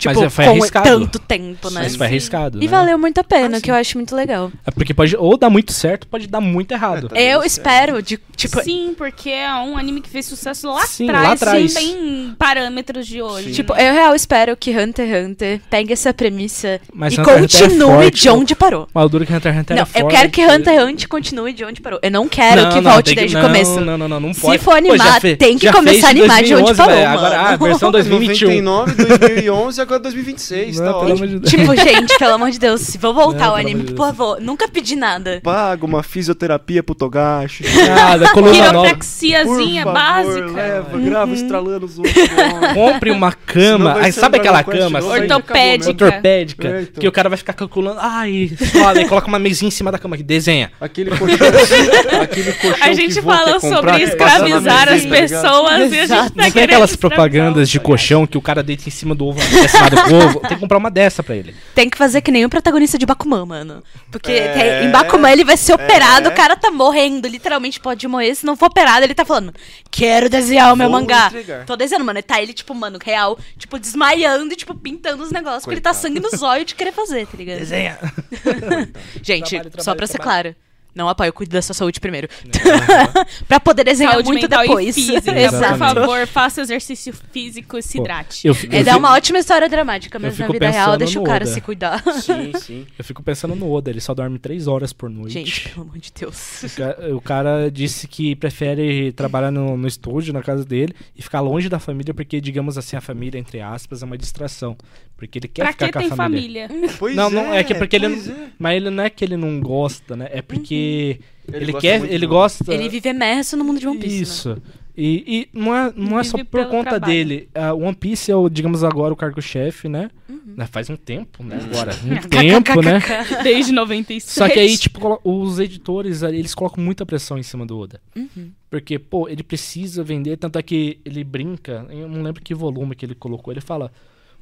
Mas Tipo, é- foi com arriscado. tanto tempo, né? Mas foi arriscado. E né? valeu muito a pena, Ah, que eu acho muito legal. É porque pode ou dar muito certo, pode dar muito errado. tá. Eu espero, de, tipo, Sim, porque é um anime que fez sucesso lá Sim, atrás. lá atrás. Não tem parâmetros de hoje. Sim. tipo, eu real espero que Hunter x Hunter pegue essa premissa Mas e Hunter é continue forte, de onde parou. Mas o duro que Hunter x Hunter Não, é forte. eu quero que Hunter x Hunter continue de onde parou. Eu não quero Não, que não, volte desde o não, começo. Não, não, não, não Se for Pô, animar, fe- tem que começar a animar de onde 2011, parou, velho. Agora, ah, mano. versão 2021. 99, 2011 e agora 2026. Não, tá pelo ótimo. amor de Deus. Tipo, gente, pelo amor de Deus, se vou voltar Não, ao anime, por favor. Nunca pedi nada. Paga uma fisioterapia pro Togashi. Nada, coluna nova. Quiropraxiazinha básica. leva, grava Uhum. estralando os outros. Compre uma cama. Aí sabe aquela cama? assim, Ortopédica. Ortopédica. É, então. Que o cara vai ficar calculando. Ai, foda. Aí coloca uma mesinha em cima da cama aqui. Desenha. Aquele colchão. aquele colchão A que gente falou sobre que escravizar as tá pessoas e a gente tá Não tem aquelas propagandas de cara. colchão que o cara deita em cima do ovo, ovo. Tem que comprar uma dessa pra ele. Tem que fazer que nem o protagonista de Bakuman, mano. Porque É, em Bakuman ele vai ser operado, é. o cara tá morrendo, literalmente pode morrer. Se não for operado, ele tá falando, quero desenhar o meu Vou mangá. entregar. Tô desenhando, mano. E tá ele, tipo, mano, real, tipo, desmaiando e, tipo, pintando os negócios, porque ele tá Coitado. sangue nos olhos de querer fazer, tá ligado? Desenha. Gente, Trabalho, só trabalho, pra ser trabalho. claro. Não apoio, cuide da sua saúde primeiro. pra poder desenhar Saúde muito mental depois. física, por favor, faça exercício físico e se hidrate. Eu, fi- É eu uma ótima história dramática, mas na vida real deixa o cara Oda. se cuidar. Sim, sim. eu fico pensando no Oda. Ele só dorme três horas por noite. Gente, pelo amor de Deus. O ca- O cara disse que prefere trabalhar no, no estúdio, na casa dele, e ficar longe da família, porque, digamos assim, a família, entre aspas, é uma distração. Porque ele quer Pra ficar que com a família. família? Pois Não, não, é que é porque ele é. Mas ele não é que ele não gosta, né? É porque Ele ele, gosta quer, ele gosta. Ele vive emerso no mundo de One Piece. Né? Isso. E, e não é, não é só por conta trabalho. dele. A One Piece é, o, digamos agora, o cargo-chefe, né? Uhum. Né, Faz um tempo, né? Agora. Um tempo, né? Desde 96. Só que aí, tipo, os editores, eles colocam muita pressão em cima do Oda. Uhum. Porque, pô, ele precisa vender, tanto é que ele brinca, eu não lembro que volume que ele colocou, ele fala,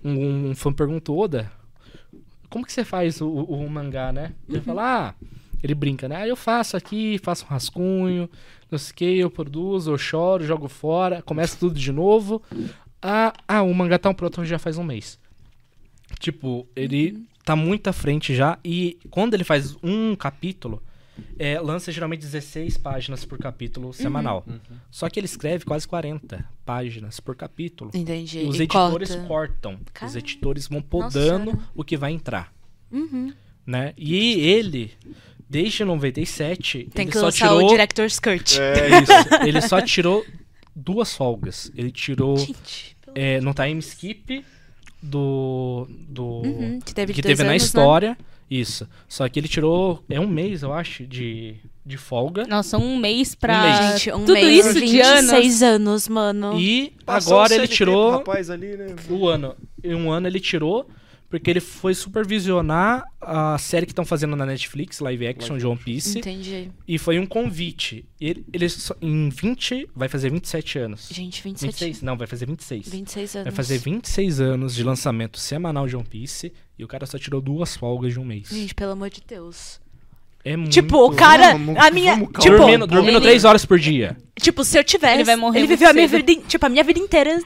um, um fã perguntou, Oda, como que você faz o, o- o mangá, né? Ele fala, ah, ele brinca, né? Ah, eu faço aqui, faço um rascunho, não sei o que, eu produzo, eu choro, jogo fora, começa tudo de novo. Ah, ah o mangá tá pronto já faz um mês. Tipo, ele tá muito à frente já. E quando ele faz um capítulo, é, lança geralmente 16 páginas por capítulo semanal. Só que ele escreve quase 40 páginas por capítulo. Entendi. E os E editores corta. cortam. Os Caramba. editores vão Nossa podando Senhora. o que vai entrar. Uhum. Né? E ele, desde 97, Tem ele que só lançar tirou. o Director's Cut. É, Isso, ele só tirou duas folgas. Ele tirou Gente, pelo- é, no time skip do. do Uhum, que teve, que teve na anos, né? história. Isso. Só que ele tirou. É um mês, eu acho, de, de folga. Nossa, um mês pra. Um mês. Gente, um Tudo mês, isso de 26 anos, mano. E Passou agora ele tirou pro rapaz ali, né? o ano. Em um ano ele tirou. Porque ele foi supervisionar a série que estão fazendo na Netflix, live action de One Piece. Entendi. E foi um convite. Ele, ele só- em 20. Vai fazer 27 anos. Gente, 27. 26? Não, vai fazer 26. 26 anos. Vai fazer 26 anos de lançamento semanal de One Piece e o cara só tirou duas folgas de um mês. Gente, pelo amor de Deus. É muito... Tipo, o cara. Vamos- a minha. vamos tipo, dormindo, dormindo ele- três horas por dia. tipo, se eu tivesse. Ele vai morrer Ele viveu a minha vida. Tipo, a minha vida inteira.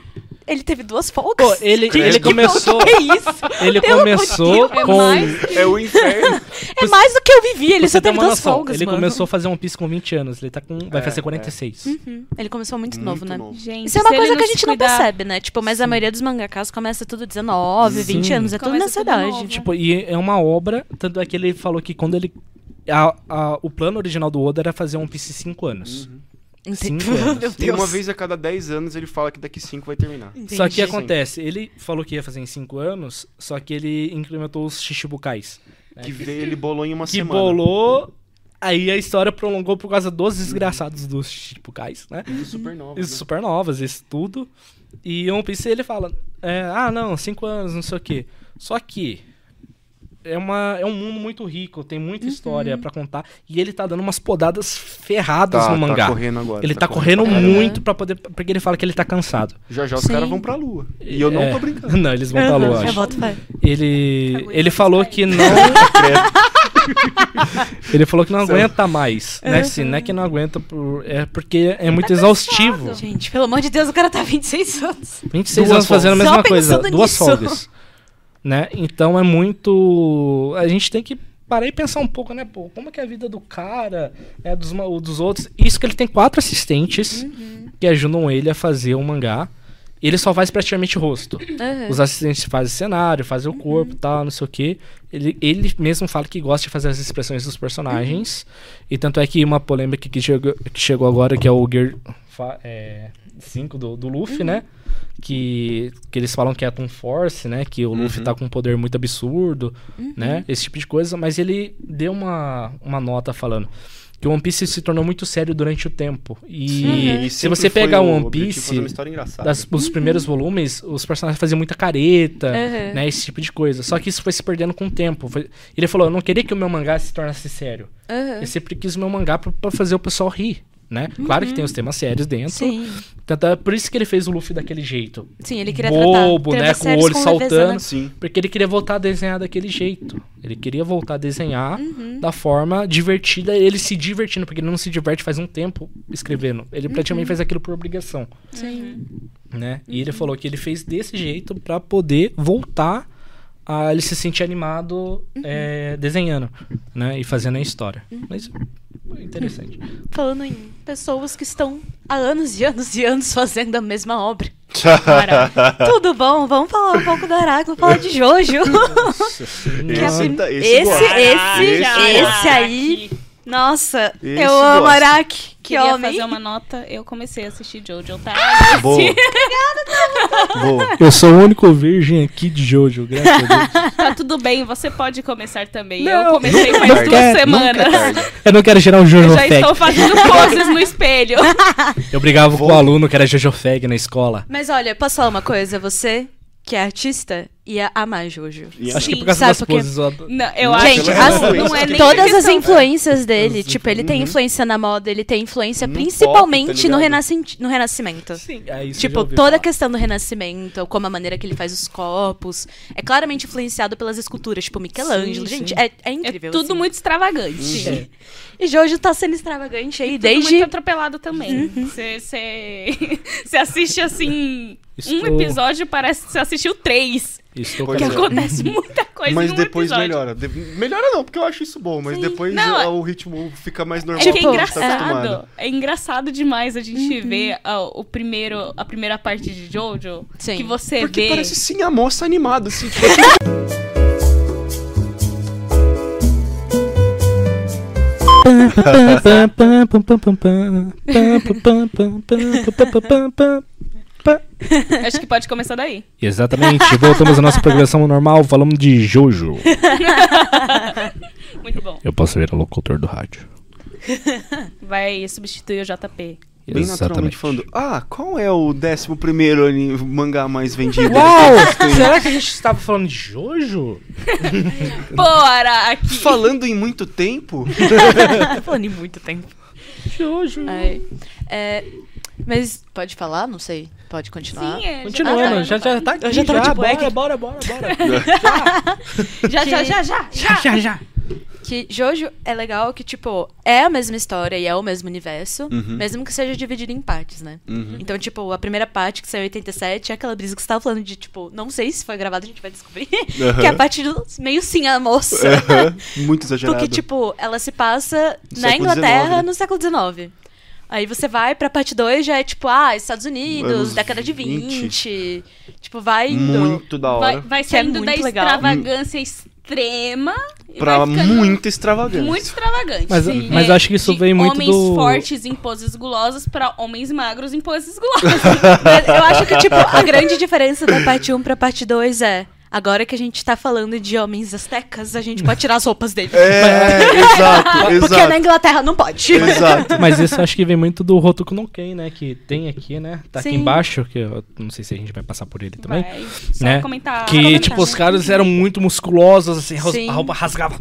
Ele teve duas folgas. Pô, ele, Credo. ele Que começou. Que isso? Ele Pelo começou Deus. É com. mais É o inferno. É mais do que eu vivi. Ele só teve duas noção, folgas, ele mano. começou a fazer One Piece com 20 anos. Ele tá com. Vai É, fazer é. 46. Uhum. Ele começou muito, novo, Muito né? novo. Gente, Isso é uma coisa que a gente não cuidar- percebe, né? Tipo, mas a maioria dos mangakas começa tudo 19, 20 Sim. anos. É tudo nessa idade. novo. Tipo, e é uma obra. Tanto é que ele falou que quando ele. a- a- o plano original do Oda era fazer One Piece 5 anos. Entendi. Cinco anos. E uma vez a cada 10 anos ele fala que daqui 5 vai terminar. Só que Entendi. acontece, ele falou que ia fazer em 5 anos, só que ele implementou os Shichibukais. Que veio, ele bolou em uma que semana. bolou. Aí a história prolongou por causa dos desgraçados dos Shichibukais, né? E do Supernova. Isso, né? supernovas, isso tudo. E One Piece ele fala: é, ah, não, 5 anos, não sei o quê. Só que. É, uma, é um mundo muito rico, tem muita história pra contar. E ele tá dando umas podadas ferradas Tá, no mangá. tá correndo agora. ele tá, correndo pra caralho. muito pra poder. Porque ele fala que ele tá cansado. Já já os Sim. caras vão pra lua. E eu não É. tô brincando. Não, eles vão pra lua, Eu acho. boto fé. Ele, Aguenta ele falou que não. ele falou que não aguenta mais. Né? Assim, não é que não aguenta, por, é porque é muito exaustivo. Gente, pelo amor de Deus, o cara tá 26 anos. 26 Duas anos fazendo a mesma coisa, duas folgas. Né? Então é muito. A gente tem que parar e pensar um pouco, né? Pô, como que é a vida do cara, né? dos, dos outros. Isso que ele tem quatro assistentes Uhum. que ajudam ele a fazer o mangá. Ele só faz praticamente o rosto. Uhum. Os assistentes fazem cenário, fazem o corpo e tal, não sei o que. Ele, ele mesmo fala que gosta de fazer as expressões dos personagens. E tanto é que uma polêmica que chegou, que chegou agora, que é o Gear 5 do, do Luffy, né? Que, que eles falam que é a Toon Force, né? Que o Luffy tá com um poder muito absurdo, né? Esse tipo de coisa. Mas ele deu uma, uma nota falando que o One Piece se tornou muito sério durante o tempo. E se você pegar o One Piece das, os primeiros volumes, os personagens faziam muita careta, Uhum. né? Esse tipo de coisa. Só que isso foi se perdendo com o tempo. Foi- Ele falou, eu não queria que o meu mangá se tornasse sério. Uhum. Eu sempre quis o meu mangá pra, pra fazer o pessoal rir, né? Claro que tem os temas sérios dentro. Sim. Tanto é por isso que ele fez o Luffy daquele jeito. Sim, ele queria Bobo, tratar. né? Com o olho com leveza, saltando. né? Sim. Porque ele queria voltar a desenhar daquele jeito. Ele queria voltar a desenhar Uhum. da forma divertida, ele se divertindo, porque ele não se diverte faz um tempo escrevendo. Ele praticamente faz aquilo por obrigação Sim. né? E ele falou que ele fez desse jeito pra poder voltar a ele se sentir animado é, desenhando, né? E fazendo a história. Mas é interessante. Falando em pessoas que estão há anos e anos e anos fazendo a mesma obra. Tudo bom? Vamos falar um pouco do Araque, vamos falar de Jojo. Que é a Esse prim- tá- esse esse, esse, Esse aí. Nossa, Esse eu amo gosta. Araque. Que Queria homem. fazer uma nota, eu comecei a assistir Jojo, tá? Boa. Boa. Eu sou o único virgem aqui de Jojo, graças a Deus. Tá tudo bem, você pode começar também. Não, eu comecei faz duas é semanas. Eu não quero gerar um Jojo Eu já Fag. estou fazendo poses no espelho. Eu brigava com o aluno que era Jojo Fag na escola. Mas olha, posso falar uma coisa? Você, que é artista, ia amar Jojo. E Acho que Sim, por causa sabe das por quê? poses. eu adoro- Não, eu Não, acho Gente, as- não, é Todas as influências dele, As tipo, ele tem influência na moda, ele tem influência No principalmente pop, tá no, renascen- no Renascimento. Sim, é isso Tipo, toda a falar. questão do Renascimento, como a maneira que ele faz os copos, é claramente influenciado pelas esculturas, tipo Michelangelo. Sim, Gente, sim. é, é É incrível. tudo assim. muito extravagante. Sim. E Jojo tá sendo extravagante aí Tudo desde. muito atropelado também. Você você assiste assim Estou, Um episódio parece que você assistiu três. Estou Pois Que é. acontece muita coisa Mas um depois episódio. melhora. De- melhora não, porque eu acho isso bom, mas Sim. depois Não, ah, o ritmo fica mais normal. É que é Tipo, porque gente tá engraçado. É engraçado demais a gente Uhum. ver ah, o primeiro, a primeira parte de Jojo. Sim. Que você Porque vê. parece sim a moça animada, assim. Acho que pode começar daí. Exatamente, voltamos à nossa programação normal, falamos de Jojo. Muito bom. Eu posso ver o locutor do rádio. Vai substituir o JP. Bem naturalmente falando, ah, qual é o décimo primeiro ani- mangá mais vendido? Uau! Será que a gente estava falando de Jojo? Bora aqui! Falando em muito tempo? Falando em muito tempo. Jojo. Ai. É, mas pode falar? Não sei. Pode continuar? Sim, é. Continuando, Ah, tá. já, já tá aqui. Já tava tipo, é bora, que- bora, bora, bora. Já, Que- já, já, já, já, já, já. Que Jojo é legal que, tipo, é a mesma história e é o mesmo universo, Uhum. mesmo que seja dividido em partes, né? Uhum. Então, tipo, a primeira parte, que saiu em 87, é aquela brisa que você tava falando de, tipo, não sei se foi gravado, a gente vai descobrir. Aham. que é a parte do meio sim a moça. Aham, Muito exagerado. Porque, tipo, ela se passa No na Inglaterra XIX, né? no século XIX. Aí você vai pra parte 2, já é tipo, ah, Estados Unidos, Anos década de 20. 20. Tipo, vai indo. Muito da Vai, hora. vai Que é saindo da muito legal. extravagância extrema. e Pra vai muito extravagante. Muito extravagante. Mas, Sim. mas É, acho que isso vem muito homens do... fortes em poses gulosas pra homens magros em poses gulosas. Mas eu acho que, tipo, a grande diferença da parte 1 pra parte 2 é. Agora que a gente tá falando de homens astecas, a gente pode tirar as roupas deles. É, exato, Porque exato. na Inglaterra não pode. Exato. Mas isso acho que vem muito do Hotoku no Ken, né? Que tem aqui, né? Tá aqui Sim. embaixo, que eu não sei se a gente vai passar por ele também. Vai, só né? comentar. Que, comentar, tipo, os né? caras eram muito musculosos, assim, Sim. a roupa rasgava.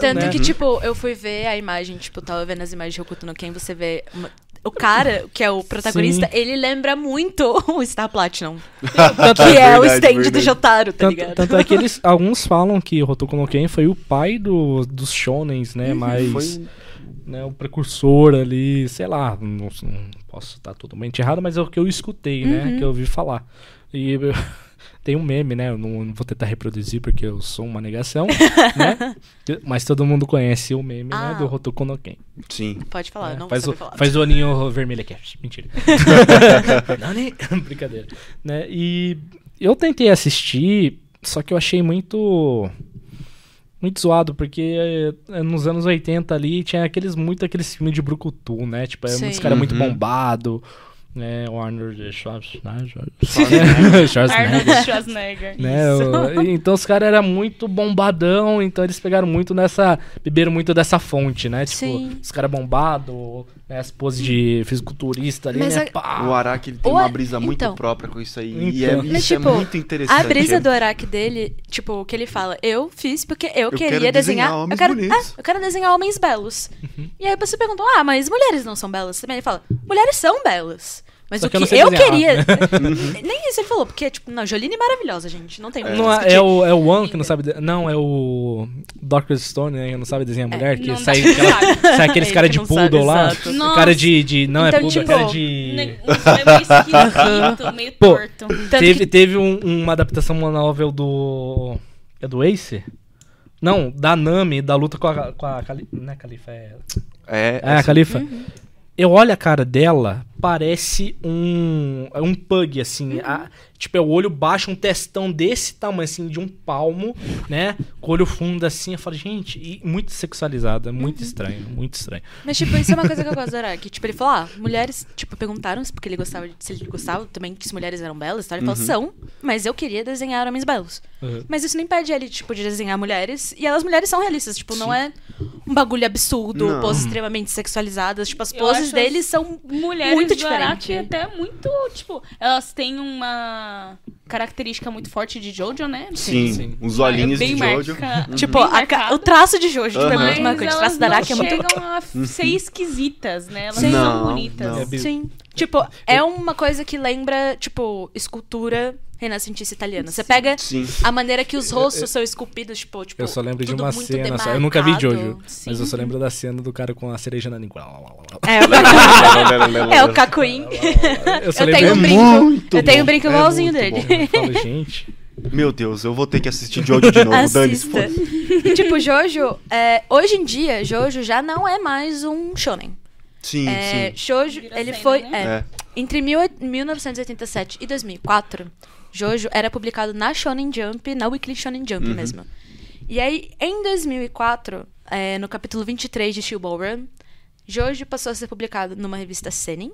Tanto né? que, tipo, eu fui ver a imagem, tipo, tava vendo as imagens de Hokuto no Ken, você vê... uma- O cara, que é o protagonista, Sim. ele lembra muito o Star Platinum. Tanto, Que é, o verdade, stand do verdade. Jotaro, tá tanto, ligado? tanto é que eles, alguns falam que o Hotoku no Ken foi o pai do, dos shonens, né? Mas, Foi né, o precursor ali, sei lá, não, não posso estar totalmente errado, mas é o que eu escutei, né? Uhum. Que eu ouvi falar. E eu- tem um meme, né? Eu não, não vou tentar reproduzir porque eu sou uma negação, né? Mas todo mundo conhece o meme, Ah. né? Do Hotoku no Ken. Sim. Pode falar, É, eu não faz, vou o, falar. faz o olhinho vermelho aqui. Mentira. não, nem... Brincadeira. Né? E eu tentei assistir, só que eu achei muito. Muito zoado, porque eh, nos anos 80 ali tinha aqueles muito aqueles filmes de brucutu, né? Tipo, é Sim. muitos caras muito Uhum. bombado, né? O Arnold Schwarzenegger. Schwarzenegger. Schwarzenegger Arnold Schwarzenegger. né? o- então os caras eram muito bombadão, então eles pegaram muito nessa. beberam muito dessa fonte, né? Tipo, Sim. os caras bombados, né? as poses de fisiculturista ali, Mas né? a- Pá. O Araki ele tem O uma brisa muito então. própria com isso aí. E é, Então. isso Mas, tipo, é muito interessante. A brisa é- do Araki dele, tipo, o que ele fala, eu fiz porque eu, Eu queria quero desenhar desenhar. homens eu, quero, bonitos. ah, eu quero desenhar homens belos. Uhum. E aí você perguntou, ah, mas mulheres não são belas também? Ele fala, mulheres são belas. Mas Só o que eu que não eu, sei desenhar. queria. Nem isso ele falou, porque, tipo, não, Jolene é maravilhosa, gente. Não tem muito Não, que é, é o, é o One que não sabe. de- Não, é o. Dr. Stone, né? Que não sabe desenhar mulher. que não sai, aquela- sai aqueles Ele caras que de poodle lá. exato. Nossa. Cara de, de. Não Então, é poodle, tipo, é cara de. Ne- um meio esquisito, meio Pô, torto. Teve, que- teve um- uma adaptação novel do. É do Ace? Não, da Nami, da luta com a, com a Cali, não é Califa, é. É, É, a Califa. Uhum. Eu olho a cara dela, parece um. é um pug, assim. Uhum. a- tipo, é o olho baixo, um testão desse tamanho, assim, de um palmo, né? Com o olho fundo assim. Eu falo, gente, e muito sexualizada, muito Uhum. estranho, muito estranho. Mas, tipo, isso é uma coisa que eu gosto do Araki. Tipo, ele falou, ah, mulheres, tipo, perguntaram se porque ele gostava, de- se ele gostava também que as mulheres eram belas, tá? Ele falou, são, mas eu queria desenhar homens belos. Uhum. Mas isso não impede ele, tipo, de desenhar mulheres. E elas mulheres são realistas, tipo, não é um bagulho absurdo, Não. poses extremamente sexualizadas. Tipo, as poses deles as são Mulheres muito diferente. até muito, tipo, elas têm uma característica muito forte de Jojo, né? Sim, Sim. os olhinhos bem de Jojo. marca- Tipo, bem a o traço de Jojo tipo, é muito marcante. O elas traço da não Araki é muito chegam a f- ser esquisitas, né? Elas Não, são bonitas. não. É bi- Sim. Tipo, é uma coisa que lembra, tipo, escultura renascentista italiana. Você pega Sim. a maneira que os rostos são esculpidos, tipo, tipo Eu só lembro de uma cena só. Eu nunca vi. Jojo. Mas eu só lembro da cena do cara com a cereja na língua. É, o Cacuim. é o Cacuim. Eu só Eu tenho um É brinco. muito eu tenho um brinco É igualzinho dele. falo, gente. Meu Deus, eu vou ter que assistir Jojo de novo. E, tipo, Jojo, é, hoje em dia, Jojo já não é mais um shonen. Sim, É, sim. Jojo, Vira ele foi. né? é, É. Entre mil- 1987 e 2004, Jojo era publicado na Shonen Jump, na Weekly Shonen Jump Uhum. mesmo. E aí, em 2004, é, no capítulo 23 de Steel Ball Run, Jojo passou a ser publicado numa revista Seinen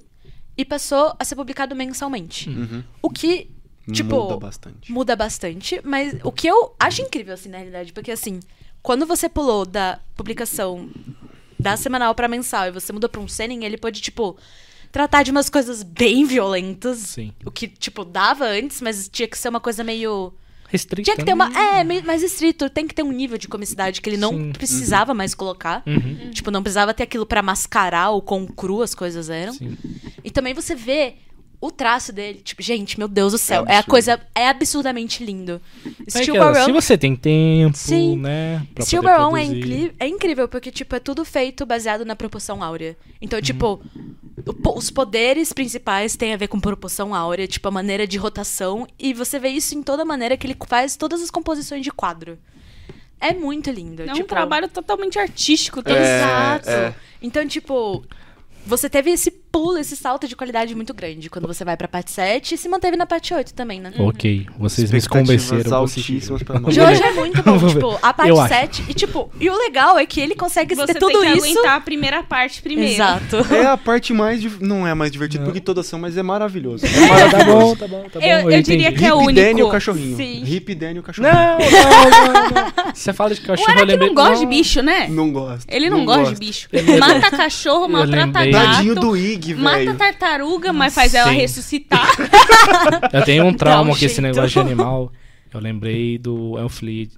e passou a ser publicado mensalmente. Uhum. O que, tipo, Muda bastante. muda bastante, mas o que eu acho incrível, assim, na realidade, porque assim, quando você pulou da publicação da semanal pra mensal e você mudou pra um seinen, ele pode, tipo, tratar de umas coisas bem violentas. Sim. O que, tipo, dava antes, mas tinha que ser uma coisa meio. Restrita. Tinha que ter né? uma. É, mais estrito. Tem que ter um nível de comicidade que ele não Sim. precisava mais colocar. Uhum. Tipo, não precisava ter aquilo pra mascarar o quão cru as coisas eram. Sim. E também você vê o traço dele. Tipo, gente, meu Deus do céu. É, a absurdo. coisa. É absurdamente lindo. É Steel aquela, Barrel. se você tem tempo, Sim. né? Pra Steel Barrel é, é incrível, porque, tipo, é tudo feito baseado na proporção áurea. Então, tipo, o os poderes principais têm a ver com proporção áurea, tipo, a maneira de rotação. E você vê isso em toda maneira que ele faz todas as composições de quadro. É muito lindo. É um tipo, trabalho totalmente artístico. É, Todo Exato. é. Então, tipo, você teve esse pulo, esse salto de qualidade muito grande quando você vai pra parte 7 e se manteve na parte 8 também, né? Ok, vocês me convenceram. altíssimas pra nós. Jojo é muito bom, tipo, a parte Eu acho. 7. E, tipo, e o legal é que ele consegue Você ter tudo tem que isso. aguentar a primeira parte primeiro. Exato. É a parte mais. Não é mais divertida porque todas são, mas é maravilhoso. É maravilhoso. tá bom, tá bom, tá bom. Eu- eu diria entendi. que é o Hip único. E o cachorrinho. Sim. Hip Danny o cachorrinho. Não, não, não, não. Você fala de O cachorro, eu Araki lembrei... não gosta de bicho, né? Não gosto. Ele não, gosta de bicho. Mata cachorro, maltrata lembrei. Tadinho gato. do Ig, Mata velho. tartaruga, mas faz ela Sim. ressuscitar. Eu tenho um trauma com esse jeito. negócio de animal. Eu lembrei do Elfleet.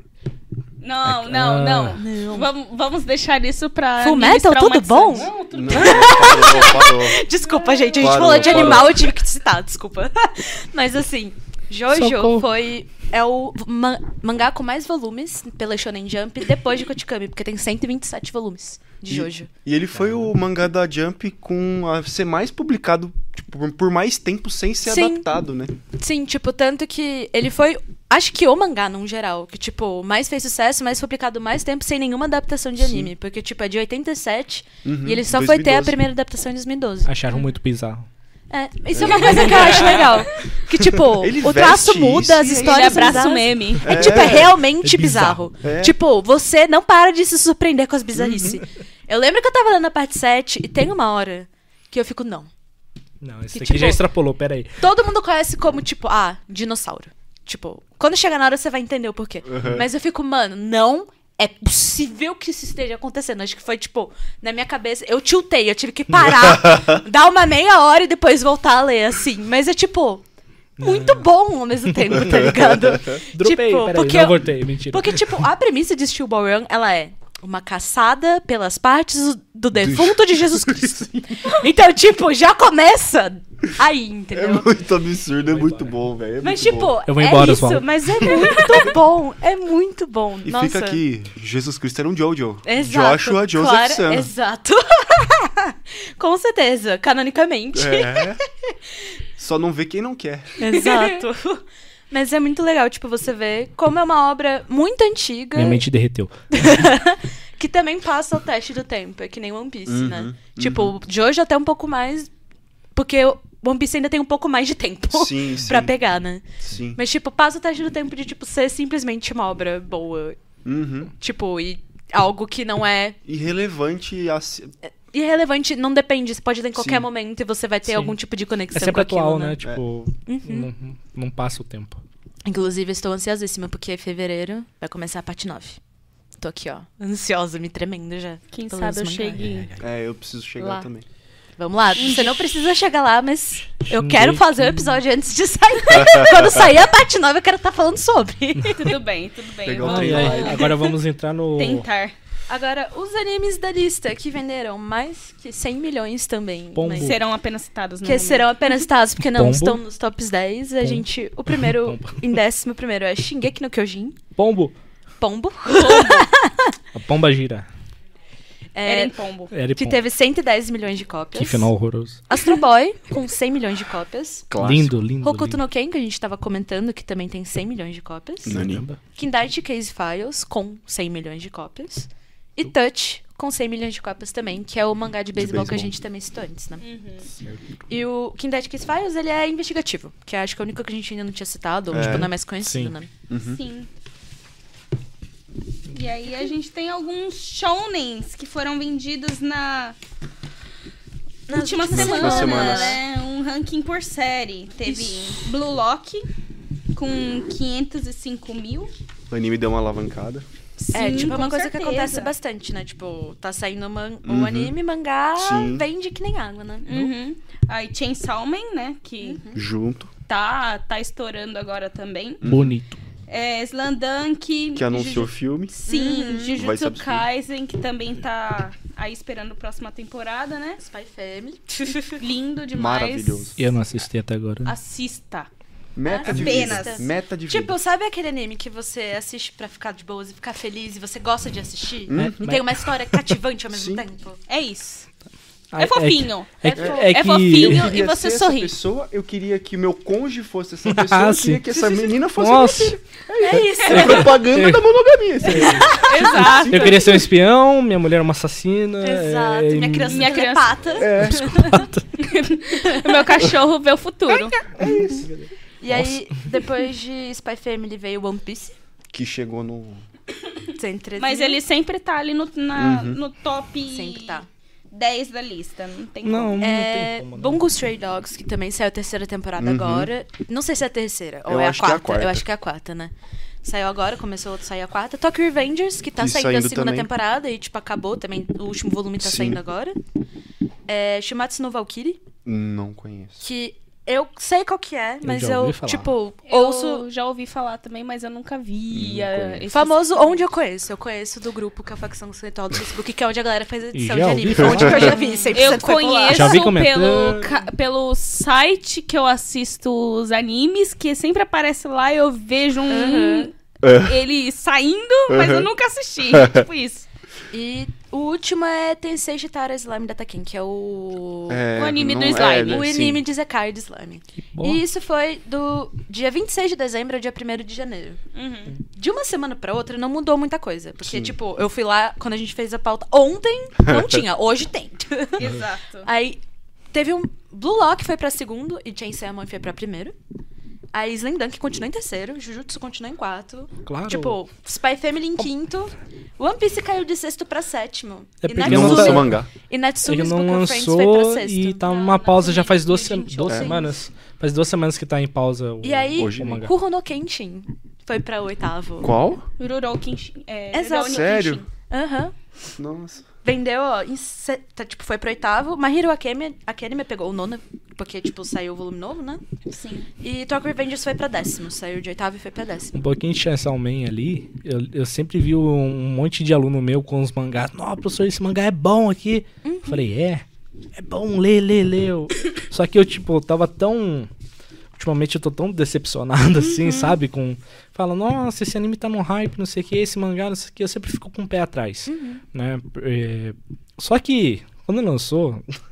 Não, Ah. não, não. Não. Vamos, vamos deixar isso pra. Full Metal, tudo bom? traumatizantes. Não, tudo Não, parou, parou. Desculpa, gente, a gente Parou, falou de parou. animal, eu tive que te citar, desculpa. Mas assim, Jojo Socorro. foi. É o ma- mangá com mais volumes pela Shonen Jump depois de Kotikami, porque tem 127 volumes de E- Jojo. E ele foi o mangá da Jump com a ser mais publicado tipo, por- mais tempo sem ser Sim. adaptado, né? Sim, tipo, tanto que ele foi. Acho que o mangá, num geral, que, tipo, mais fez sucesso, mais foi publicado mais tempo sem nenhuma adaptação de Sim. anime. Porque, tipo, é de 87 Uhum, e ele só foi ter a 2012. primeira adaptação em 2012. Acharam muito bizarro. É, isso é uma coisa que eu acho legal. Que, tipo, Ele o traço muda, isso as e Ele histórias abraça o meme. É, tipo, é realmente É bizarro. bizarro. É. Tipo, você não para de se surpreender com as bizarrices. Eu lembro que eu tava lendo a parte 7 e tem uma hora que eu fico, não. Não, esse Que, aqui tipo- já extrapolou, peraí. Todo mundo conhece como, tipo, ah, dinossauro. Tipo, quando chegar na hora você vai entender o porquê. Uhum. Mas eu fico, mano, não é possível que isso esteja acontecendo. Acho que foi, tipo, na minha cabeça, eu tiltei, eu tive que parar, dar uma meia hora e depois voltar a ler, assim. Mas é, tipo, muito bom ao mesmo tempo, tá ligado? Dropei, tipo, peraí, porque não eu- voltei, mentira. Porque, tipo, a premissa de Steel Ball Run, ela é uma caçada pelas partes do defunto de Jesus Cristo. Então, tipo, já começa aí, É entendeu? muito absurdo, é muito bom, velho. é Mas, tipo, bom. Eu vou é embora, isso, Osvaldo. mas é muito bom. É muito bom. E Nossa. fica aqui, Jesus Cristo era um Jojo. Exato. Joshua Joseph claro, Sana. Exato. Com certeza, canonicamente. É. Só não vê quem não quer. Exato. Mas é muito legal, tipo, você ver como é uma obra muito antiga Minha mente derreteu. que também passa o teste do tempo. É que nem One Piece, Uhum, né? Tipo, de hoje até um pouco mais. Porque o One Piece ainda tem um pouco mais de tempo Sim, sim. pra pegar, né? Sim. Mas, tipo, passa o teste do tempo de, tipo, ser simplesmente uma obra boa. Uhum. Tipo, e algo que não é Irrelevante. assim- irrelevante, não depende. Você pode ler em qualquer Sim. momento e você vai ter Sim. algum tipo de conexão É sempre com aquilo, atual, né? né? Tipo, Uhum. não, não passa o tempo. Inclusive, estou ansiosíssima, porque fevereiro vai começar a parte 9. Tô aqui, ó, ansiosa, me tremendo já. Quem sabe eu mangás. chegue. É, eu preciso chegar Lá. também. Vamos lá, você não precisa chegar lá, mas eu quero fazer o episódio antes de sair. Quando sair a parte 9, eu quero estar falando sobre. Tudo bem, tudo bem. Vamos agora vamos entrar no. tentar. Agora, os animes da lista que venderam mais que 100 milhões também. Pombo. mas- Serão apenas citados que momento. serão apenas citados porque não Pombo. estão nos tops 10. A Pombo. gente. O primeiro, Pombo. em décimo primeiro é Shingeki no Kyojin. Pombo. Pombo. A pomba gira. É, Eren Pombo. Era que pombo. teve 110 milhões de cópias. Que final horroroso. Astro Boy, com 100 milhões de cópias. Clássico. Lindo, lindo. Hokuto lindo. no Ken, que a gente tava comentando, que também tem 100 milhões de cópias. Nani. Caramba. Kindaichi Case Files, com 100 milhões de cópias. E Touch, com 100 milhões de cópias também, que é o mangá de beisebol que a gente também citou antes, né? Uhum. E o Kindaichi Case Files, ele é investigativo, que acho que é o único que a gente ainda não tinha citado, ou É. tipo, não é mais conhecido, Sim. né? Uhum. Sim. E aí a gente tem alguns shounens que foram vendidos na Nas última semana, semanas. né? Um ranking por série. Teve Blue Lock com 505 mil. O anime deu uma alavancada. É, Sim, tipo, é uma coisa que certeza. acontece bastante, né? Tipo, tá saindo o man- Uhum. anime, mangá Sim. vende que nem água, né? Uhum. Aí Chainsaw Man, né? Que Junto. tá, tá estourando agora também. Bonito. É, Slandunk. Que anunciou o filme. Sim, Uhum. Vai Jujutsu. Kaisen, que também tá aí esperando a próxima temporada, né? Spy Family. Lindo demais. Maravilhoso. E eu não assisti até agora. Assista. Meta de Apenas. vida. Meta de vida. Tipo, sabe aquele anime que você assiste pra ficar de boas e ficar feliz e você gosta de assistir? Hum. E tem uma história cativante ao mesmo Sim. tempo? É isso. Ah, É fofinho. É, É que- é é que... fofinho. eu e você ser sorri. essa pessoa, eu queria que o meu cônjuge fosse essa Ah, pessoa, eu queria que essa menina fosse Nossa. filha. É isso. É propaganda da monogamia. Exato. Eu queria ser um espião, minha mulher é uma assassina. Exato. é, Minha criança Minha é criança-. É, Meu cachorro vê o futuro. é isso. E aí, depois de Spy Family veio One Piece. Que chegou no. 113 Mas ele sempre tá ali no, na- Uhum. no top Sempre tá. 10 da lista. Não tem Não, como. não É, tem como. né? Bungo Stray Dogs, que também saiu a terceira temporada Uhum. agora. Não sei se é a terceira, ou Eu é a que é a quarta. quarta. Eu acho que é a quarta, né? Saiu agora, começou a sair a quarta. Tokyo Revengers, que tá Que saindo a segunda também. temporada e, tipo, acabou também. O último volume tá Sim. saindo agora. É, Shimatsu no Valkyrie, Não conheço. que eu sei qual que é, mas já eu, falar. tipo, Eu ouço... já ouvi falar também, mas eu nunca vi. Não a- conheço. esses- Famoso onde eu conheço. Eu conheço do grupo que é a facção ocidental do Facebook, que é onde a galera faz edição de anime. falar. Onde que eu já vi, 100% Eu conheço Já vi comentando. pelo, ca- pelo site que eu assisto os animes, que sempre aparece lá e eu vejo um. Uhum. Ele saindo, mas eu nunca assisti. tipo isso. E o último é Tensei Shitara Slime Dataken, que é o... É, O anime do não- slime. é, O sim. anime de Zekai de Slime. E isso foi do dia 26 de dezembro ao dia 1 de janeiro. Uhum. De uma semana pra outra não mudou muita coisa. Porque, Sim. tipo, eu fui lá quando a gente fez a pauta. Ontem não tinha, hoje tem. Exato. Aí teve um. Blue Lock foi pra segundo e Chainsaw Man foi pra primeiro. Aí Slam Dunk continua em terceiro, Jujutsu continua em quarto. Claro. Tipo, Spy Family em quinto. One Piece caiu de sexto pra sétimo. É e porque Não não lançou mangá. e Natsume's Ele não Book of Friends foi pra lançou sexto. e tá Ah, numa pausa já faz duas, Natsume duas Jinchou. semanas. Faz duas semanas que tá em pausa o, E aí, Hoje o mangá. Kurono no Kenshin foi pra oitavo. Qual? Rurou Kenshin. É, Exato. Sério? Kenshin. Aham. Nossa. Vendeu, ó, em tá, tipo, foi pro oitavo. Mahiro Akemi, Academy pegou o nono, porque, tipo, saiu o volume novo, né? Sim. E Tokyo Revengers foi pra décimo. Saiu de oitavo e foi pra décimo. Um pouquinho de Chainsaw Man ali, eu, eu sempre vi um monte de aluno meu com os mangás. Nossa, professor, esse mangá é bom aqui. Eu Falei, é, é bom, lê, lê, lê. Só que eu, tipo, tava tão... Ultimamente eu tô tão decepcionado, assim, sabe? Com... Fala, nossa, esse anime tá no hype, não sei o que, esse mangá, não sei o que. Eu sempre fico com o pé atrás, né? É, Só que, quando lançou...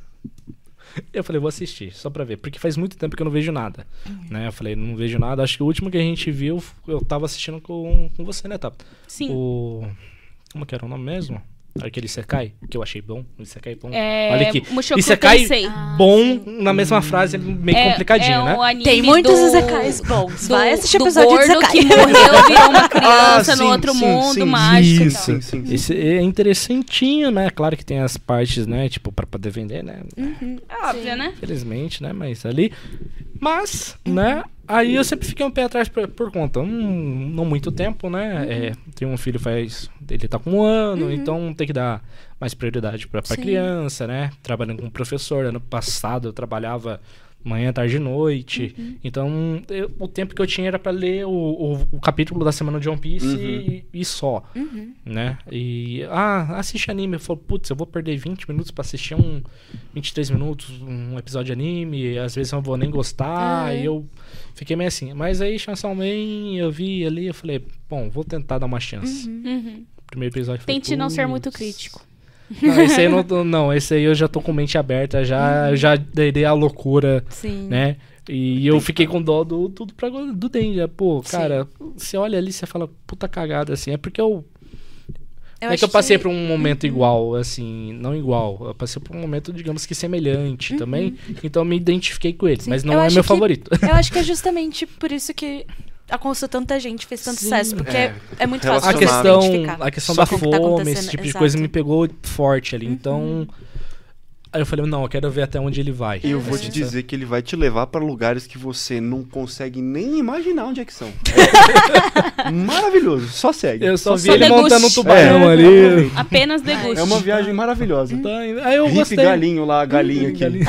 Eu falei, vou assistir, só pra ver. Porque faz muito tempo que eu não vejo nada. Né? Eu falei, não vejo nada. Acho que o último que a gente viu, eu tava assistindo com, com você, né, Tato? Sim. O. Como que era o nome mesmo? Aquele Isekai, que eu achei bom. O Isekai bom. É, Olha aqui. Mushoku Isekai Tensei. Ah, bom na mesma frase, meio É- complicadinho, é né? o anime Tem muitos do- Isekais bons. Do, Vai assistir episódio de Isekai. que morreu, virou uma criança Ah, no sim, outro sim, mundo, sim. mágico e Isso. tal. Sim, sim, sim. Esse é interessantinho, né? Claro que tem as partes, né? Tipo, pra poder vender, né? É óbvio, né? Infelizmente, né? Mas ali. Mas, né? Aí eu sempre fiquei um pé atrás por, por conta. Não muito tempo, né? É, tem um filho faz. Ele tá com um ano, então tem que dar mais prioridade pra, pra Sim. criança, né? Trabalhando com professor. Ano passado eu trabalhava Manhã, tarde e noite. Uhum. Então, eu- o tempo que eu tinha era pra ler o, o, o capítulo da semana de One Piece Uhum. e, e só, Uhum. né? E, ah, assiste anime. Eu falo, putz, eu vou perder 20 minutos pra assistir um 23 minutos, um episódio de anime. Às vezes eu não vou nem gostar. É. E eu fiquei meio assim. Mas aí, Chainsaw Man, eu vi ali, eu falei, bom, vou tentar dar uma chance. Uhum. Primeiro episódio Tente não ser muito crítico. Não, esse aí eu não, não, esse aí eu já tô com mente aberta, já, Uhum. já dei a loucura, Sim. né? E eu fiquei com dó do tudo pra, do Denja. Pô, cara, você olha ali e você fala, puta cagada, assim. É porque eu. Eu é que eu passei por um momento igual, assim, não igual. Eu passei por um momento, digamos que semelhante também. Então eu me identifiquei com ele. Uhum. Sim, Mas não eu é meu que- favorito. Eu acho que é justamente por isso que alcançou tanta gente, fez tanto Sim. sucesso. Porque É, é, muito fácil a de questão, identificar. a questão Só da tá fome, acontecendo, esse tipo de exato. coisa me pegou forte ali. Então. Aí eu falei, não, eu quero ver até onde ele vai. E eu vou te Assim, dizer que ele vai te levar pra lugares que você não consegue nem imaginar onde é que são. É maravilhoso, só segue. Eu só, vi só ele deguste. montando um tubarão É. ali. Apenas deguste. É uma viagem maravilhosa. Tá indo- Aí eu Riff gostei. galinho lá, galinha aqui. Galinha.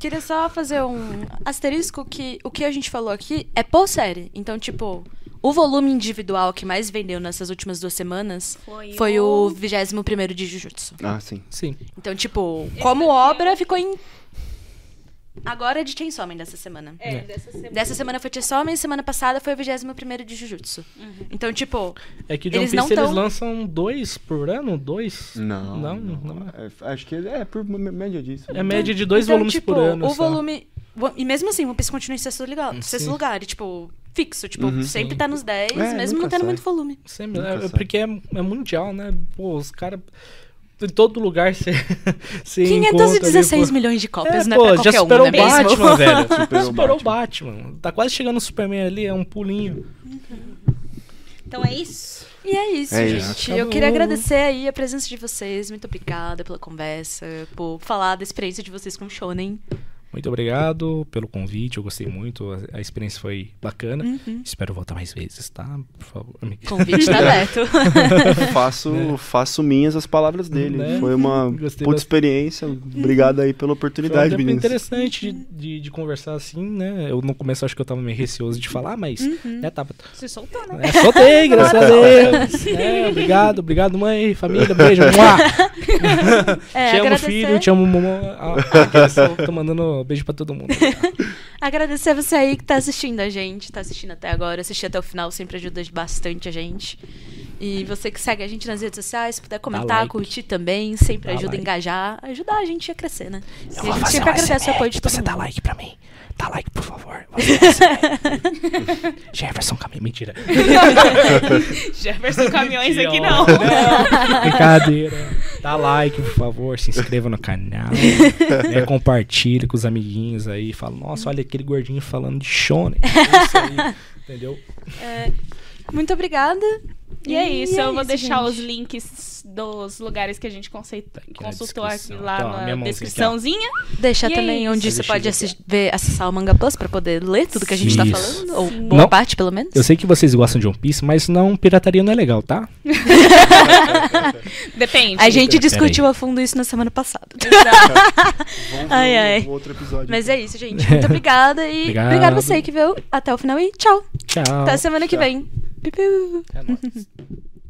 Queria só fazer um asterisco que o que a gente falou aqui é por série. Então, tipo, o volume individual que mais vendeu nessas últimas duas semanas Foi foi o- o 21 de Jujutsu. Ah, sim. Sim. Então, tipo, como obra, ficou em. Agora é de Chainsaw Man dessa semana. É, dessa semana. Dessa semana foi Chainsaw Man, semana passada foi o 21 de Jujutsu. Então, tipo, É que o One Eles Piece não eles tão- lançam dois por ano? Dois? Não. Não, não é. É, acho que é por média disso. É média de dois então, volumes tipo, por ano. O só. volume. E mesmo assim, o One Piece continua em sexto lugar. Sexto lugar, e, tipo, fixo. Tipo, Uhum. sempre Sim. tá nos 10, É, mesmo não tendo sai. muito volume. Sempre, é, porque é, é mundial, né? Pô, os caras. Em todo lugar você. você 516 encontra ali, milhões de cópias, é, não é pô, pra já qualquer um, superou não o mesmo? Batman, velho. Superou Superou o Batman. Tá quase chegando o Superman ali, é um pulinho. Então é isso. E é isso, É gente. isso. Eu queria agradecer aí a presença de vocês. Muito obrigada pela conversa, por falar da experiência de vocês com o Shonen. Muito obrigado pelo convite, eu gostei muito, a, a experiência foi bacana. Uhum. Espero voltar mais vezes, tá? Por favor. me- Convite tá aberto. Faço, faço minhas as palavras dele. Né? Foi uma Gostei puta bastante. experiência. Obrigado aí pela Foi um oportunidade, tempo meninos. interessante de, de, de conversar assim, né? Eu no começo acho que eu tava meio receoso de falar, mas, Uhum. né, tava... Se soltou, né? É, soltei, graças a Deus. É, obrigado, obrigado, mãe, família, beijo. É, te amo, agradecer, filho, te amo, mamãe. Ah, ah, tô mandando beijo pra todo mundo. agradecer você aí que tá assistindo a gente, tá assistindo até agora, assistir até o final sempre ajuda bastante a gente. E você que segue a gente nas redes sociais, se puder comentar, like. curtir também, sempre Dá ajuda a like. engajar, ajudar a gente a crescer, né? E a gente fazer sempre um agradece o apoio de todo Você mundo. dá like pra mim. Dá like, por favor. Um ASMR. Jefferson Caminho, mentira. Jefferson Caminhões Que aqui ódio. não. Brincadeira. Dá like, por favor, se inscreva no canal. né, compartilha com os amiguinhos aí. Fala, nossa, olha aquele gordinho falando de shonen. É isso aí, entendeu? É, muito obrigada. E é isso, eu vou deixar gente. os links dos lugares que a gente conceit- aqui na consultou aqui lá minha na descriçãozinha. Deixa E é também isso. onde você pode ver acessar o Manga Plus pra poder ler tudo que a gente tá Isso. falando. Ou boa Não. parte, pelo menos. Eu sei que vocês gostam de One Piece, mas não, pirataria não é legal, tá? Depende. A gente Pera discutiu a fundo isso na semana passada. Exato. Ai, ai. outro episódio. Mas é isso, gente. Muito obrigada. E Obrigado. obrigada a você que viu até o final. E tchau. Tchau. Até semana que Tchau. vem. Hello.